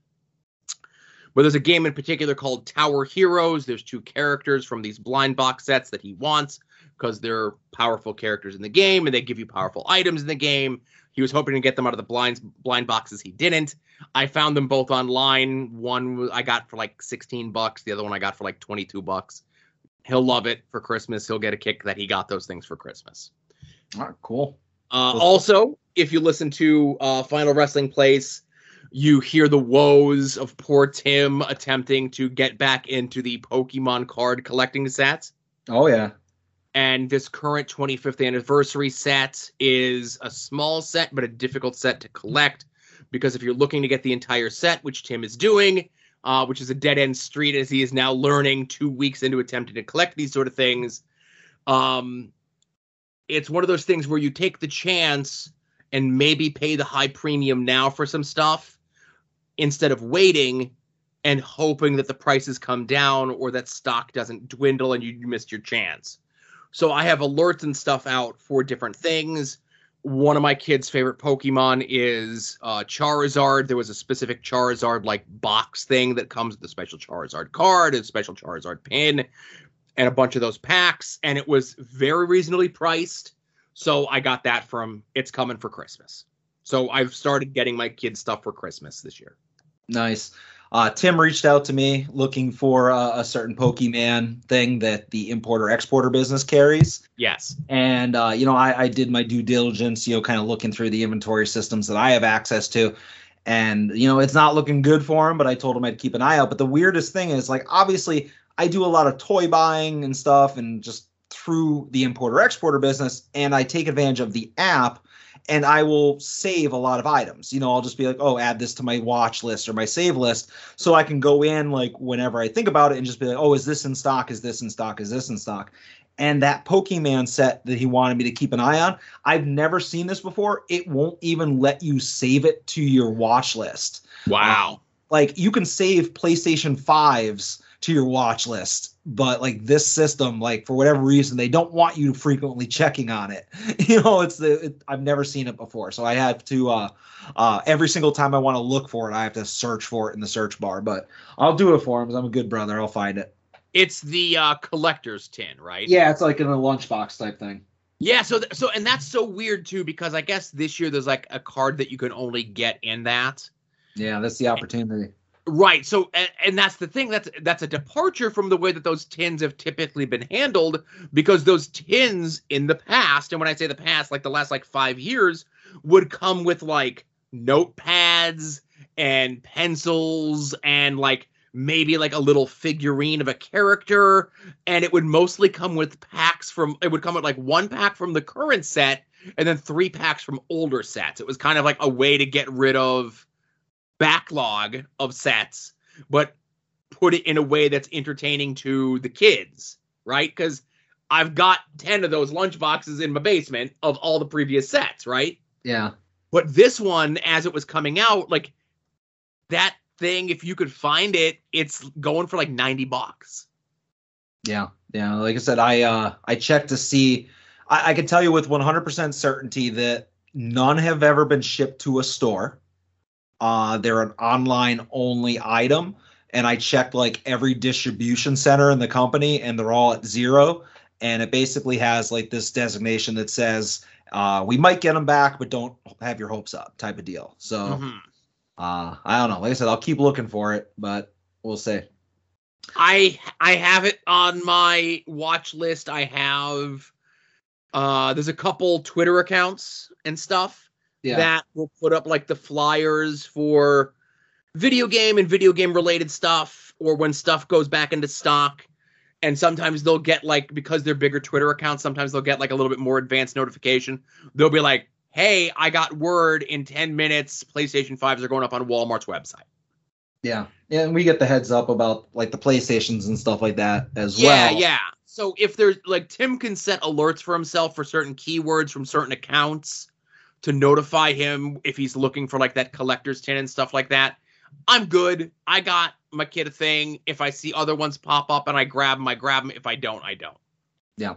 [SPEAKER 1] But there's a game in particular called Tower Heroes. There's two characters from these blind box sets that he wants because they're powerful characters in the game and they give you powerful items in the game. He was hoping to get them out of the blind blind boxes. He didn't. I found them both online. One I got for like 16 bucks. The other one I got for like 22 bucks. He'll love it for Christmas. He'll get a kick that he got those things for Christmas.
[SPEAKER 2] All right, cool.
[SPEAKER 1] Uh, also, if you listen to uh, Final Wrestling Place, you hear the woes of poor Tim attempting to get back into the Pokemon card collecting set.
[SPEAKER 2] Oh yeah.
[SPEAKER 1] And this current 25th anniversary set is a small set, but a difficult set to collect because if you're looking to get the entire set, which Tim is doing, uh, which is a dead end street as he is now learning two weeks into attempting to collect these sort of things, um, it's one of those things where you take the chance and maybe pay the high premium now for some stuff instead of waiting and hoping that the prices come down or that stock doesn't dwindle and you missed your chance. So I have alerts and stuff out for different things. one of my kids' favorite Pokemon is uh, Charizard. There was a specific Charizard like box thing that comes with a special Charizard card, a special Charizard pin, and a bunch of those packs, and it was very reasonably priced. So I got that from It's Coming for Christmas. So I've started getting my kids stuff for Christmas this year.
[SPEAKER 2] Nice. Uh, Tim reached out to me looking for uh, a certain Pokemon thing that the importer exporter business carries.
[SPEAKER 1] Yes.
[SPEAKER 2] And, uh, you know, I, I did my due diligence, you know, kind of looking through the inventory systems that I have access to. And, you know, it's not looking good for him, but I told him I'd keep an eye out. But the weirdest thing is, like, obviously, I do a lot of toy buying and stuff and just through the importer exporter business. And I take advantage of the app and I will save a lot of items. You know, I'll just be like, oh, add this to my watch list or my save list. So I can go in like whenever I think about it and just be like, oh, is this in stock? Is this in stock? Is this in stock? And that Pokemon set that he wanted me to keep an eye on, I've never seen this before. It won't even let you save it to your watch list.
[SPEAKER 1] Wow.
[SPEAKER 2] Like you can save PlayStation 5s to your watch list but like this system like for whatever reason they don't want you frequently checking on it. [laughs] You know it's the it, i've never seen it before. So i have to uh uh every single time i want to look for it i have to search for it in the search bar but i'll do it for him i'm a good brother. I'll find it.
[SPEAKER 1] It's the uh, collector's tin, right?
[SPEAKER 2] yeah it's like in a lunchbox type thing.
[SPEAKER 1] Yeah, so th- so and that's so weird too because I guess this year there's like a card that you can only get in that.
[SPEAKER 2] yeah that's the opportunity
[SPEAKER 1] Right. So and, that's the thing that's that's a departure from the way that those tins have typically been handled because those tins in the past and when I say the past like the last like 5 years would come with like notepads and pencils and like maybe like a little figurine of a character and it would mostly come with packs from it would come with like one pack from the current set and then three packs from older sets. It was kind of like a way to get rid of backlog of sets, but put it in a way that's entertaining to the kids, right? Because I've got 10 of those lunch boxes in my basement of all the previous sets, right?
[SPEAKER 2] yeah
[SPEAKER 1] But this one, as it was coming out, like that thing, if you could find it, it's going for like 90 bucks.
[SPEAKER 2] Yeah, yeah. Like I said, I uh I checked to see. I, I can tell you with 100% certainty that none have ever been shipped to a store. Uh, they're an online only item, and I checked like every distribution center in the company, and they're all at zero. And it basically has like this designation that says uh, we might get them back, but don't have your hopes up, type of deal. So
[SPEAKER 1] Mhm.
[SPEAKER 2] uh, I don't know. Like I said, I'll keep looking for it, but we'll see.
[SPEAKER 1] I I have it on my watch list. I have uh there's a couple Twitter accounts and stuff
[SPEAKER 2] Yeah.
[SPEAKER 1] that will put up like the flyers for video game and video game related stuff or when stuff goes back into stock. And sometimes they'll get like because they're bigger Twitter accounts, sometimes they'll get like a little bit more advanced notification. They'll be like, "Hey, I got word in 10 minutes PlayStation 5s are going up on Walmart's website."
[SPEAKER 2] Yeah. Yeah, and we get the heads up about like the PlayStations and stuff like that as well.
[SPEAKER 1] Yeah,
[SPEAKER 2] well.
[SPEAKER 1] yeah. So if there's like Tim can set alerts for himself for certain keywords from certain accounts to notify him if he's looking for like that collector's tin and stuff like that. I'm good. I got my kid a thing. If I see other ones pop up and I grab them, I grab them. If I don't, I don't.
[SPEAKER 2] Yeah.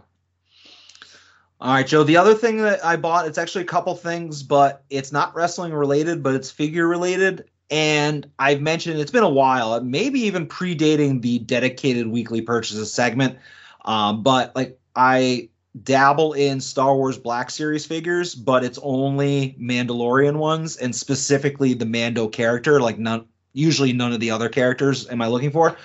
[SPEAKER 2] All right, Joe. The other thing that I bought, it's actually a couple things, but it's not wrestling related, but it's figure related. And I've mentioned it's been a while, maybe even predating the dedicated weekly purchases segment. Um, but like I dabble in Star Wars Black Series figures, but it's only Mandalorian ones, and specifically the Mando character. Like none, usually none of the other characters am I looking for.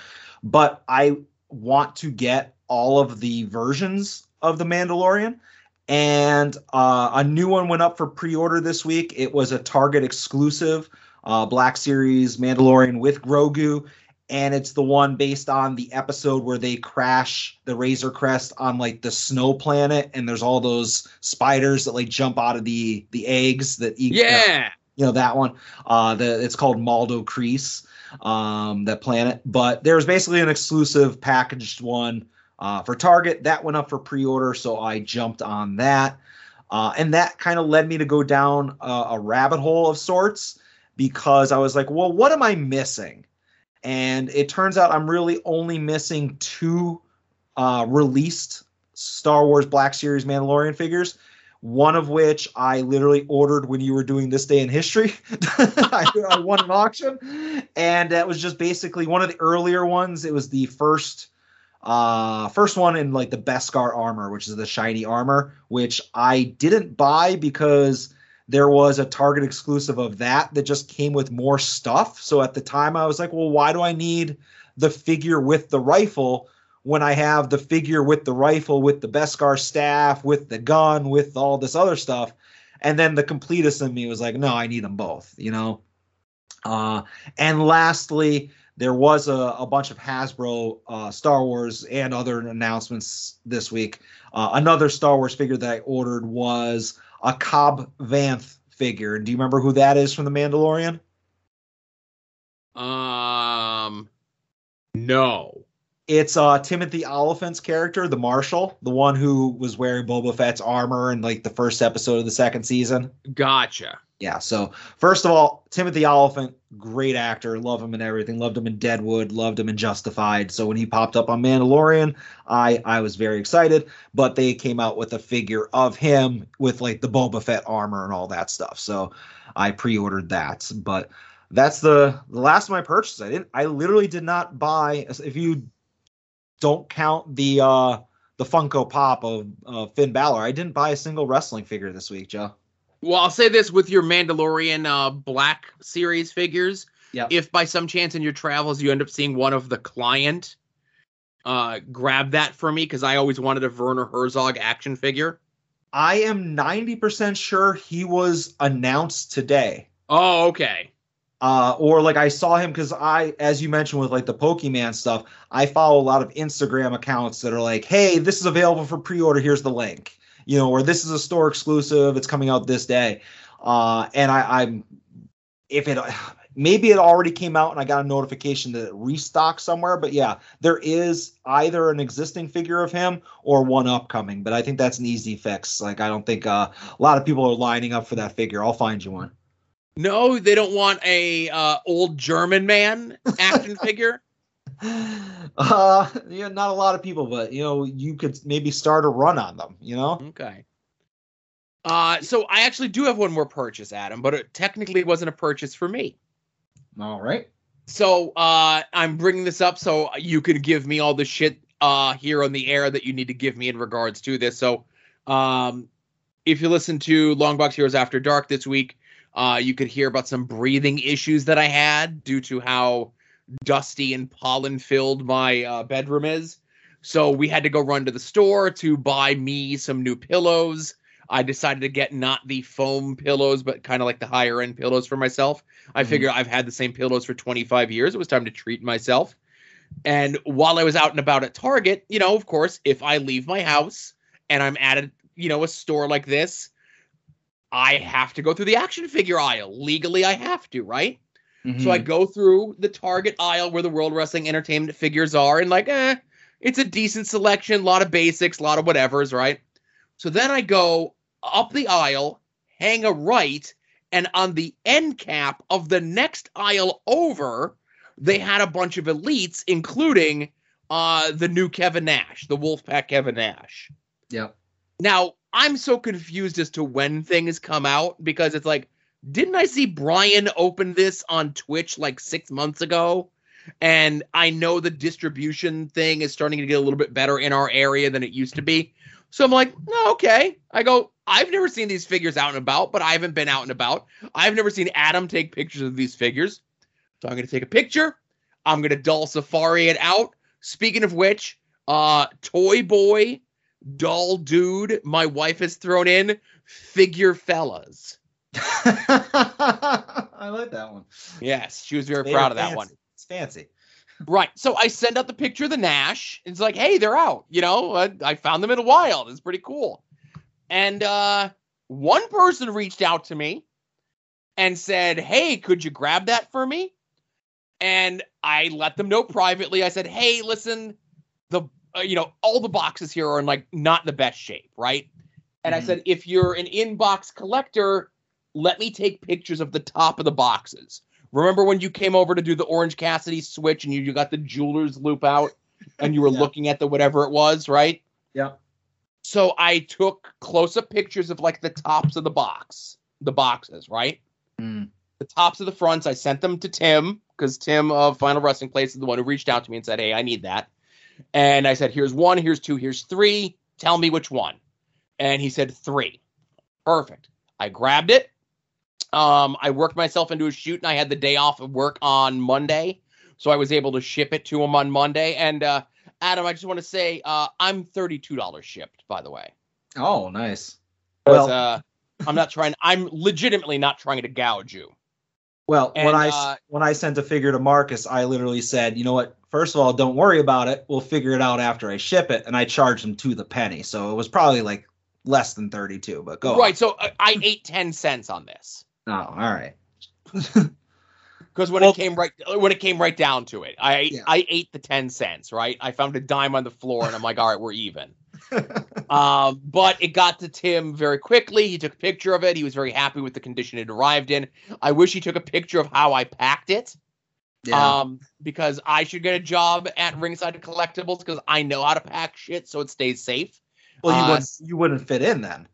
[SPEAKER 2] But I want to get all of the versions of the Mandalorian. And uh, a new one went up for pre-order this week. It was a Target exclusive, uh, Black Series Mandalorian with Grogu, and it's the one based on the episode where they crash the Razor Crest on like the snow planet, and there's all those spiders that like jump out of the the eggs that eat.
[SPEAKER 1] Yeah.
[SPEAKER 2] you know that one. Uh, the it's called Maldo Kreis, um, that planet. But there's basically an exclusive packaged one uh, for Target that went up for pre-order, so I jumped on that, uh, and that kind of led me to go down a, a rabbit hole of sorts because I was like, well, what am I missing? And it turns out I'm really only missing two uh, released Star Wars Black Series Mandalorian figures One of which I literally ordered when you were doing this day in history. [laughs] I, I won an auction, and that was just basically one of the earlier ones. It was the first uh first one in like the Beskar armor, which is the shiny armor, which I didn't buy because there was a Target exclusive of that that just came with more stuff. So at the time I was like, well, why do I need the figure with the rifle when I have the figure with the rifle, with the Beskar staff, with the gun, with all this other stuff? And then the completist in me was like, no, I need them both, you know? Uh, and lastly, there was a, a bunch of Hasbro uh, Star Wars and other announcements this week. Uh, another Star Wars figure that I ordered was a Cobb Vanth figure. Do you remember who that is from The Mandalorian?
[SPEAKER 1] Um, no.
[SPEAKER 2] It's uh Timothy Olyphant's character, the Marshal, the one who was wearing Boba Fett's armor in like the first episode of the second season.
[SPEAKER 1] Gotcha.
[SPEAKER 2] Yeah, so first of all, Timothy Olyphant, great actor, love him and everything. Loved him in Deadwood, loved him in Justified. So when he popped up on Mandalorian, I I was very excited. But they came out with a figure of him with like the Boba Fett armor and all that stuff. So I pre-ordered that. But that's the the last of my purchases. I didn't. I literally did not buy. If you don't count the uh the Funko Pop of uh, Finn Balor, I didn't buy a single wrestling figure this week, Joe.
[SPEAKER 1] Well, I'll say this with your Mandalorian uh, Black Series figures.
[SPEAKER 2] Yep.
[SPEAKER 1] If by some chance in your travels you end up seeing one of the client, uh, grab that for me because I always wanted a Werner Herzog action figure.
[SPEAKER 2] I am 90% sure he was announced today.
[SPEAKER 1] Oh, okay.
[SPEAKER 2] Uh, or like I saw him because I, as you mentioned with like the Pokemon stuff, I follow a lot of Instagram accounts that are like, hey, this is available for pre order. Here's the link. You know, or this is a store exclusive. It's coming out this day. Uh, and I, I'm, if it, maybe it already came out and I got a notification that it restocked somewhere. But yeah, there is either an existing figure of him or one upcoming. But I think that's an easy fix. Like I don't think uh, a lot of people are lining up for that figure. I'll find you one.
[SPEAKER 1] No, they don't want a uh, old German man action [laughs] figure. [laughs]
[SPEAKER 2] Uh, yeah, not a lot of people, but you know, you could maybe start a run on them. You know,
[SPEAKER 1] Okay. Uh, so I actually do have one more purchase, Adam, but it technically wasn't a purchase for me.
[SPEAKER 2] all right.
[SPEAKER 1] So uh, I'm bringing this up so you can give me all the shit uh, here on the air that you need to give me in regards to this. So um, if you listen to Longbox Heroes After Dark this week, uh, you could hear about some breathing issues that I had due to how dusty and pollen filled my uh, bedroom is. So we had to go run to the store to buy me some new pillows. I decided to get not the foam pillows, but kind of like the higher end pillows for myself. I
[SPEAKER 2] Mhm.
[SPEAKER 1] figure I've had the same pillows for 25 years. It was time to treat myself. And while I was out and about at Target, you know, of course, if I leave my house and I'm at a, you know, a store like this, I have to go through the action figure aisle. Legally, I have to, right? So I go through the Target aisle where the World Wrestling Entertainment figures are, and like, eh, it's a decent selection, a lot of basics, a lot of whatevers, right? So then I go up the aisle, hang a right, and on the end cap of the next aisle over, they had a bunch of elites, including uh the new Kevin Nash, the Wolfpack Kevin Nash.
[SPEAKER 2] Yep.
[SPEAKER 1] Now, I'm so confused as to when things come out because it's like, didn't I see Brian open this on Twitch like six months ago? And I know the distribution thing is starting to get a little bit better in our area than it used to be. So I'm like, oh, okay. I go, I've never seen these figures out and about, but I haven't been out and about. I've never seen Adam take pictures of these figures. So I'm going to take a picture. I'm going to doll safari it out. Speaking of which, uh, Toy Boy doll dude my wife has thrown in figure fellas [laughs]
[SPEAKER 2] I like that one.
[SPEAKER 1] yes she was very
[SPEAKER 2] They're
[SPEAKER 1] proud of that one.
[SPEAKER 2] It's fancy.
[SPEAKER 1] right so i send out the picture of the nash it's like hey they're out you know? I, I found them in the wild. It's pretty cool. And uh one person reached out to me and said hey could you grab that for me? And i let them know privately. I said hey listen the uh, you know all the boxes here are in like not the best shape right? And i
[SPEAKER 2] Mhm.
[SPEAKER 1] said if you're an inbox collector let me take pictures of the top of the boxes remember when you came over to do the orange cassidy switch and you, you got the jeweler's loupe out and you were [laughs]
[SPEAKER 2] Yeah.
[SPEAKER 1] looking at the whatever it was right
[SPEAKER 2] Yeah.
[SPEAKER 1] So I took close up pictures of like the tops of the box, the boxes, right?
[SPEAKER 2] Mm.
[SPEAKER 1] The tops of the fronts. I sent them to Tim because Tim of Final Wrestling Place is the one who reached out to me and said, "Hey, I need that." And I said, "Here's one, here's two, here's three. Tell me which one." And he said three. Perfect. I grabbed it. Um, I worked myself into a shoot, and I had the day off of work on Monday, so I was able to ship it to him on Monday. And uh, Adam, I just want to say, uh, I'm thirty-two dollars shipped, by the way.
[SPEAKER 2] Oh, nice. Well,
[SPEAKER 1] uh, I'm not trying. I'm legitimately not trying to gouge you.
[SPEAKER 2] well,
[SPEAKER 1] and,
[SPEAKER 2] when I
[SPEAKER 1] uh,
[SPEAKER 2] when I sent a figure to Marcus, I literally said, you know what? First of all, don't worry about it. We'll figure it out after I ship it, and I charged him to the penny, so it was probably like less than thirty-two. But go on.
[SPEAKER 1] Right. So uh, I ate ten cents on this
[SPEAKER 2] Oh, all right. [laughs]
[SPEAKER 1] because when
[SPEAKER 2] Well-
[SPEAKER 1] it came right when it came right down to it, I
[SPEAKER 2] Yeah.
[SPEAKER 1] I ate the ten cents. Right. I found a dime on the floor, and I'm like, all right, we're even. [laughs] Um, but it got to Tim very quickly. He took a picture of it. He was very happy with the condition it arrived in. I wish he took a picture of how I packed it.
[SPEAKER 2] yeah.
[SPEAKER 1] Um, because I should get a job at Ringside Collectibles because I know how to pack shit so it stays safe.
[SPEAKER 2] well, you
[SPEAKER 1] uh,
[SPEAKER 2] wouldn't you wouldn't fit in then.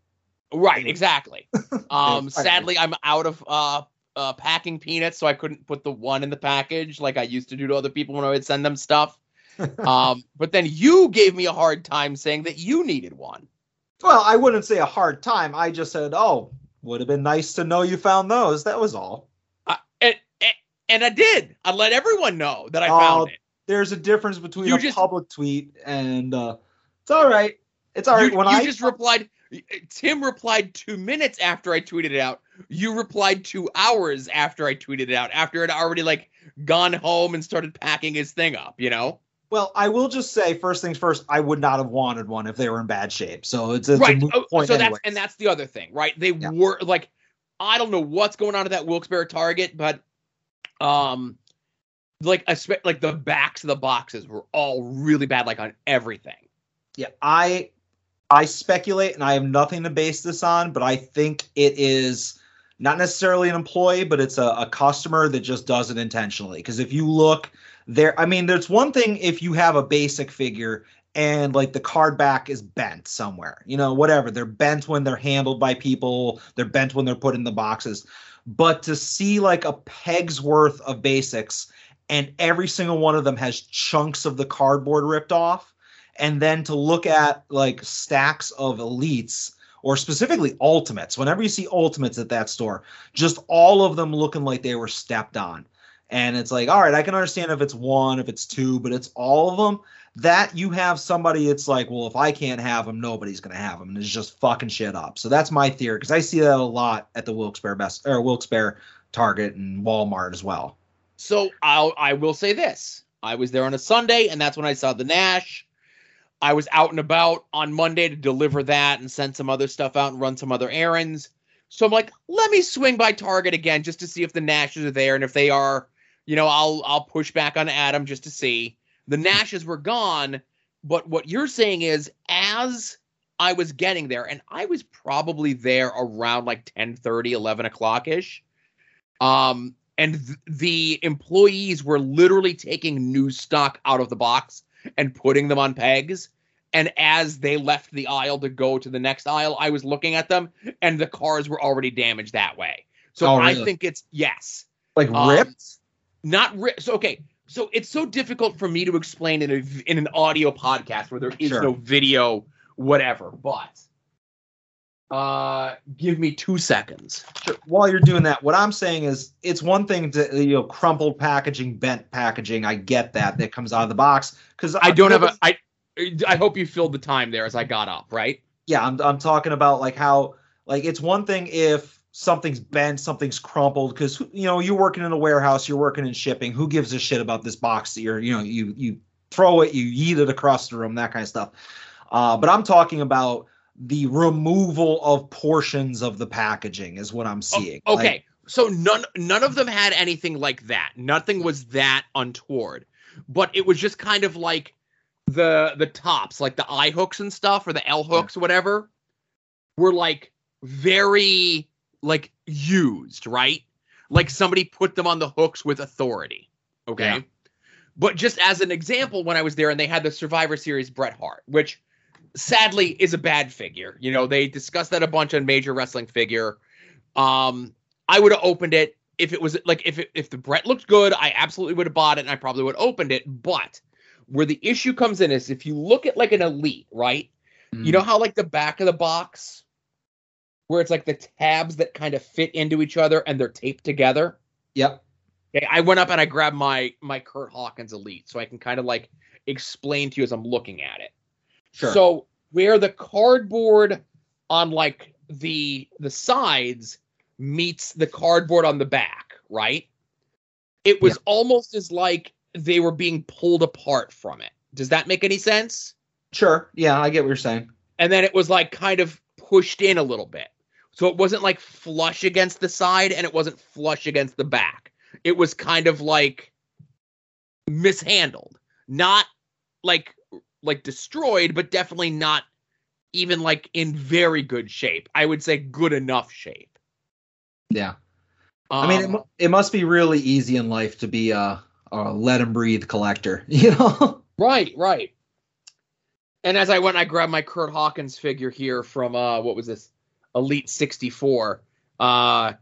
[SPEAKER 1] Right, exactly. [laughs] Um, sadly, I'm out of uh, uh, packing peanuts, so I couldn't put the one in the package like I used to do to other people when I would send them stuff. [laughs] um, but then you gave me a hard time saying that you needed one.
[SPEAKER 2] Well, I wouldn't say a hard time. I just said, oh, would have been nice to know you found those. That was all.
[SPEAKER 1] Uh, and, and I did. I let everyone know that I
[SPEAKER 2] Oh,
[SPEAKER 1] found it.
[SPEAKER 2] There's a difference between
[SPEAKER 1] You
[SPEAKER 2] a
[SPEAKER 1] just-
[SPEAKER 2] public tweet and uh, it's all right. It's all right.
[SPEAKER 1] you
[SPEAKER 2] when
[SPEAKER 1] you
[SPEAKER 2] I
[SPEAKER 1] just replied. Tim replied two minutes after I tweeted it out. You replied two hours after I tweeted it out. After it already like gone home and started packing his thing up. You know.
[SPEAKER 2] well, I will just say first things first. I would not have wanted one if they were in bad shape. So it's, it's a
[SPEAKER 1] right.
[SPEAKER 2] moot
[SPEAKER 1] Oh,
[SPEAKER 2] point
[SPEAKER 1] so that's and that's the other thing, right? They
[SPEAKER 2] Yeah.
[SPEAKER 1] were like, I don't know what's going on at that Wilkes-Barre Target, but um, like like the backs of the boxes were all really bad, like on everything.
[SPEAKER 2] Yeah, I I speculate, and I have nothing to base this on, but I think it is not necessarily an employee, but it's a, a customer that just does it intentionally. Because if you look there, I mean, there's one thing if you have a basic figure and like the card back is bent somewhere, you know, whatever. They're bent when they're handled by people, they're bent when they're put in the boxes. But to see like a peg's worth of basics and every single one of them has chunks of the cardboard ripped off and then to look at like stacks of elites or specifically ultimates. Whenever you see ultimates at that store just all of them looking like they were stepped on. And it's like all right i can understand if it's one if it's two but it's all of them. That you have somebody it's like well if i can't have them nobody's to have them and it's just fucking shit up. So that's my theory because i see that a lot at the wilkes-barre best or wilkes-barre target and walmart as well.
[SPEAKER 1] So I'll I will say this: I was there on a Sunday, and that's when I saw the Nash. I was out and about on Monday to deliver that and send some other stuff out and run some other errands. So I'm like, let me swing by Target again just to see if the Nashes are there, and if they are, you know, I'll I'll push back on Adam just to see. The Nashes were gone, but what you're saying is, as I was getting there, and I was probably there around like 10 30, 11 o'clock ish. Um, and th- the employees were literally taking new stock out of the box and putting them on pegs. And as they left the aisle to go to the next aisle, I was looking at them, and the cars were already damaged that way. So
[SPEAKER 2] Oh,
[SPEAKER 1] I think it's yes,
[SPEAKER 2] like
[SPEAKER 1] Um,
[SPEAKER 2] ripped
[SPEAKER 1] not ripped. so okay. So it's so difficult for me to explain in a in an audio podcast where there is
[SPEAKER 2] Sure.
[SPEAKER 1] no video, whatever. But uh, give me two seconds.
[SPEAKER 2] Sure. While you're doing that, what I'm saying is it's one thing to you know crumpled packaging, bent packaging. I get that that comes out of the box because
[SPEAKER 1] I don't have a. I I hope you filled the time there as I got up. Right.
[SPEAKER 2] Yeah, I'm I'm talking about like how like it's one thing if something's bent, something's crumpled because you know you're working in a warehouse, you're working in shipping. Who gives a shit about this box that you're you know you you throw it, you eat it across the room, that kind of stuff. Uh, but I'm talking about the removal of portions of the packaging is what I'm oh, seeing.
[SPEAKER 1] Oh, okay.
[SPEAKER 2] Like,
[SPEAKER 1] so none none of them had anything like that. Nothing was that untoward. But it was just kind of like the the tops, like the eye hooks and stuff, or the L hooks, whatever, were like very like used, right? Like somebody put them on the hooks with authority. Okay.
[SPEAKER 2] Yeah.
[SPEAKER 1] But just as an example, when I was there and they had the Survivor Series Bret Hart, which sadly is a bad figure. You know, they discussed that a bunch on Major Wrestling Figure. Um, I would have opened it if it was like if it, if the Bret looked good, I absolutely would have bought it and I probably would have opened it. But where the issue comes in is if you look at like an elite, right? You know how like the back of the box where it's like the tabs that kind of fit into each other and they're taped together.
[SPEAKER 2] Yep.
[SPEAKER 1] Okay, I went up and I grabbed my my Curt Hawkins Elite so I can kind of like explain to you as I'm looking at it.
[SPEAKER 2] Sure.
[SPEAKER 1] So where the cardboard on like the the sides meets the cardboard on the back, right? It was
[SPEAKER 2] Yeah.
[SPEAKER 1] almost as like they were being pulled apart from it. Does that make any sense?
[SPEAKER 2] Sure. Yeah, I get what you're saying.
[SPEAKER 1] And then it was like kind of pushed in a little bit. So it wasn't like flush against the side and it wasn't flush against the back. It was kind of like mishandled. Not like like destroyed, but definitely not even like in very good shape. I would say good enough shape.
[SPEAKER 2] Yeah. I mean, it,
[SPEAKER 1] Um,
[SPEAKER 2] it must be really easy in life to be a, a let him breathe collector, [laughs] you know?
[SPEAKER 1] Right, right. And as I went, I grabbed my Curt Hawkins figure here from uh what was this? Elite 64. Uh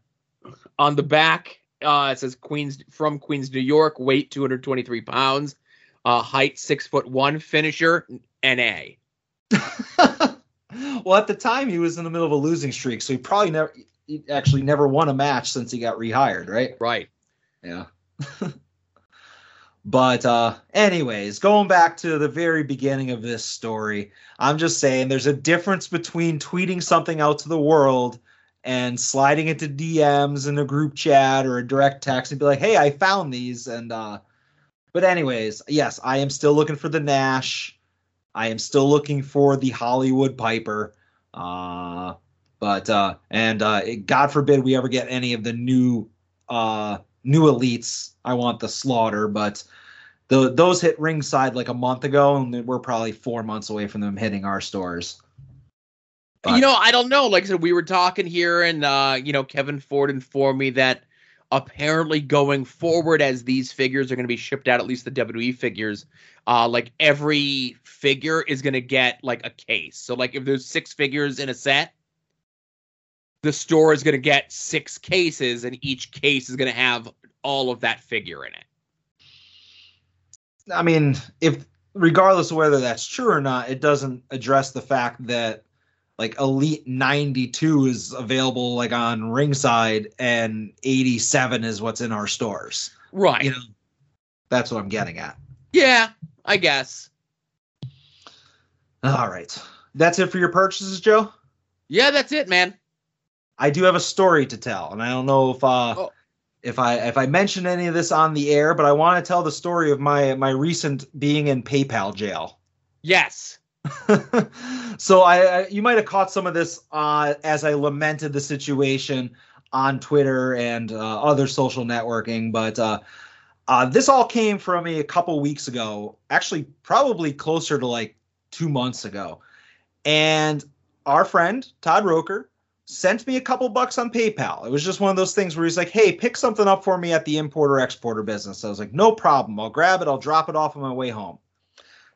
[SPEAKER 1] on the back, uh it says Queens from Queens, New York, weight 223 pounds, uh height six foot one, finisher, NA. [laughs]
[SPEAKER 2] well, at the time, he was in the middle of a losing streak, so he probably never, he actually never won a match since he got rehired, right?
[SPEAKER 1] Right.
[SPEAKER 2] Yeah. [laughs] but uh anyways, going back to the very beginning of this story, I'm just saying there's a difference between tweeting something out to the world and sliding into DMs in a group chat or a direct text and be like, "Hey, I found these." And uh but anyways, yes, I am still looking for the Nash. I am still looking for the Hollywood Piper. Uh but uh and uh God forbid we ever get any of the new uh new elites. I want the slaughter, but the those hit ringside like a month ago, and we're probably four months away from them hitting our stores. But-
[SPEAKER 1] you know, I don't know. Like I said, we were talking here, and uh, you know, Kevin Ford informed me that apparently going forward, as these figures are going to be shipped out, at least the WWE figures, uh, like every figure is going to get like a case. So, like, if there's six figures in a set, the store is going to get six cases, and each case is going to have all of that figure in it.
[SPEAKER 2] I mean, if regardless of whether that's true or not, it doesn't address the fact that like Elite 92 is available like on ringside and 87 is what's in our stores.
[SPEAKER 1] Right.
[SPEAKER 2] You know, that's what I'm getting at.
[SPEAKER 1] yeah, I guess.
[SPEAKER 2] All right. That's it for your purchases, Joe?
[SPEAKER 1] Yeah, that's it, man.
[SPEAKER 2] I do have a story to tell, and I don't know if uh
[SPEAKER 1] Oh.
[SPEAKER 2] if I if I mentioned any of this on the air, but I want to tell the story of my my recent being in PayPal jail.
[SPEAKER 1] Yes. [laughs]
[SPEAKER 2] so I, I you might have caught some of this uh as I lamented the situation on Twitter and uh, other social networking, but uh uh, this all came from me a couple weeks ago, actually, probably closer to like two months ago. And our friend, Todd Roker, sent me a couple bucks on PayPal. It was just one of those things where he's like, hey, pick something up for me at the importer exporter business. I was like, no problem. I'll grab it. I'll drop it off on my way home.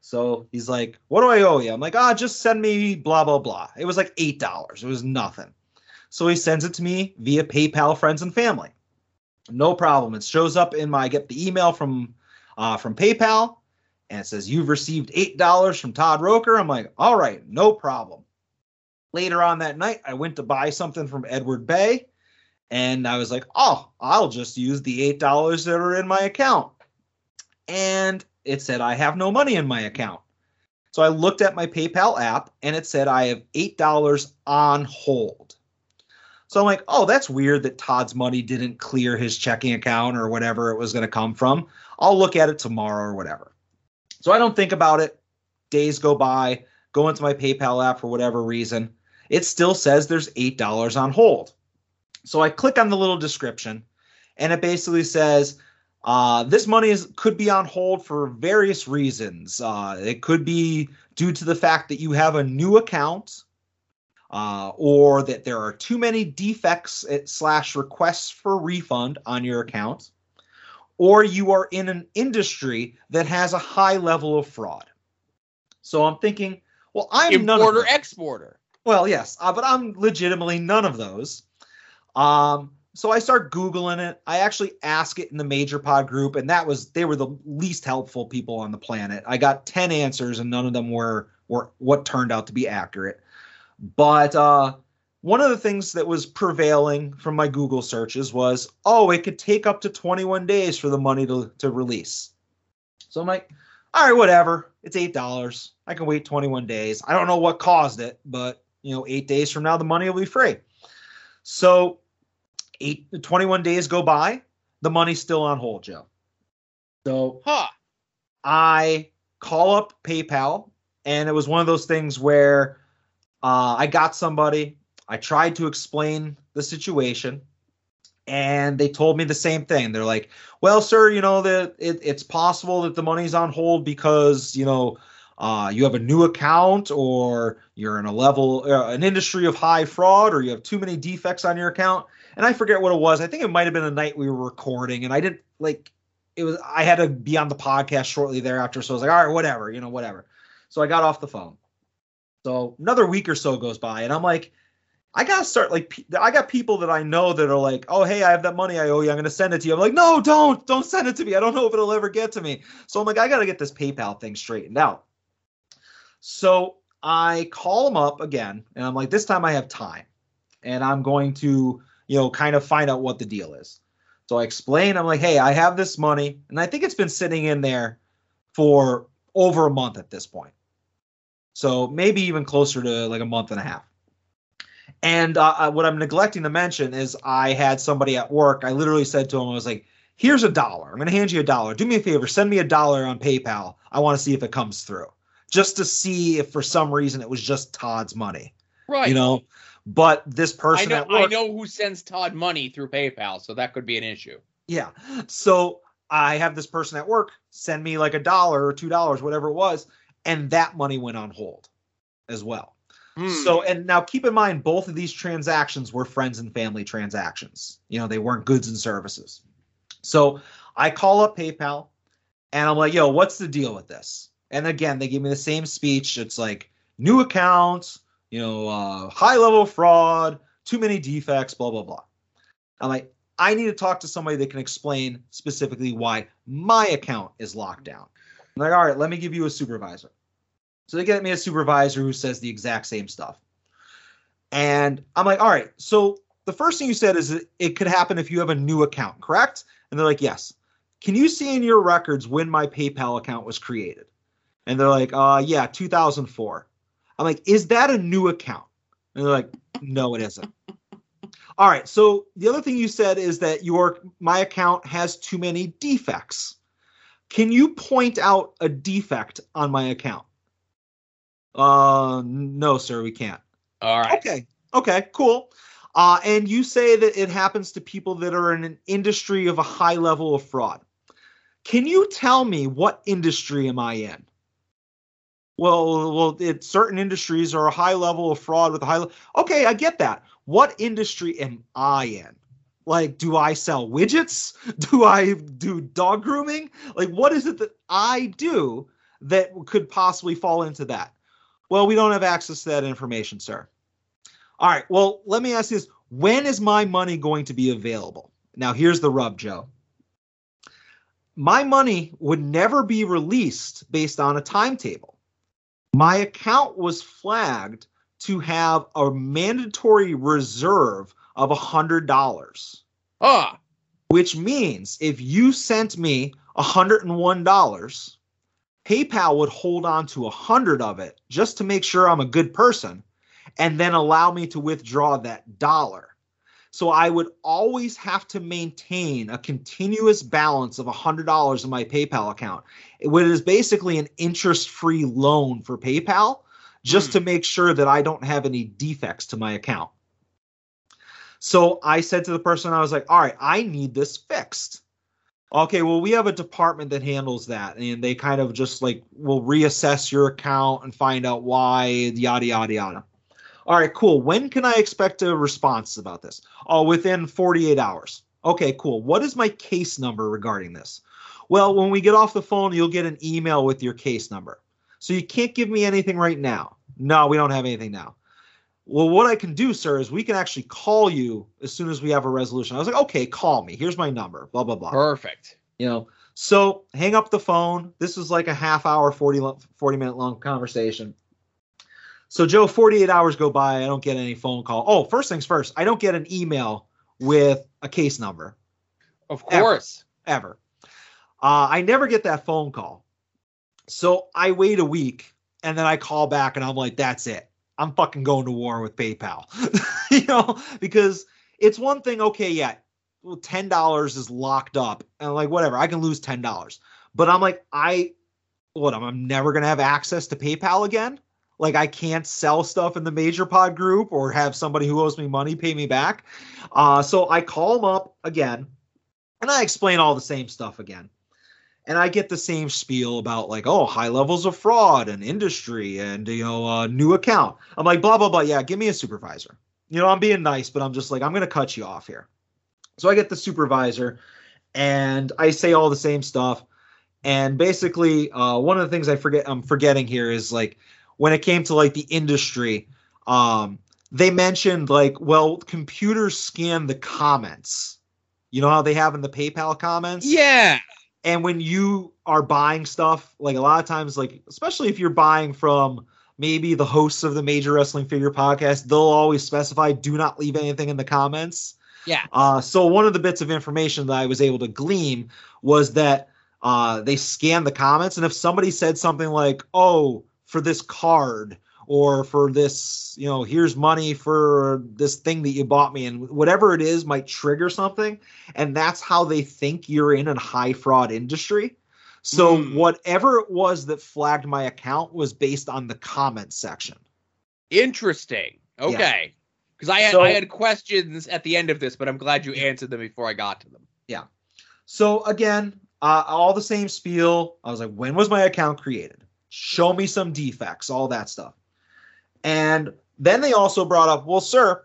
[SPEAKER 2] So he's like, what do I owe you? I'm like, ah, just send me blah, blah, blah. It was like $8. It was nothing. So he sends it to me via PayPal friends and family. No problem. It shows up in my I get the email from uh, from PayPal and it says you've received eight dollars from Todd Roker. I'm like, all right, no problem. Later on that night, I went to buy something from Edward Bay, and I was like, oh, I'll just use the eight dollars that are in my account. And it said I have no money in my account. So I looked at my PayPal app and it said I have eight dollars on hold. So I'm like, oh, that's weird that Todd's money didn't clear his checking account or whatever it was going to come from. I'll look at it tomorrow or whatever. So I don't think about it. Days go by, go into my PayPal app for whatever reason. It still says there's $8 on hold. So I click on the little description and it basically says, uh, this money is could be on hold for various reasons. Uh, it could be due to the fact that you have a new account, uh, or that there are too many defects eh, slash requests for refund on your account, or you are in an industry that has a high level of fraud. So I'm thinking, Well, I'm none of
[SPEAKER 1] Importer,
[SPEAKER 2] them.
[SPEAKER 1] exporter.
[SPEAKER 2] Well, yes, uh, but I'm legitimately none of those. Um, so I start googling it. I actually ask it in the major pod group, and that was they were the least helpful people on the planet. I got ten answers, and none of them were were what turned out to be accurate. But uh, one of the things that was prevailing from my Google searches was, oh, it could take up to 21 days for the money to to release. So I'm like, all right, whatever. It's eight dollars. I can wait 21 days. I don't know what caused it, but you know, eight days from now, the money will be free. So, eight 21 days go by. The money's still on hold, Joe. So
[SPEAKER 1] Huh.
[SPEAKER 2] I call up PayPal, and it was one of those things where uh, I got somebody. I tried to explain the situation, and they told me the same thing. They're like, "Well, sir, you know that it, it's possible that the money's on hold because you know uh, you have a new account, or you're in a level, uh, an industry of high fraud, or you have too many defects on your account." And I forget what it was. I think it might have been a night we were recording, and I didn't like it was I had to be on the podcast shortly thereafter, so I was like, all right, whatever, you know, whatever. So I got off the phone. So another week or so goes by, and I'm like, I gotta start like I got people that I know that are like, oh hey, I have that money I owe you, I'm gonna send it to you. I'm like, no, don't, don't send it to me. I don't know if it'll ever get to me. So I'm like, I gotta get this PayPal thing straightened out. So I call them up again, and I'm like, this time I have time, and I'm going to, you know, kind of find out what the deal is. So I explain, I'm like, hey, I have this money, and I think it's been sitting in there for over a month at this point. So maybe even closer to like a month and a half. And uh, uh, what I'm neglecting to mention is I had somebody at work. I literally said to him, I was like, here's a dollar. I'm going to hand you a dollar. Do me a favor, send me a dollar on PayPal. I want to see if it comes through, just to see if for some reason it was just Todd's money,
[SPEAKER 1] Right.
[SPEAKER 2] you know. But this
[SPEAKER 1] I
[SPEAKER 2] person
[SPEAKER 1] know
[SPEAKER 2] at work,
[SPEAKER 1] I know who sends Todd money through PayPal, so that could be an issue.
[SPEAKER 2] Yeah. So I have this person at work send me like a dollar or two dollars, whatever it was, and that money went on hold as well.
[SPEAKER 1] Hmm.
[SPEAKER 2] So, and now keep in mind, both of these transactions were friends and family transactions. You know, they weren't goods and services. So I call up PayPal and I'm like, yo, what's the deal with this? And again, they give me the same speech. It's like new accounts, you know, uh, high level fraud, too many defects, blah, blah, blah. I'm like, I need to talk to somebody that can explain specifically why my account is locked down. I'm like, all right, let me give you a supervisor. So they get me a supervisor who says the exact same stuff. And I'm like, all right, so the first thing you said is it could happen if you have a new account, correct? And they're like, yes. Can you see in your records when my PayPal account was created? And they're like, uh, yeah, 2004. I'm like, is that a new account? And they're like, no, it isn't. All right. So the other thing you said is that your my account has too many defects. Can you point out a defect on my account? Uh, no, sir, we can't.
[SPEAKER 1] All right.
[SPEAKER 2] Okay. Okay, cool. Uh, and you say that it happens to people that are in an industry of a high level of fraud. Can you tell me what industry am I in? Well, well, it, certain industries are a high level of fraud with a high. le- Okay, I get that. What industry am I in? Like, do I sell widgets? [laughs] Do I do dog grooming? Like, what is it that I do that could possibly fall into that? Well, we don't have access to that information, sir. All right. Well, let me ask you this. When is my money going to be available? Now, here's the rub, Joe. My money would never be released based on a timetable. My account was flagged to have a mandatory reserve of $100,
[SPEAKER 1] Ah,
[SPEAKER 2] which means if you sent me $101, PayPal would hold on to 100 of it just to make sure I'm a good person and then allow me to withdraw that dollar. So I would always have to maintain a continuous balance of $100 in my PayPal account. It is basically an interest free loan for PayPal just to hmm. make sure that I don't have any defects to my account. So I said to the person, I was like, all right, I need this fixed. Okay, well, we have a department that handles that, and they kind of just like will reassess your account and find out why, yada, yada, yada. All right, cool. When can I expect a response about this? Oh, within 48 hours. Okay, cool. What is my case number regarding this? Well, when we get off the phone, you'll get an email with your case number. So you can't give me anything right now. No, we don't have anything now. Well, what I can do, sir, is we can actually call you as soon as we have a resolution. I was like, okay, call me. Here's my number. Blah blah blah.
[SPEAKER 1] Perfect.
[SPEAKER 2] You know. So hang up the phone. This was like a half hour, 40, 40 minute long conversation. So Joe, 48 hours go by. I don't get any phone call. Oh, first things first, I don't get an email with a case number
[SPEAKER 1] Of
[SPEAKER 2] Ever.
[SPEAKER 1] course.
[SPEAKER 2] ever. Uh, I never get that phone call. So I wait a week and then I call back and I'm like, that's it. I'm fucking going to war with PayPal. [laughs] you know, because it's one thing, okay, yeah, well, ten dollars is locked up. And like whatever, I can lose ten dollars. But I'm like, I what I'm, I'm never gonna have access to PayPal again. Like I can't sell stuff in the major pod group or have somebody who owes me money pay me back. Uh, so I call them up again and I explain all the same stuff again. And I get the same spiel about like, oh, high levels of fraud and industry and you know, uh, new account. I'm like, blah blah blah. Yeah, give me a supervisor. You know, I'm being nice, but I'm just like, I'm gonna cut you off here. So I get the supervisor, and I say all the same stuff. And basically, uh, one of the things I forget I'm forgetting here is like when it came to like the industry, um, they mentioned like, well, computers scan the comments. You know how they have in the PayPal comments?
[SPEAKER 1] Yeah.
[SPEAKER 2] and when you are buying stuff like a lot of times like especially if you're buying from maybe the hosts of the major wrestling figure podcast they'll always specify do not leave anything in the comments
[SPEAKER 1] Yeah.
[SPEAKER 2] uh, so one of the bits of information that i was able to glean was that uh, they scan the comments and if somebody said something like oh for this card or for this you know here's money for this thing that you bought me and whatever it is might trigger something and that's how they think you're in a high fraud industry. So
[SPEAKER 1] Hmm.
[SPEAKER 2] whatever it was that flagged my account was based on the comment section.
[SPEAKER 1] Interesting. Okay. Because I had
[SPEAKER 2] So-
[SPEAKER 1] I had questions at the end of this, but I'm glad you answered them before I got to them. Yeah.
[SPEAKER 2] So again, uh, all the same spiel. I was like, when was my account created? Show me some defects, all that stuff. And then they also brought up, well, sir,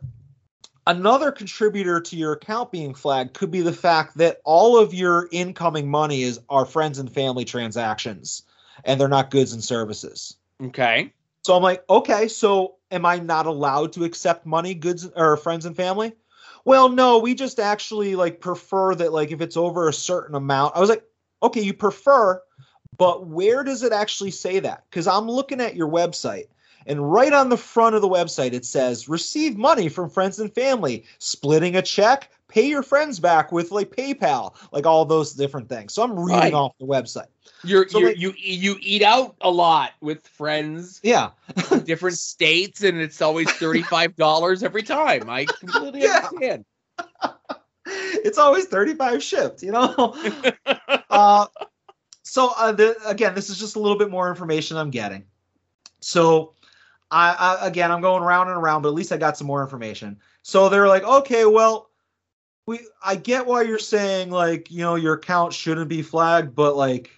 [SPEAKER 2] another contributor to your account being flagged could be the fact that all of your incoming money is are friends and family transactions, and they're not goods and services.
[SPEAKER 1] Okay.
[SPEAKER 2] So I'm like, okay, so am I not allowed to accept money, goods, or friends and family? Well, no, we just actually like prefer that like if it's over a certain amount. I was like, okay, you prefer, but where does it actually say that? Because I'm looking at your website, and right on the front of the website it says receive money from friends and family, splitting a check, pay your friends back with like PayPal, like all those different things. So I'm reading
[SPEAKER 1] Right.
[SPEAKER 2] off the website.
[SPEAKER 1] You're,
[SPEAKER 2] So,
[SPEAKER 1] you're
[SPEAKER 2] like-
[SPEAKER 1] you you eat out a lot with friends,
[SPEAKER 2] Yeah.
[SPEAKER 1] different [laughs] states, and it's always thirty five dollars every time. I completely
[SPEAKER 2] Yeah.
[SPEAKER 1] understand. [laughs]
[SPEAKER 2] it's always 35 shipped, you know? [laughs] uh, so uh, the, again, this is just a little bit more information I'm getting. So I, I again, I'm going around and around, but at least I got some more information. So they're like, okay, well, we I get why you're saying like, you know, your account shouldn't be flagged, but like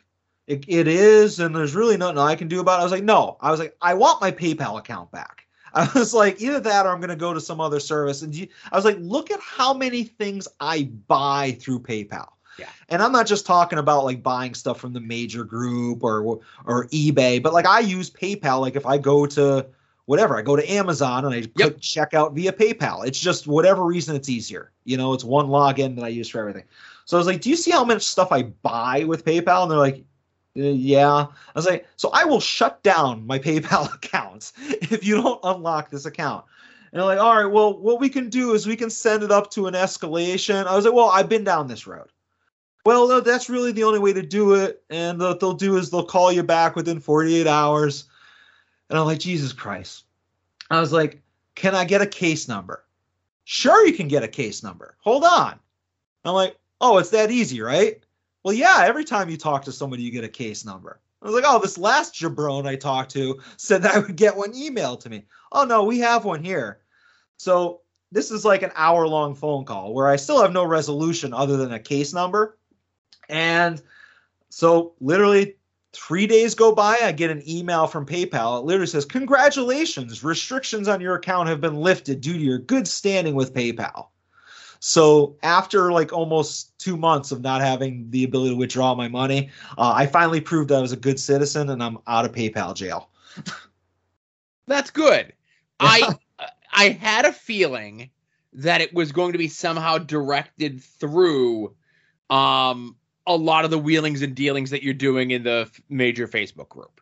[SPEAKER 2] it, it is, and there's really nothing I can do about it. I was like, no, I was like, I want my PayPal account back. [laughs] I was like, either that or I'm going to go to some other service. And I was like, look at how many things I buy through PayPal.
[SPEAKER 1] Yeah.
[SPEAKER 2] And I'm not just talking about like buying stuff from the major group or or eBay, but like I use PayPal. Like if I go to whatever, I go to Amazon and I click checkout via PayPal. It's just whatever reason it's easier. You know, it's one login that I use for everything. So I was like, do you see how much stuff I buy with PayPal? And they're like, "Uh, yeah. I was like, so I will shut down my PayPal [laughs] account if you don't unlock this account. And they're like, all right, well, what we can do is we can send it up to an escalation. I was like, well, I've been down this road. Well, no, that's really the only way to do it. And what they'll do is they'll call you back within 48 hours. And I'm like, Jesus Christ. I was like, can I get a case number? Sure, you can get a case number. Hold on. I'm like, oh, it's that easy, right? Well, yeah, every time you talk to somebody, you get a case number. I was like, oh, this last jabron I talked to said that I would get one emailed to me. Oh, no, we have one here. So this is like an hour long phone call where I still have no resolution other than a case number. And so literally three days go by, I get an email from PayPal. It literally says, Congratulations, restrictions on your account have been lifted due to your good standing with PayPal. So after like almost two months of not having the ability to withdraw my money, uh, I finally proved I was a good citizen and I'm out of PayPal jail. [laughs]
[SPEAKER 1] That's good. I [laughs] I had a feeling that it was going to be somehow directed through um a lot of the wheelings and dealings that you're doing in the f- major Facebook group.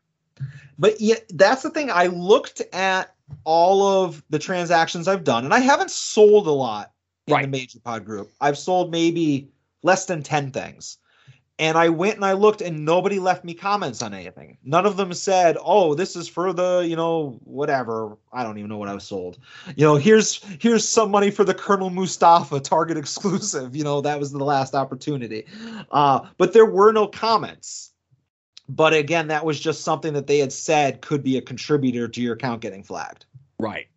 [SPEAKER 2] But yeah, that's the thing. I looked at all of the transactions I've done, and I haven't sold a lot in
[SPEAKER 1] Right.
[SPEAKER 2] the major pod group. I've sold maybe less than 10 things. And I went and I looked, and nobody left me comments on anything. None of them said, "Oh, this is for the, you know, whatever." I don't even know what I was sold. You know, here's here's some money for the Colonel Mustafa Target exclusive. You know, that was the last opportunity. Uh, but there were no comments. But again, that was just something that they had said could be a contributor to your account getting flagged.
[SPEAKER 1] Right.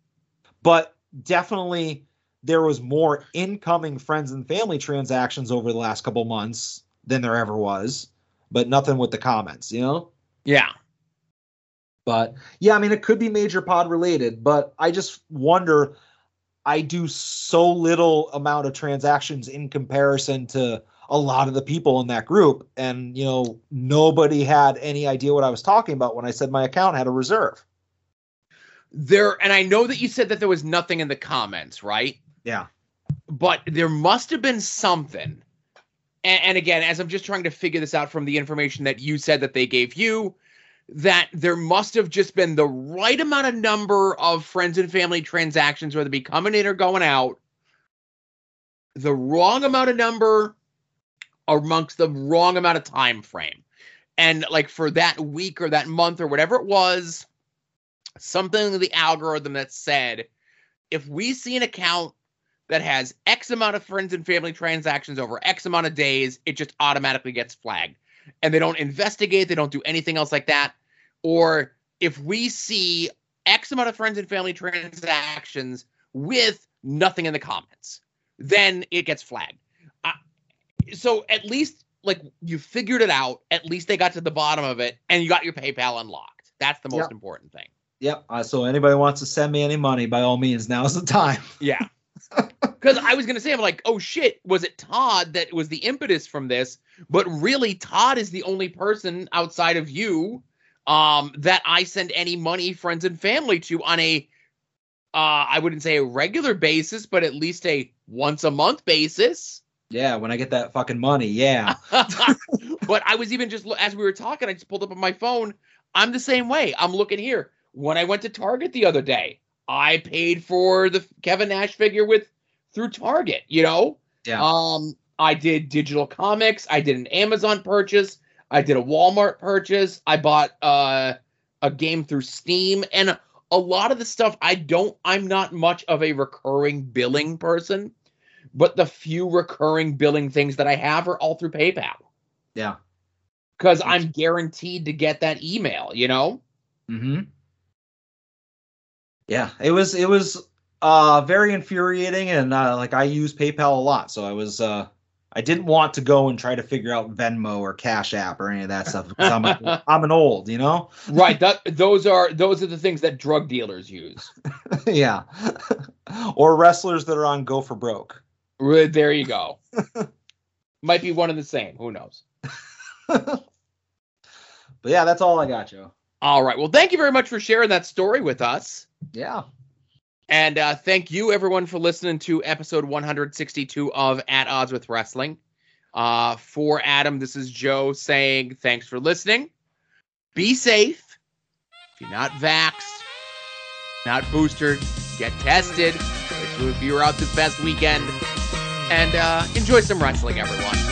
[SPEAKER 2] But definitely there was more incoming friends and family transactions over the last couple months than there ever was, but nothing with the comments, you know?
[SPEAKER 1] Yeah.
[SPEAKER 2] But yeah, I mean, it could be major pod related, but I just wonder. I do so little amount of transactions in comparison to a lot of the people in that group. And, you know, nobody had any idea what I was talking about when I said my account had a reserve.
[SPEAKER 1] There and I know that you said that there was nothing in the comments, right?
[SPEAKER 2] Yeah.
[SPEAKER 1] But there must have been something. And, and again, as I'm just trying to figure this out from the information that you said that they gave you, that there must have just been the right amount of number of friends and family transactions, whether it be coming in or going out, the wrong amount of number amongst the wrong amount of time frame. And like for that week or that month or whatever it was, something in the algorithm that said, if we see an account that has X amount of friends and family transactions over X amount of days, it just automatically gets flagged. And they don't investigate, they don't do anything else like that. Or if we see X amount of friends and family transactions with nothing in the comments, then it gets flagged. Uh, so at least like you figured it out, at least they got to the bottom of it and you got your PayPal unlocked. That's the most
[SPEAKER 2] Yep.
[SPEAKER 1] important thing.
[SPEAKER 2] Yep. Uh, so anybody wants to send me any money, by all means, now's the time.
[SPEAKER 1] Yeah. [laughs] Because I was going to say, I'm like, oh shit, was it Todd that was the impetus from this? But really, Todd is the only person outside of you um, that I send any money, friends, and family to on a, uh, I wouldn't say a regular basis, but at least a once a month basis.
[SPEAKER 2] Yeah, when I get that fucking money, yeah. [laughs] [laughs]
[SPEAKER 1] but I was even just, as we were talking, I just pulled up on my phone. I'm the same way. I'm looking here. When I went to Target the other day, I paid for the Kevin Nash figure with through Target, you know?
[SPEAKER 2] Yeah.
[SPEAKER 1] Um, I did digital comics. I did an Amazon purchase. I did a Walmart purchase. I bought uh, a game through Steam, and a lot of the stuff I don't. I'm not much of a recurring billing person, but the few recurring billing things that I have are all through PayPal
[SPEAKER 2] Yeah.
[SPEAKER 1] because I'm guaranteed to get that email. You know.
[SPEAKER 2] Mm-hmm. Yeah, it was it was uh very infuriating and uh, like I use PayPal a lot, so I was uh I didn't want to go and try to figure out Venmo or Cash App or any of that stuff because I'm a, [laughs] I'm an old, you know.
[SPEAKER 1] right. That those are those are the things that drug dealers use. [laughs]
[SPEAKER 2] yeah, or wrestlers that are on Go for Broke.
[SPEAKER 1] There you go. [laughs] Might be one and the same. Who knows?
[SPEAKER 2] But yeah, that's all I got, Joe.
[SPEAKER 1] All right. Well, thank you very much for sharing that story with us.
[SPEAKER 2] Yeah.
[SPEAKER 1] And uh, thank you, everyone, for listening to episode 162 of At Odds with Wrestling. Uh, for Adam, this is Joe saying thanks for listening. Be safe. If you're not vaxxed, not boosted, get tested, if you are out this past weekend. And uh, enjoy some wrestling, everyone.